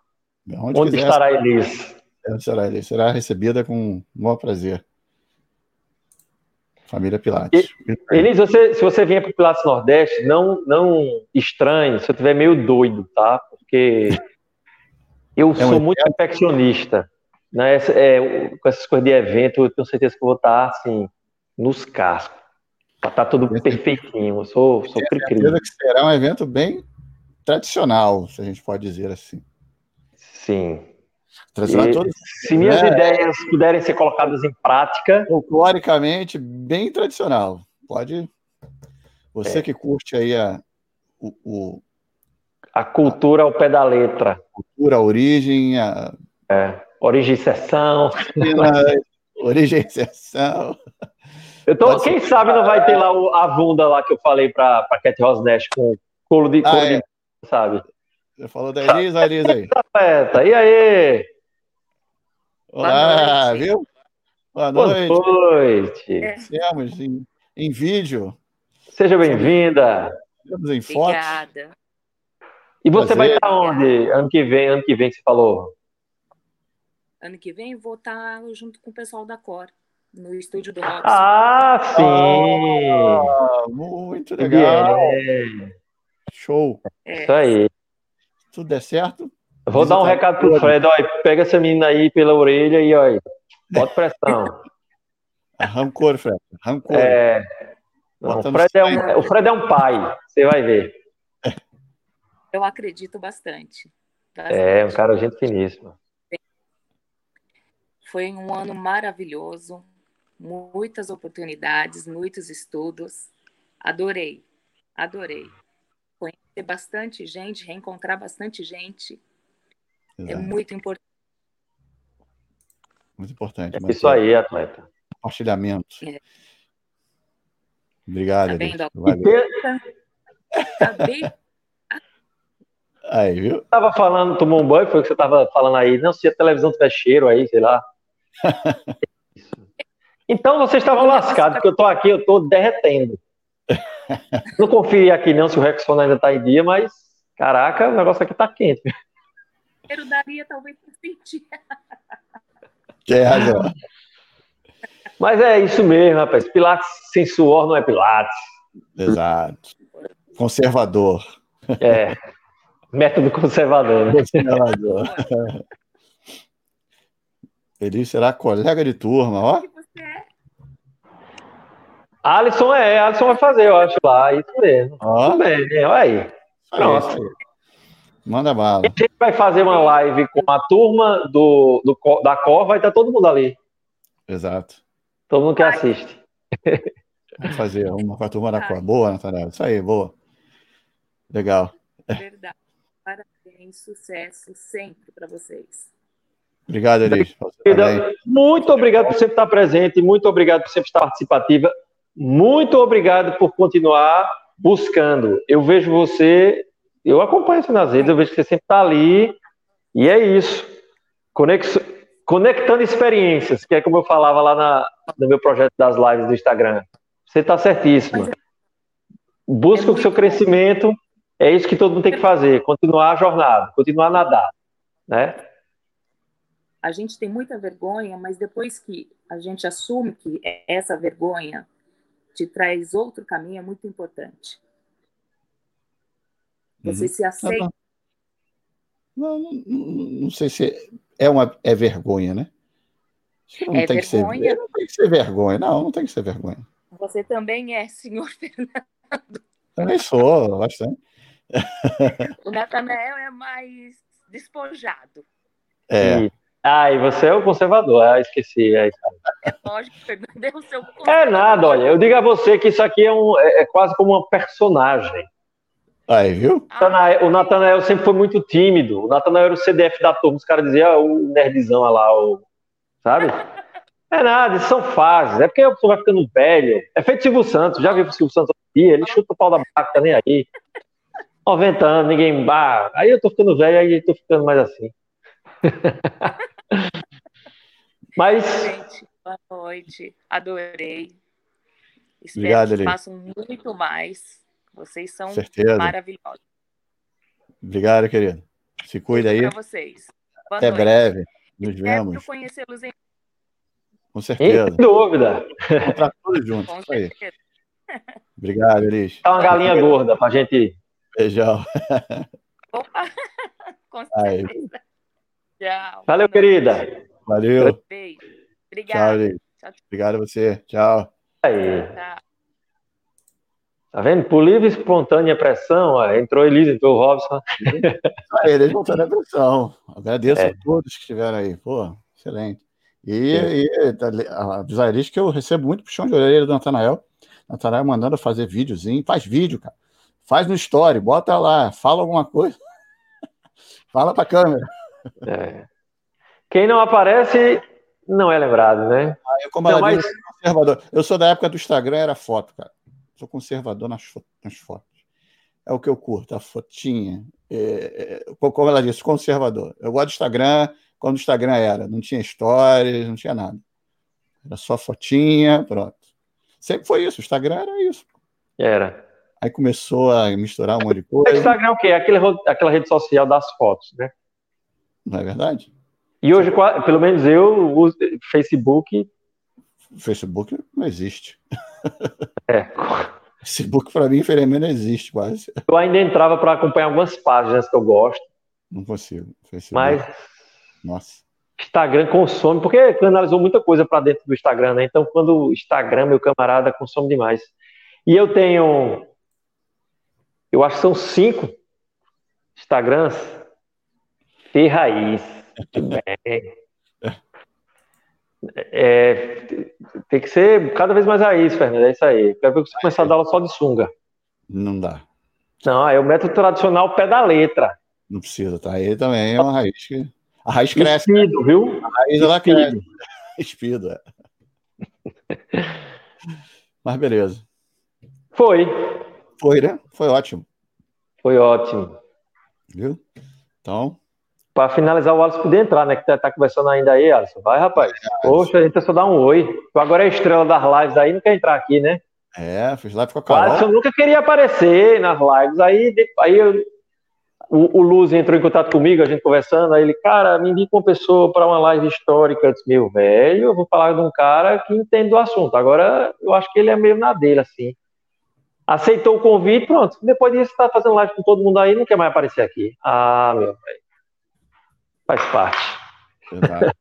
S2: Onde, Onde estará a Elise?
S1: será, será recebida com o maior prazer. Família Pilates.
S2: Elis, você, se você vier para o Pilates Nordeste, não, não estranhe se eu estiver meio doido, tá? Porque eu é sou muito perfeccionista. Né? É, com essas coisas de evento, eu tenho certeza que eu vou estar assim, nos cascos. Para estar tudo perfeitinho. Eu sou, sou cri-cri. que
S1: será um evento bem tradicional, se a gente pode dizer assim.
S2: Sim. Todos, se minhas né? ideias puderem ser colocadas em prática.
S1: Folcloricamente, bem tradicional. Pode. Você é. que curte aí a, o, o,
S2: a cultura ao pé da letra. A
S1: cultura, a origem. A...
S2: É. Origem e sessão.
S1: Origem e sessão.
S2: Eu tô, quem sabe não vai ter lá o, a bunda lá que eu falei para Cat Rosnest com colo de, ah, é. de sabe?
S1: Você falou da Elisa, Elisa aí.
S2: E aí?
S1: Olá, viu?
S2: Boa noite. Boa noite.
S1: Estamos em, em vídeo.
S2: Seja bem-vinda.
S1: Estamos em foto. Obrigada.
S2: E você Prazer. vai estar onde ano que vem? Ano que vem que você falou?
S9: Ano que vem vou estar junto com o pessoal da Cor, no estúdio do Robson.
S2: Ah, sim! Ah,
S1: muito legal. É. Show.
S2: É. Isso aí.
S1: Tudo der certo,
S2: Vou dar um recado pro Fred, olha, pega essa menina aí pela orelha e olha, bota pressão.
S1: Rancor, Fred, rancor.
S2: É, não, o, Fred é um, o Fred é um pai, você vai ver.
S9: Eu acredito bastante. bastante.
S2: É, um cara gente finíssimo.
S9: Foi um ano maravilhoso, muitas oportunidades, muitos estudos. Adorei, adorei. Conhecer bastante gente, reencontrar bastante gente é Exato. É muito importante.
S1: Muito importante.
S2: É isso aí, atleta.
S1: Compartilhamento. É. Obrigado, tá
S2: Valeu.
S1: Aí, viu?
S2: Tava falando, tomou um banho, foi o que você tava falando aí. Não, se a televisão tiver cheiro aí, sei lá. Então vocês estavam lascados, porque eu tô aqui, eu tô derretendo. Não confie aqui não se o Rexona ainda tá em dia, mas caraca, o negócio aqui tá quente
S9: dinheiro daria talvez para sentir.
S1: Tem razão.
S2: Mas é isso mesmo, rapaz. Pilates sem suor não é Pilates.
S1: Exato. Conservador.
S2: É. Método conservador. Né? Conservador.
S1: Ele será colega de turma, ó.
S2: Alisson é, Alisson vai fazer, eu acho lá. Isso mesmo. Ó. Tudo bem, olha aí. Pronto.
S1: Manda bala.
S2: A gente vai fazer uma live com a turma do, do da Cor, vai estar todo mundo ali.
S1: Exato.
S2: Todo mundo que assiste.
S1: Vamos fazer uma com a turma da Cor. Boa, Nathanael. Isso aí, boa. Legal.
S9: Verdade. Parabéns, sucesso sempre para vocês.
S1: Obrigado, Elis.
S2: Muito obrigado por sempre estar presente, muito obrigado por sempre estar participativa, muito obrigado por continuar buscando. Eu vejo você eu acompanho você nas redes, eu vejo que você sempre está ali, e é isso. Conex... Conectando experiências, que é como eu falava lá na, no meu projeto das lives do Instagram. Você está certíssimo. Busca o seu crescimento, é isso que todo mundo tem que fazer, continuar a jornada, continuar a nadar, né?
S9: A gente tem muita vergonha, mas depois que a gente assume que essa vergonha te traz outro caminho, é muito importante. Você uhum. se aceita?
S1: Não, não, não, não, sei se é uma é vergonha, né? Não, é tem vergonha. Que ser, não tem que ser vergonha. Não, não tem que ser vergonha.
S9: Você também é, senhor Fernando.
S1: Também sou, bastante.
S9: O Natanael é mais despojado.
S1: É.
S2: Ah, e você é o conservador. Ah, esqueci. É,
S9: é lógico, é o seu
S2: É nada, olha. Eu digo a você que isso aqui é, um, é, é quase como uma personagem.
S1: Aí, viu?
S2: O Natanael sempre foi muito tímido. O Natanael era o CDF da turma. Os caras diziam, ah, o nerdzão lá, o... sabe? É nada, isso são fases. É porque a pessoa vai ficando velho. É feito Silvio Santos. Já viu o Silvio Santos aqui? Ele chuta o pau da barca, tá nem aí. 90 anos, ninguém. Ah, aí eu tô ficando velho, aí eu tô ficando mais assim. Mas.
S9: Gente, boa noite. Adorei. Espero Obrigado, que façam muito mais. Vocês são Certeza. maravilhosos.
S1: Obrigado, querido. Se cuida aí.
S9: Para vocês.
S1: Boa Até noite. breve. Nos vemos.
S9: conhecê-los em
S1: com certeza.
S2: Sem dúvida.
S1: Encontrar todos juntos. Com aí. Obrigado, Elis.
S2: Tá uma galinha gorda pra gente.
S1: Beijão.
S9: Opa! Com certeza. Tchau.
S2: Valeu, querida.
S1: Valeu.
S9: Beijo. Obrigada.
S1: Tchau, tchau, Obrigado a você. Tchau.
S2: Aí. Tchau. Tá vendo? Por livre espontânea pressão, ó, entrou Elisa, entrou o Robson.
S1: Aí, espontânea pressão. Agradeço é. a todos que estiveram aí. Pô, excelente. E, e tá a Desairis que eu recebo muito puxão de orelha do Natanael. Natanael mandando fazer videozinho. Faz vídeo, cara. Faz no story, bota lá, fala alguma coisa. fala pra câmera.
S2: É. Quem não aparece não é lembrado, né?
S1: Ah, eu, como não, mas... disse, conservador. Eu sou da época do Instagram, era foto, cara. Sou conservador nas, fo nas fotos. É o que eu curto, a fotinha. É, é, como ela disse, conservador. Eu gosto do Instagram quando o Instagram era. Não tinha stories, não tinha nada. Era só fotinha, pronto. Sempre foi isso. O Instagram era isso.
S2: Era.
S1: Aí começou a misturar um monte de coisa.
S2: O Instagram é o quê? Aquela rede social das fotos, né?
S1: Não é verdade?
S2: E hoje, pelo menos eu uso Facebook.
S1: Facebook não existe.
S2: É.
S1: Facebook, para mim, infelizmente, não existe quase.
S2: Eu ainda entrava para acompanhar algumas páginas que eu gosto.
S1: Não consigo. Facebook.
S2: Mas.
S1: Nossa.
S2: Instagram consome, porque canalizou muita coisa para dentro do Instagram, né? Então, quando o Instagram, meu camarada, consome demais. E eu tenho. Eu acho que são cinco Instagrams T raiz. É, tem que ser cada vez mais raiz, Fernando. É isso aí. Quero ver você começar a dar aula só de sunga.
S1: Não dá.
S2: Não, é o método tradicional pé da letra.
S1: Não precisa, tá? Aí também é uma raiz que. A raiz cresce.
S2: Espido, né? viu?
S1: A raiz ela cresce. Espido, é. Mas beleza.
S2: Foi.
S1: Foi, né? Foi ótimo.
S2: Foi ótimo.
S1: Viu? Então,
S2: para finalizar, o Alisson podia entrar, né? Que tá, tá conversando ainda aí, Alisson. Vai, rapaz. Poxa, a gente só dar um oi. Tu agora é a estrela das lives aí, não quer entrar aqui, né?
S1: É, fiz live com a
S2: Carol. O Alisson nunca queria aparecer nas lives. Aí, aí eu, o, o Luz entrou em contato comigo, a gente conversando. Aí ele, cara, me indica uma pessoa para uma live histórica. Eu disse, meu velho, eu vou falar de um cara que entende do assunto. Agora, eu acho que ele é meio na dele, assim. Aceitou o convite, pronto. Depois disso, tá fazendo live com todo mundo aí, não quer mais aparecer aqui. Ah, meu velho. Faz parte.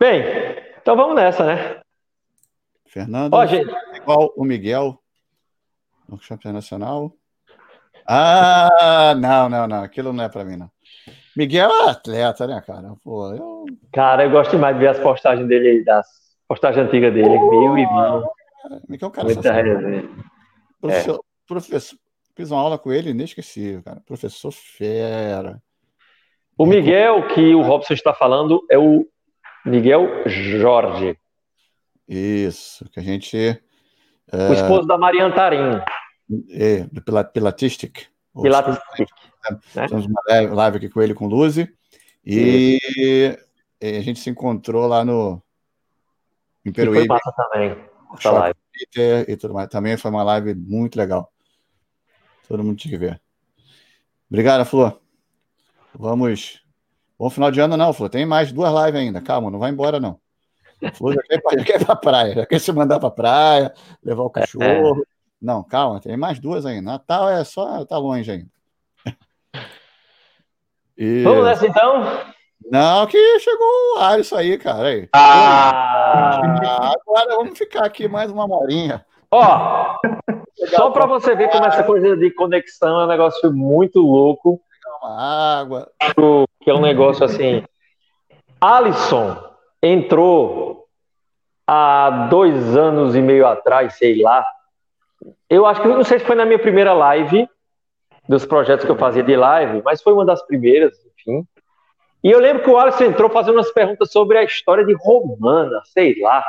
S2: Bem, então vamos nessa, né?
S1: Fernando, Ó, gente... igual o Miguel no campeão nacional. Ah, não, não, não. Aquilo não é para mim, não. Miguel é atleta, né, cara? Pô, eu...
S2: Cara, eu gosto demais de ver as postagens dele aí, das postagens antigas dele. Meu irmão.
S1: Miguel, cara, Muita professor, é. professor, fiz uma aula com ele inesquecível, cara. Professor fera.
S2: O Miguel que o Robson está falando é o Miguel Jorge.
S1: Isso, que a gente.
S2: O esposo da Maria Antarim.
S1: É, do Pilatistic.
S2: Pilatistic.
S1: Né? uma live aqui com ele, com Luzi. E, e a gente se encontrou lá no.
S2: Em Peruíbe. Foi também. Essa live.
S1: E tudo mais. Também foi uma live muito legal. Todo mundo tinha que ver. Obrigado, Flor. Vamos. Bom final de ano, não, Flor. Tem mais duas lives ainda. Calma, não vai embora, não. Flor já quer, já quer ir pra praia, já quer se mandar pra praia, levar o é, cachorro. É. Não, calma, tem mais duas ainda. Natal é só, tá longe ainda.
S2: E... Vamos nessa então?
S1: Não, que chegou o Alisson aí, cara. Aí.
S2: Ah.
S1: Agora vamos ficar aqui mais uma horinha.
S2: Ó, só para você ver como essa coisa de conexão é um negócio muito louco
S1: água.
S2: Que é um negócio assim. Alisson entrou há dois anos e meio atrás, sei lá. Eu acho que não sei se foi na minha primeira live dos projetos que eu fazia de live, mas foi uma das primeiras, enfim. E eu lembro que o Alisson entrou fazendo umas perguntas sobre a história de Romana, sei lá.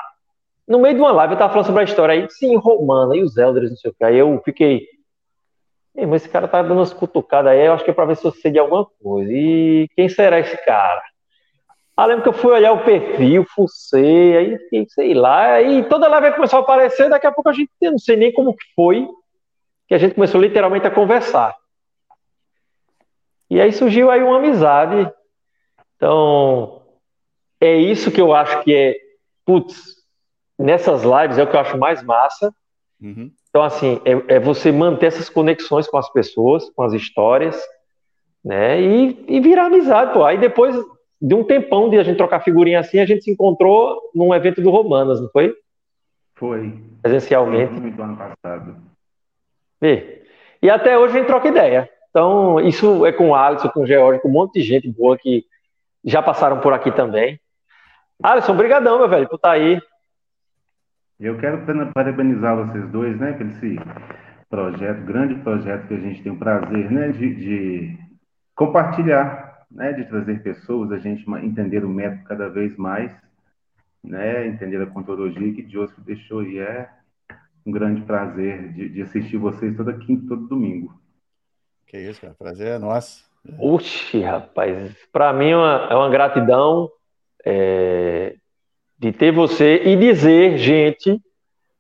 S2: No meio de uma live eu tava falando sobre a história aí, sim, Romana, e os Elders, não sei o que. Aí eu fiquei, Ei, mas esse cara tá dando umas cutucadas aí, eu acho que é pra ver se eu sei de alguma coisa. E quem será esse cara? Ah, lembro que eu fui olhar o perfil, fucei, aí fiquei, sei lá, aí toda live começou a aparecer, daqui a pouco a gente, não sei nem como que foi, que a gente começou literalmente a conversar. E aí surgiu aí uma amizade, Então, é isso que eu acho que é, putz, nessas lives é o que eu acho mais massa. Uhum. Então, assim, é, é, você manter essas conexões com as pessoas, com as histórias, né? E, e virar amizade, pô. Aí depois de um tempão de a gente trocar figurinha assim, a gente se encontrou num evento do Romanas, não foi?
S10: Foi.
S2: Presencialmente.
S10: Foi no ano passado.
S2: E, e até hoje a gente troca ideia. Então, isso é com o Alisson, com o George, com um monte de gente boa que já passaram por aqui também. Alisson, brigadão, meu velho, por estar tá aí.
S10: Eu quero parabenizar vocês dois, né, por esse projeto, grande projeto que a gente tem o prazer, né, de, de compartilhar, né, de trazer pessoas, a gente entender o método cada vez mais, né, entender a contologia que Joseph deixou e é um grande prazer de, de assistir vocês toda quinta, todo domingo.
S1: Que isso, cara, prazer é nosso.
S2: Oxi, rapaz, para mim é uma, é uma gratidão é, de ter você e dizer, gente,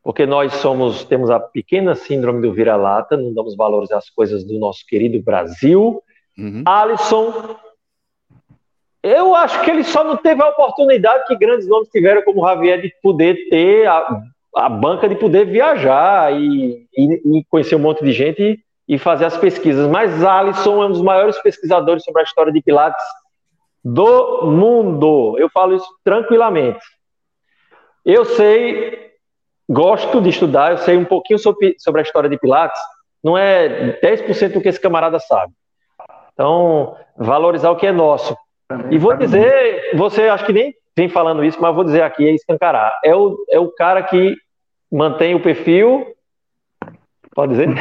S2: porque nós somos, temos a pequena síndrome do vira-lata, não damos valores às coisas do nosso querido Brasil. Uhum. Alisson, eu acho que ele só não teve a oportunidade que grandes nomes tiveram, como Javier, de poder ter a, a banca de poder viajar e, e, e conhecer um monte de gente e, e fazer as pesquisas. Mas Alisson é um dos maiores pesquisadores sobre a história de Pilates do mundo. Eu falo isso tranquilamente. Eu sei, gosto de estudar, eu sei um pouquinho sobre, sobre a história de Pilates, não é 10% do que esse camarada sabe. Então, valorizar o que é nosso. E vou dizer, você acho que nem vem falando isso, mas vou dizer aqui, é escancarar. É o, é o cara que mantém o perfil. Pode dizer?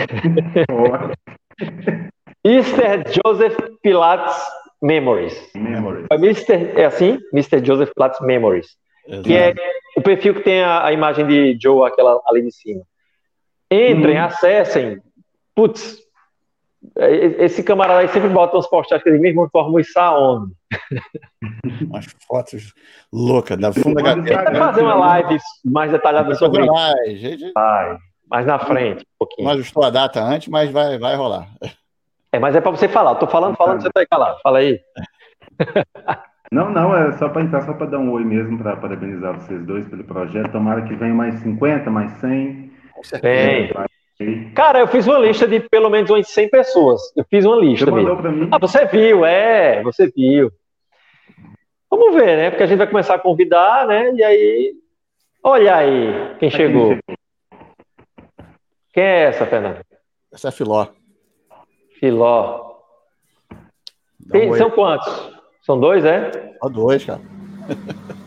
S2: Mr. Joseph Pilates Memories. Memories. Mr. É assim? Mr. Joseph Pilates Memories. Exato. Que é o perfil que tem a, a, imagem de Joe, aquela ali de cima. Entrem, hum. acessem. Putz, é, esse camarada aí sempre bota uns postagens que ele mesmo informa isso aonde.
S1: Umas fotos loucas da funda da
S2: Vai fazer uma live mais detalhada sobre isso. Vai, gente... vai, mais na frente, um pouquinho.
S1: Não ajustou a data antes, mas vai, vai rolar.
S2: É, mas é para você falar. Eu tô falando, falando, você tá aí calado. Fala aí.
S10: Não, não, é só para entrar, só para dar um oi mesmo, para parabenizar vocês dois pelo projeto. Tomara que venha mais 50, mais 100.
S2: Bem. Cara, eu fiz uma lista de pelo menos umas 100 pessoas. Eu fiz uma lista. Você mandou para mim? Ah, você viu, é, você viu. Vamos ver, né? Porque a gente vai começar a convidar, né? E aí. Olha aí quem chegou. Quem é essa, Fernando?
S1: Essa é Filó.
S2: Filó. Tem, são quantos? São dois, é?
S1: Só dois, cara.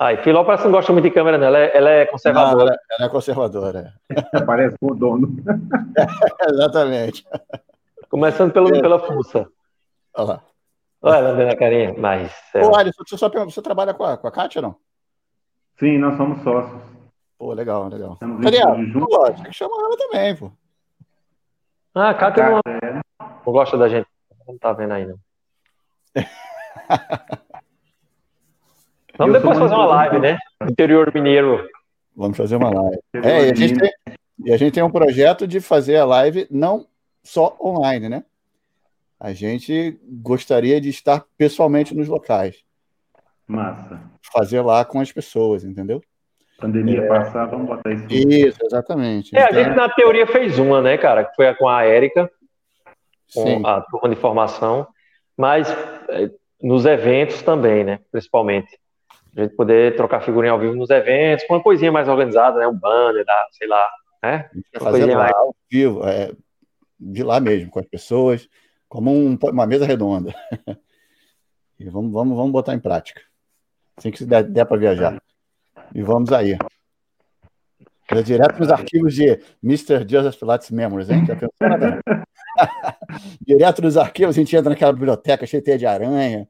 S2: Ai, Filó parece que não gosta muito de câmera, né? Ela é, ela é conservadora. Não, ela,
S1: ela, é conservadora.
S10: Parece com o dono.
S1: exatamente.
S2: Começando pelo, é. pela fuça. Olha lá. Olha ela dando a carinha, mas...
S1: É... Ô, Alisson, você, só, você trabalha com a, com a Kátia, não?
S10: Sim, nós somos sócios.
S1: Pô, legal, legal. Cadê ela? Pô, tem que chamar ela também, pô.
S2: Ah, a Kátia, a Kátia não, é... não gosta da gente. Não tá vendo aí, Vamos depois fazer uma live, né? Interior mineiro.
S1: Vamos fazer uma live. É, e a, gente tem, e a gente tem um projeto de fazer a live não só online, né? A gente gostaria de estar pessoalmente nos locais.
S10: Massa.
S1: Fazer lá com as pessoas, entendeu?
S10: Pandemia é... passar, vamos botar isso.
S1: Isso, exatamente.
S2: É, então... a gente na teoria fez uma, né, cara? Que foi com a Érica, com Sim. a turma de formação, mas é, nos eventos também, né? Principalmente. A gente poder trocar figurinha ao vivo nos eventos, com uma coisinha mais organizada, né? Um banner, da, sei lá, né?
S1: fazer lá mais... ao vivo, é, de lá mesmo, com as pessoas, como um, uma mesa redonda. e vamos, vamos, vamos botar em prática. Assim que der, der para viajar. E vamos aí. É direto nos arquivos de Mr. Joseph Pilates Memories, hein? Já pensou, né? direto nos arquivos, a gente entra naquela biblioteca cheia de aranha,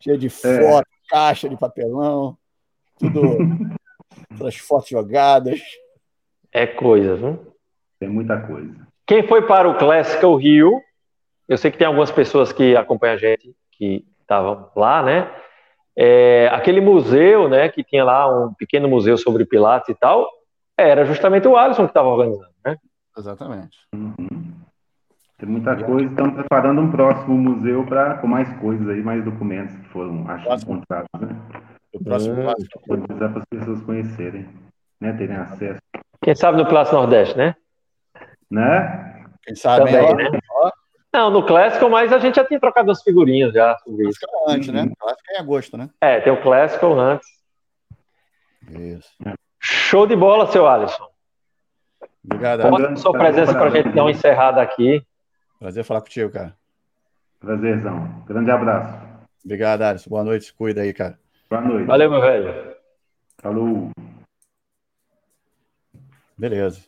S1: cheia de é. fotos, é. caixa de papelão, tudo, todas as fotos jogadas.
S2: É coisa, viu?
S10: Tem muita coisa.
S2: Quem foi para o Classical Rio, eu sei que tem algumas pessoas que acompanham a gente, que estavam lá, né? É, aquele museu, né, que tinha lá um pequeno museu sobre Pilates e tal, era justamente o Alisson que estava organizando, né?
S1: Exatamente. Uhum.
S10: Tem muita coisa, estamos preparando um próximo museu para com mais coisas aí, mais documentos que foram, acho, encontrados, né? O próximo passo. para as pessoas conhecerem, né? Terem acesso.
S2: Quem sabe no Clássico Nordeste, né?
S10: Né?
S1: Quem sabe
S2: Também, né? Não, no Clássico, mas a gente já tinha trocado as figurinhas já sobre
S1: isso. antes, né? Clássico é em agosto, né?
S2: É, tem o Clássico antes.
S1: Isso.
S2: Show de bola, seu Alisson.
S1: Obrigado.
S2: A sua presença para a gente dar uma encerrada aqui.
S1: Prazer falar contigo, cara.
S10: Prazerzão. Grande abraço.
S1: Obrigado, Alisson. Boa noite. Cuida aí, cara.
S10: Boa noite.
S2: Valeu, meu velho.
S10: Falou.
S1: Beleza.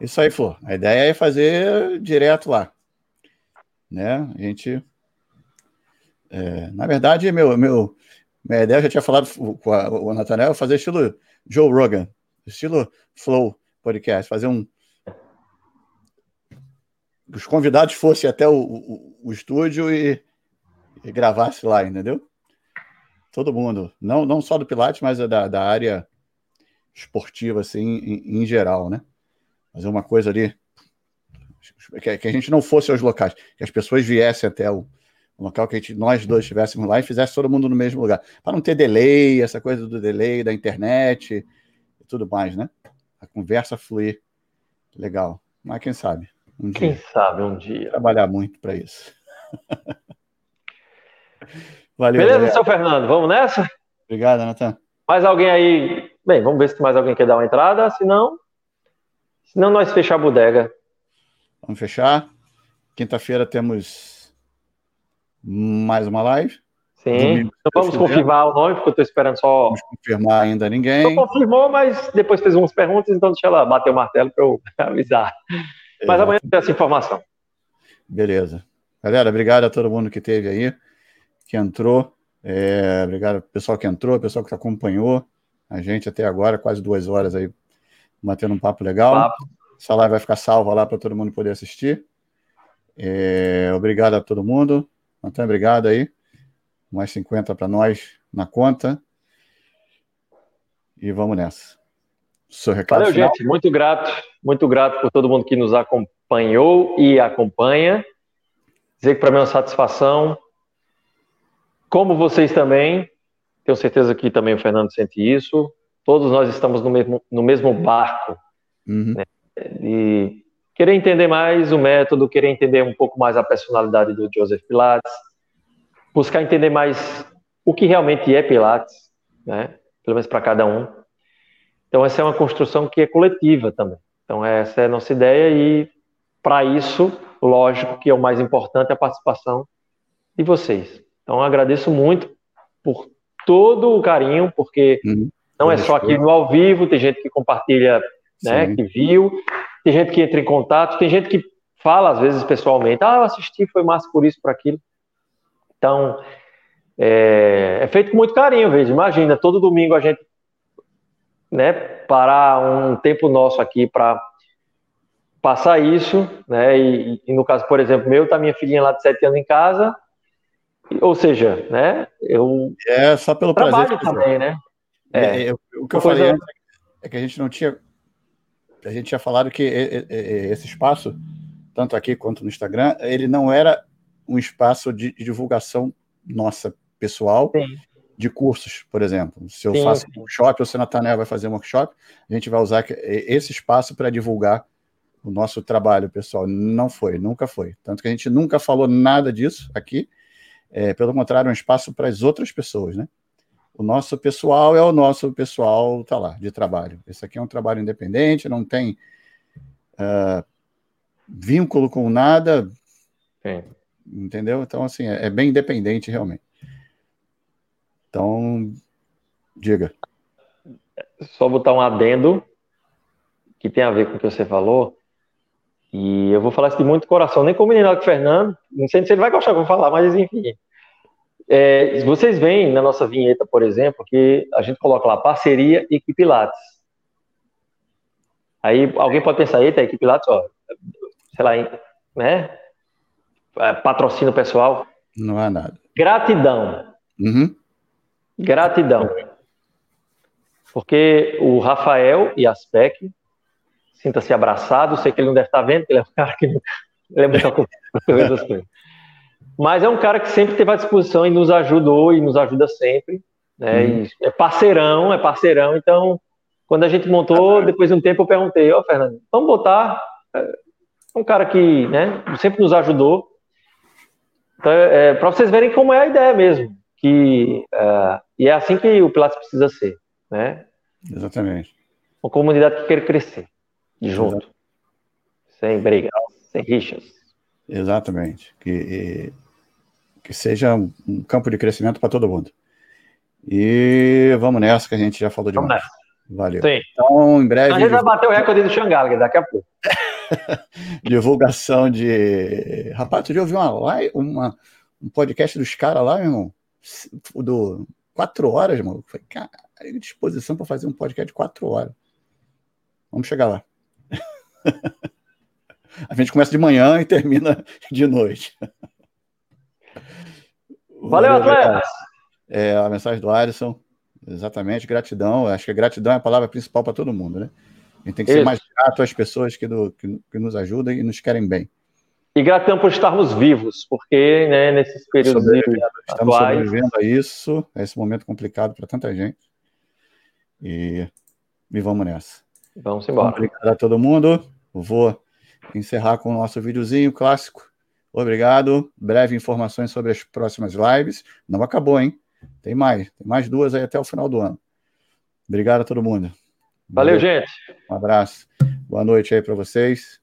S1: Isso aí, Flor. A ideia é fazer direto lá. Né? A gente. É, na verdade, meu, meu, minha ideia, eu já tinha falado com a, o Nathaniel, fazer estilo Joe Rogan, estilo Flow Podcast, fazer um, os convidados fossem até o, o, o estúdio e, e, gravasse lá, entendeu? Todo mundo, não, não só do Pilates, mas da, da área esportiva, assim, em, em, geral, né? Fazer uma coisa ali que, que, a gente não fosse aos locais, que as pessoas viessem até o, o local que gente, nós dois estivéssemos lá e fizesse todo mundo no mesmo lugar, para não ter delay, essa coisa do delay da internet e tudo mais, né? A conversa fluir legal. Mas quem sabe?
S2: Um Quem dia. sabe um dia.
S1: Trabalhar muito para isso.
S2: Valeu. Beleza, galera. seu Fernando, vamos nessa?
S1: Obrigado, Natan.
S2: Mais alguém aí? Bem, vamos ver se mais alguém quer dar uma entrada, se não, se não nós fechar a bodega.
S1: Vamos fechar. Quinta-feira temos mais uma live.
S2: Sim, Domingo, então vamos confirmar o nome, porque eu estou esperando só. Vamos
S1: confirmar ainda ninguém.
S2: Não confirmou, mas depois fez umas perguntas, então deixa ela bater o martelo para eu avisar. Mas amanhã tem essa informação.
S1: Beleza. Galera, obrigado a todo mundo que teve aí, que entrou. É, obrigado ao pessoal que entrou, pessoal que acompanhou a gente até agora, quase duas horas aí, batendo um papo legal. Papo. Essa live vai ficar salva lá para todo mundo poder assistir. É, obrigado a todo mundo. Então, obrigado aí. Mais 50 para nós na conta. E vamos nessa.
S2: Seu recado Valeu, final. gente. Muito grato. Muito grato por todo mundo que nos acompanhou e acompanha. Dizer que para mim é uma satisfação. Como vocês também, tenho certeza que também o Fernando sente isso. Todos nós estamos no mesmo, no mesmo barco. Uhum. Né? E querer entender mais o método, querer entender um pouco mais a personalidade do Joseph Pilates, buscar entender mais o que realmente é Pilates, né? pelo menos para cada um. Então, essa é uma construção que é coletiva também. Então, essa é a nossa ideia e, para isso, lógico que é o mais importante a participação de vocês. Então, agradeço muito por todo o carinho, porque uhum. não é só aqui no ao vivo, tem gente que compartilha, né, que viu, tem gente que entra em contato, tem gente que fala, às vezes, pessoalmente, ah, eu assisti, foi massa por isso, por aquilo. Então, é, é feito com muito carinho, veja, imagina, todo domingo a gente né, parar um tempo nosso aqui para passar isso, né, e, e, no caso, por exemplo, meu, tá minha filhinha lá de sete anos em casa, ou seja, né, eu
S1: é só pelo
S2: trabalho prazer também, né?
S1: É, é, o que eu falei antes é que a gente não tinha, a gente tinha falado que esse espaço, tanto aqui quanto no Instagram, ele não era um espaço de divulgação nossa pessoal, Sim de cursos, por exemplo. Se eu Sim. faço um workshop, ou se a Natanel vai fazer um workshop, a gente vai usar esse espaço para divulgar o nosso trabalho, pessoal. Não foi, nunca foi. Tanto que a gente nunca falou nada disso aqui. É, pelo contrário, é um espaço para as outras pessoas, né? O nosso pessoal é o nosso pessoal, tá lá, de trabalho. Esse aqui é um trabalho independente, não tem uh, vínculo com nada. Sim. Entendeu? Então, assim, é, é bem independente realmente. Então, diga.
S2: Só botar um adendo que tem a ver com o que você falou. E eu vou falar isso de muito coração, nem combinei nada com o Fernando. Não sei se ele vai gostar que eu vou falar, mas enfim. É, vocês veem na nossa vinheta, por exemplo, que a gente coloca lá parceria equipe Lattes. Aí alguém pode pensar, eita, equipe Lattes, ó, sei lá, né? É, patrocínio pessoal.
S1: Não há nada.
S2: Gratidão.
S1: Uhum.
S2: Gratidão. Porque o Rafael e Aspec, sinta-se abraçado, sei que ele não deve estar vendo, que ele é um cara que Ele é muito ocupado. Mas é um cara que sempre teve à disposição e nos ajudou e nos ajuda sempre. Né? Hum. é parceirão, é parceirão. Então, quando a gente montou, depois de um tempo eu perguntei, ó, oh, Fernando, vamos botar é um cara que né, sempre nos ajudou. Então, é, é para vocês verem como é a ideia mesmo. Que, é, e é assim que o Pilates precisa ser. Né?
S1: Exatamente.
S2: Uma comunidade que quer crescer, junto. Exatamente. Sem brigas, sem rixas.
S1: Exatamente. Que, que seja um campo de crescimento para todo mundo. E vamos nessa, que a gente já falou demais. Vamos nessa. Valeu. Sim. Então, em breve.
S2: A gente vai bater o recorde do Xangai daqui a pouco.
S1: Divulgação de. Rapaz, tu já ouviu uma live, uma, um podcast dos caras lá, meu irmão? Do quatro horas, mano. Falei, cara, disposição para fazer um podcast de quatro horas. Vamos chegar lá. A gente começa de manhã e termina de noite.
S2: Valeu, Atletas!
S1: É, a mensagem do Alisson. Exatamente, gratidão. Acho que a gratidão é a palavra principal para todo mundo, né? A gente tem que Isso. ser mais grato às pessoas que, do, que, que, nos ajudam e nos querem bem.
S2: E gratidão por estarmos vivos, porque né, nesses períodos
S1: Estamos atuais... sobrevivendo a isso, a esse momento complicado para tanta gente. E, e vamos nessa.
S2: Vamos embora.
S1: Obrigado a todo mundo. Vou encerrar com o nosso videozinho clássico. Obrigado. Breve informações sobre as próximas lives. Não acabou, hein? Tem mais. Tem mais duas aí até o final do ano. Obrigado a todo mundo.
S2: Valeu, Valeu. gente.
S1: Um abraço. Boa noite aí para vocês.